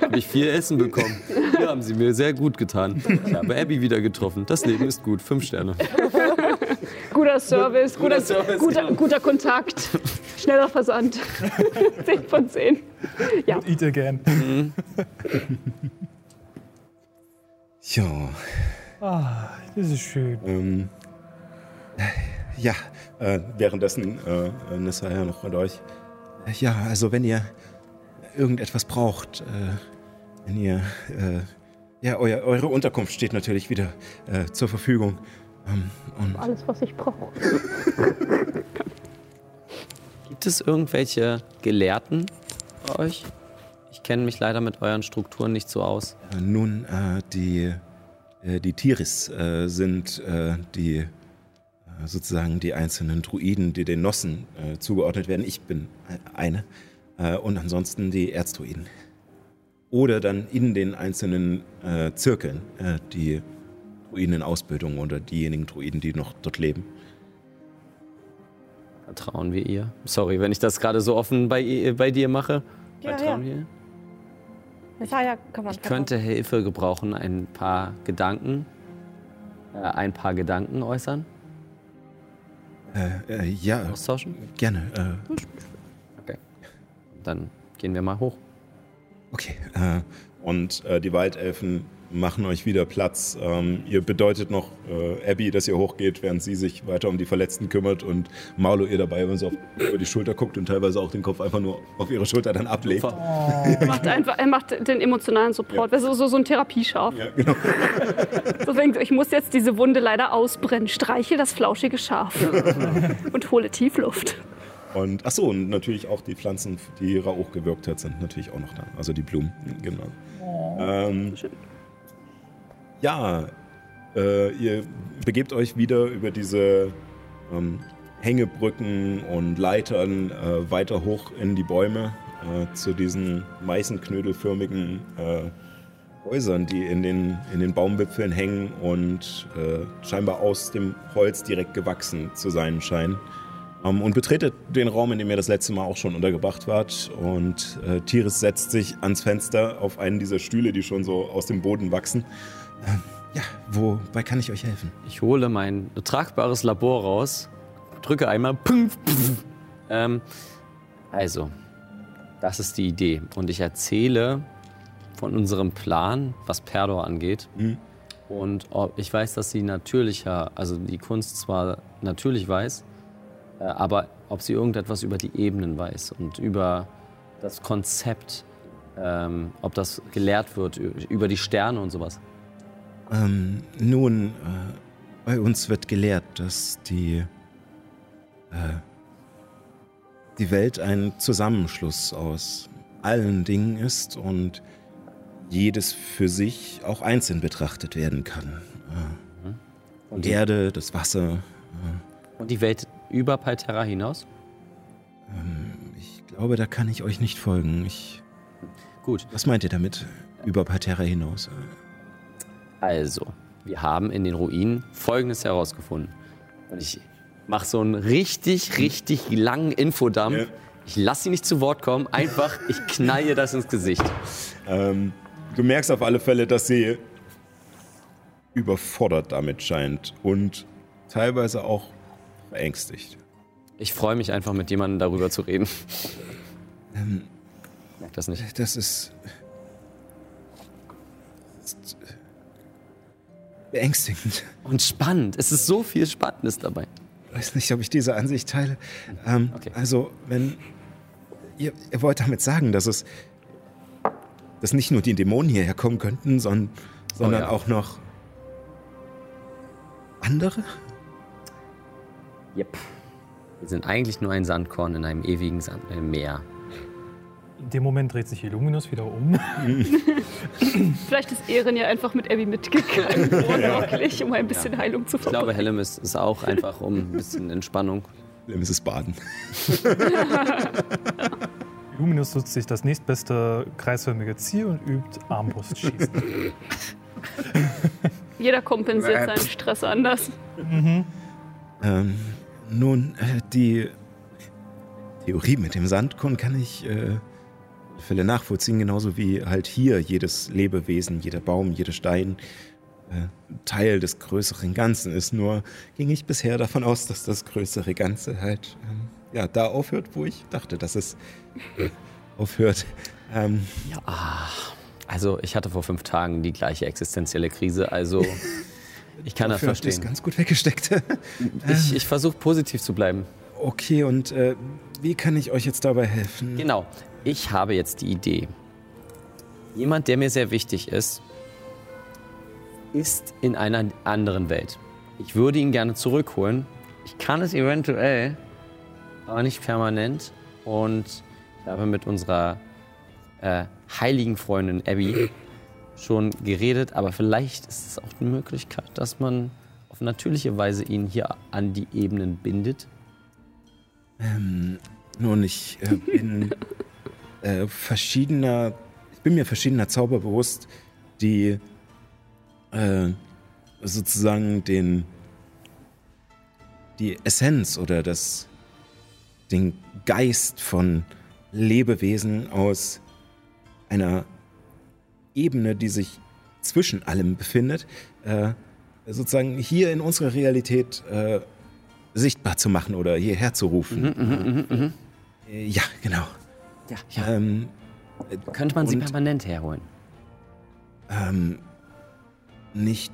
Habe ich viel Essen bekommen. Ja, haben sie mir sehr gut getan. Ich habe Abby wieder getroffen. Das Leben ist gut. 5 Sterne. Guter Service, guter, Service, guter, genau. guter Kontakt, schneller Versand. (laughs) 10 von 10. Ja, Eat again. ja, Ah, das ist schön. ähm, ja, äh, währenddessen äh, Nissa ja noch mit euch. Ja, also wenn ihr irgendetwas braucht, äh, wenn ihr, äh, ja, euer, eure Unterkunft steht natürlich wieder äh, zur Verfügung. Ähm, und alles, was ich brauche. (laughs) Gibt es irgendwelche Gelehrten bei euch? Ich kenne mich leider mit euren Strukturen nicht so aus. Äh, Nun, äh, die, äh, die Tiris äh, sind äh, die äh, sozusagen die einzelnen Druiden, die den Nossen äh, zugeordnet werden. Ich bin eine. Äh, und ansonsten die Erzdruiden. Oder dann in den einzelnen äh, Zirkeln äh, die Druiden in Ausbildung oder diejenigen Druiden, die noch dort leben. Vertrauen wir ihr? Sorry, wenn ich das gerade so offen bei, bei dir mache. Ja, Vertrauen ja. wir ihr? Ich könnte Hilfe gebrauchen, ein paar Gedanken, äh, ein paar Gedanken äußern, Äh, äh, ja, austauschen. gerne. Äh, Okay. Dann gehen wir mal hoch. Okay. Äh, und äh, die Waldelfen machen euch wieder Platz. Ähm, ihr bedeutet noch äh, Abby, dass ihr hochgeht, während sie sich weiter um die Verletzten kümmert und Marlo ihr dabei, wenn sie auf, über die Schulter guckt und teilweise auch den Kopf einfach nur auf ihre Schulter dann ablegt. Er macht, einfach, er macht den emotionalen Support. Das ist so, so ein Therapieschaf. Ja, genau. (laughs) So denkt, ich muss jetzt diese Wunde leider ausbrennen. Streiche das flauschige Schaf (laughs) und hole Tiefluft. Und ach so, und natürlich auch die Pflanzen, die Rauch gewirkt hat, sind natürlich auch noch da. Also die Blumen, genau. Ähm, ja, äh, ihr begebt euch wieder über diese ähm, Hängebrücken und Leitern äh, weiter hoch in die Bäume äh, zu diesen meißenknödelförmigen äh, Häusern, die in den, in den Baumwipfeln hängen und äh, scheinbar aus dem Holz direkt gewachsen zu sein scheinen. Ähm, und betretet den Raum, in dem ihr das letzte Mal auch schon untergebracht wart. Und äh, Tiris setzt sich ans Fenster auf einen dieser Stühle, die schon so aus dem Boden wachsen. Ja, wobei kann ich euch helfen? Ich hole mein tragbares Labor raus, drücke einmal. Pünf, pf. Ähm, also, das ist die Idee. Und ich erzähle von unserem Plan, was Perdor angeht. Mhm. Und ob, ich weiß, dass sie natürlicher, also die Kunst zwar natürlich weiß, äh, aber ob sie irgendetwas über die Ebenen weiß und über das Konzept, ähm, ob das gelehrt wird, über die Sterne und sowas. Ähm, nun, äh, bei uns wird gelehrt, dass die, äh, die Welt ein Zusammenschluss aus allen Dingen ist und jedes für sich auch einzeln betrachtet werden kann. Äh, Und die Erde, das Wasser. Und die Welt über Palterra hinaus? Ich glaube, da kann ich euch nicht folgen. Ich, Gut. was meint ihr damit? Über Parterra hinaus? Also, wir haben in den Ruinen Folgendes herausgefunden. Und ich mache so einen richtig, richtig langen Infodump. Ja. Ich lasse sie nicht zu Wort kommen, einfach, ich knall ihr das ins Gesicht. Ähm, du merkst auf alle Fälle, dass sie überfordert damit scheint und teilweise auch verängstigt. Ich freue mich einfach, mit jemandem darüber zu reden. Ähm, Merk das nicht. Das ist. Beängstigend. Und spannend. Es ist so viel Spannendes dabei. Ich weiß nicht, ob ich diese Ansicht teile. Ähm, Okay. Also, wenn ihr, ihr wollt damit sagen, dass es dass nicht nur die Dämonen hierher kommen könnten, sondern, sondern ja. auch noch andere? Yep. Wir sind eigentlich nur ein Sandkorn in einem ewigen Sand äh, Meer. In dem Moment dreht sich Illuminus wieder um. (laughs) Vielleicht ist Ehren ja einfach mit Abby mitgegangen, (laughs) wortwörtlich, um ein bisschen Heilung zu Ich glaube. Hellem ist, ist auch einfach um ein bisschen Entspannung. Dann ist es Baden. (laughs) Illuminus sucht sich das nächstbeste kreisförmige Ziel und übt Armbrustschießen. Jeder kompensiert seinen Stress anders. Ähm, nun, äh, die Theorie mit dem Sandkorn kann ich äh, Fälle nachvollziehen, genauso wie halt hier jedes Lebewesen, jeder Baum, jeder Stein äh, Teil des größeren Ganzen ist. Nur ging ich bisher davon aus, dass das größere Ganze halt ähm, ja, da aufhört, wo ich dachte, dass es äh, aufhört. Ähm, Also, ich hatte vor fünf Tagen die gleiche existenzielle Krise, also (laughs) ich kann das verstehen. ganz gut weggesteckt. (laughs) Ich, ich versuche positiv zu bleiben. okay, und äh, wie kann ich euch jetzt dabei helfen? Genau. Ich habe jetzt die Idee. Jemand, der mir sehr wichtig ist, ist in einer anderen Welt. Ich würde ihn gerne zurückholen. Ich kann es eventuell, aber nicht permanent. Und ich habe mit unserer äh, heiligen Freundin Abby (clears throat) schon geredet, aber vielleicht ist es auch eine Möglichkeit, dass man auf natürliche Weise ihn hier an die Ebenen bindet. Nun, ich äh, bin (laughs) äh, verschiedener, ich bin mir verschiedener Zauber bewusst, die äh, sozusagen den die Essenz oder das den Geist von Lebewesen aus einer Ebene, die sich zwischen allem befindet, äh, sozusagen hier in unserer Realität äh, sichtbar zu machen oder hierher zu rufen. Äh, ja, genau. Ja, ja. Ähm, Könnte man sie permanent herholen? Ähm, nicht,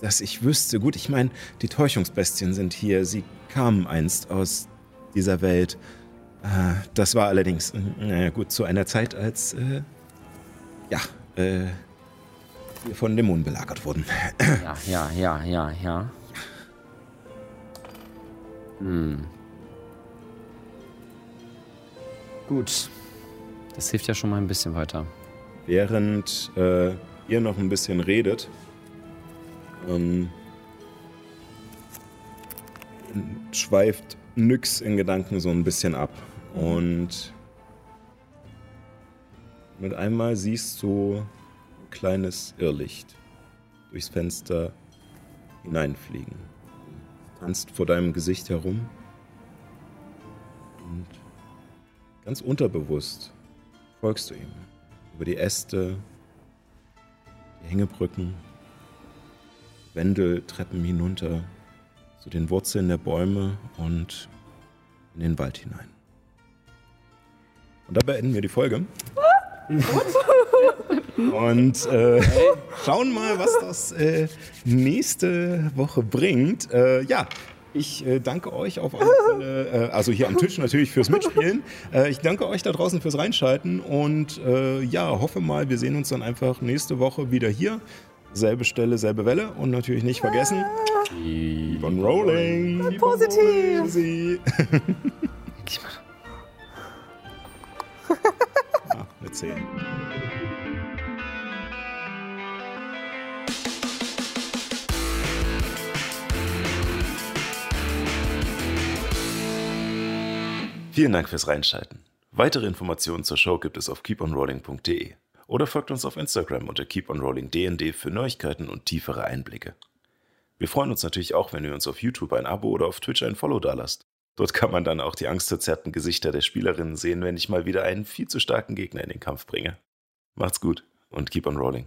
dass ich wüsste. Gut, ich meine, die Täuschungsbestien sind hier. Sie kamen einst aus dieser Welt. Äh, das war allerdings, äh, naja, gut, zu einer Zeit, als, äh, ja, äh, wir von Dämonen belagert wurden. Ja, ja, ja, ja, ja. Hm. Gut. Das hilft ja schon mal ein bisschen weiter. Während äh, ihr noch ein bisschen redet, ähm, schweift Nyx in Gedanken so ein bisschen ab. Und mit einmal siehst du ein kleines Irrlicht durchs Fenster hineinfliegen. Tanzt vor deinem Gesicht herum. Und ganz unterbewusst folgst du ihm. Über die Äste, die Hängebrücken, Wendeltreppen hinunter zu den Wurzeln der Bäume und in den Wald hinein. Und da beenden wir die Folge. Und äh, schauen mal, was das äh, nächste Woche bringt. Äh, ja, ich äh, danke euch auf alle Fälle, äh, also hier am Tisch natürlich fürs Mitspielen. (laughs) Äh, ich danke euch da draußen fürs Reinschalten und äh, ja, hoffe mal, wir sehen uns dann einfach nächste Woche wieder hier. Selbe Stelle, selbe Welle und natürlich nicht vergessen. Keep on rolling. Positiv. Tschüssi. Ah, eine 10. Vielen Dank fürs Reinschalten. Weitere Informationen zur Show gibt es auf keeponrolling.de oder folgt uns auf Instagram unter keeponrollingdnd für Neuigkeiten und tiefere Einblicke. Wir freuen uns natürlich auch, wenn ihr uns auf YouTube ein Abo oder auf Twitch ein Follow dalasst. Dort kann man dann auch die angstverzerrten Gesichter der Spielerinnen sehen, wenn ich mal wieder einen viel zu starken Gegner in den Kampf bringe. Macht's gut und keep on rolling.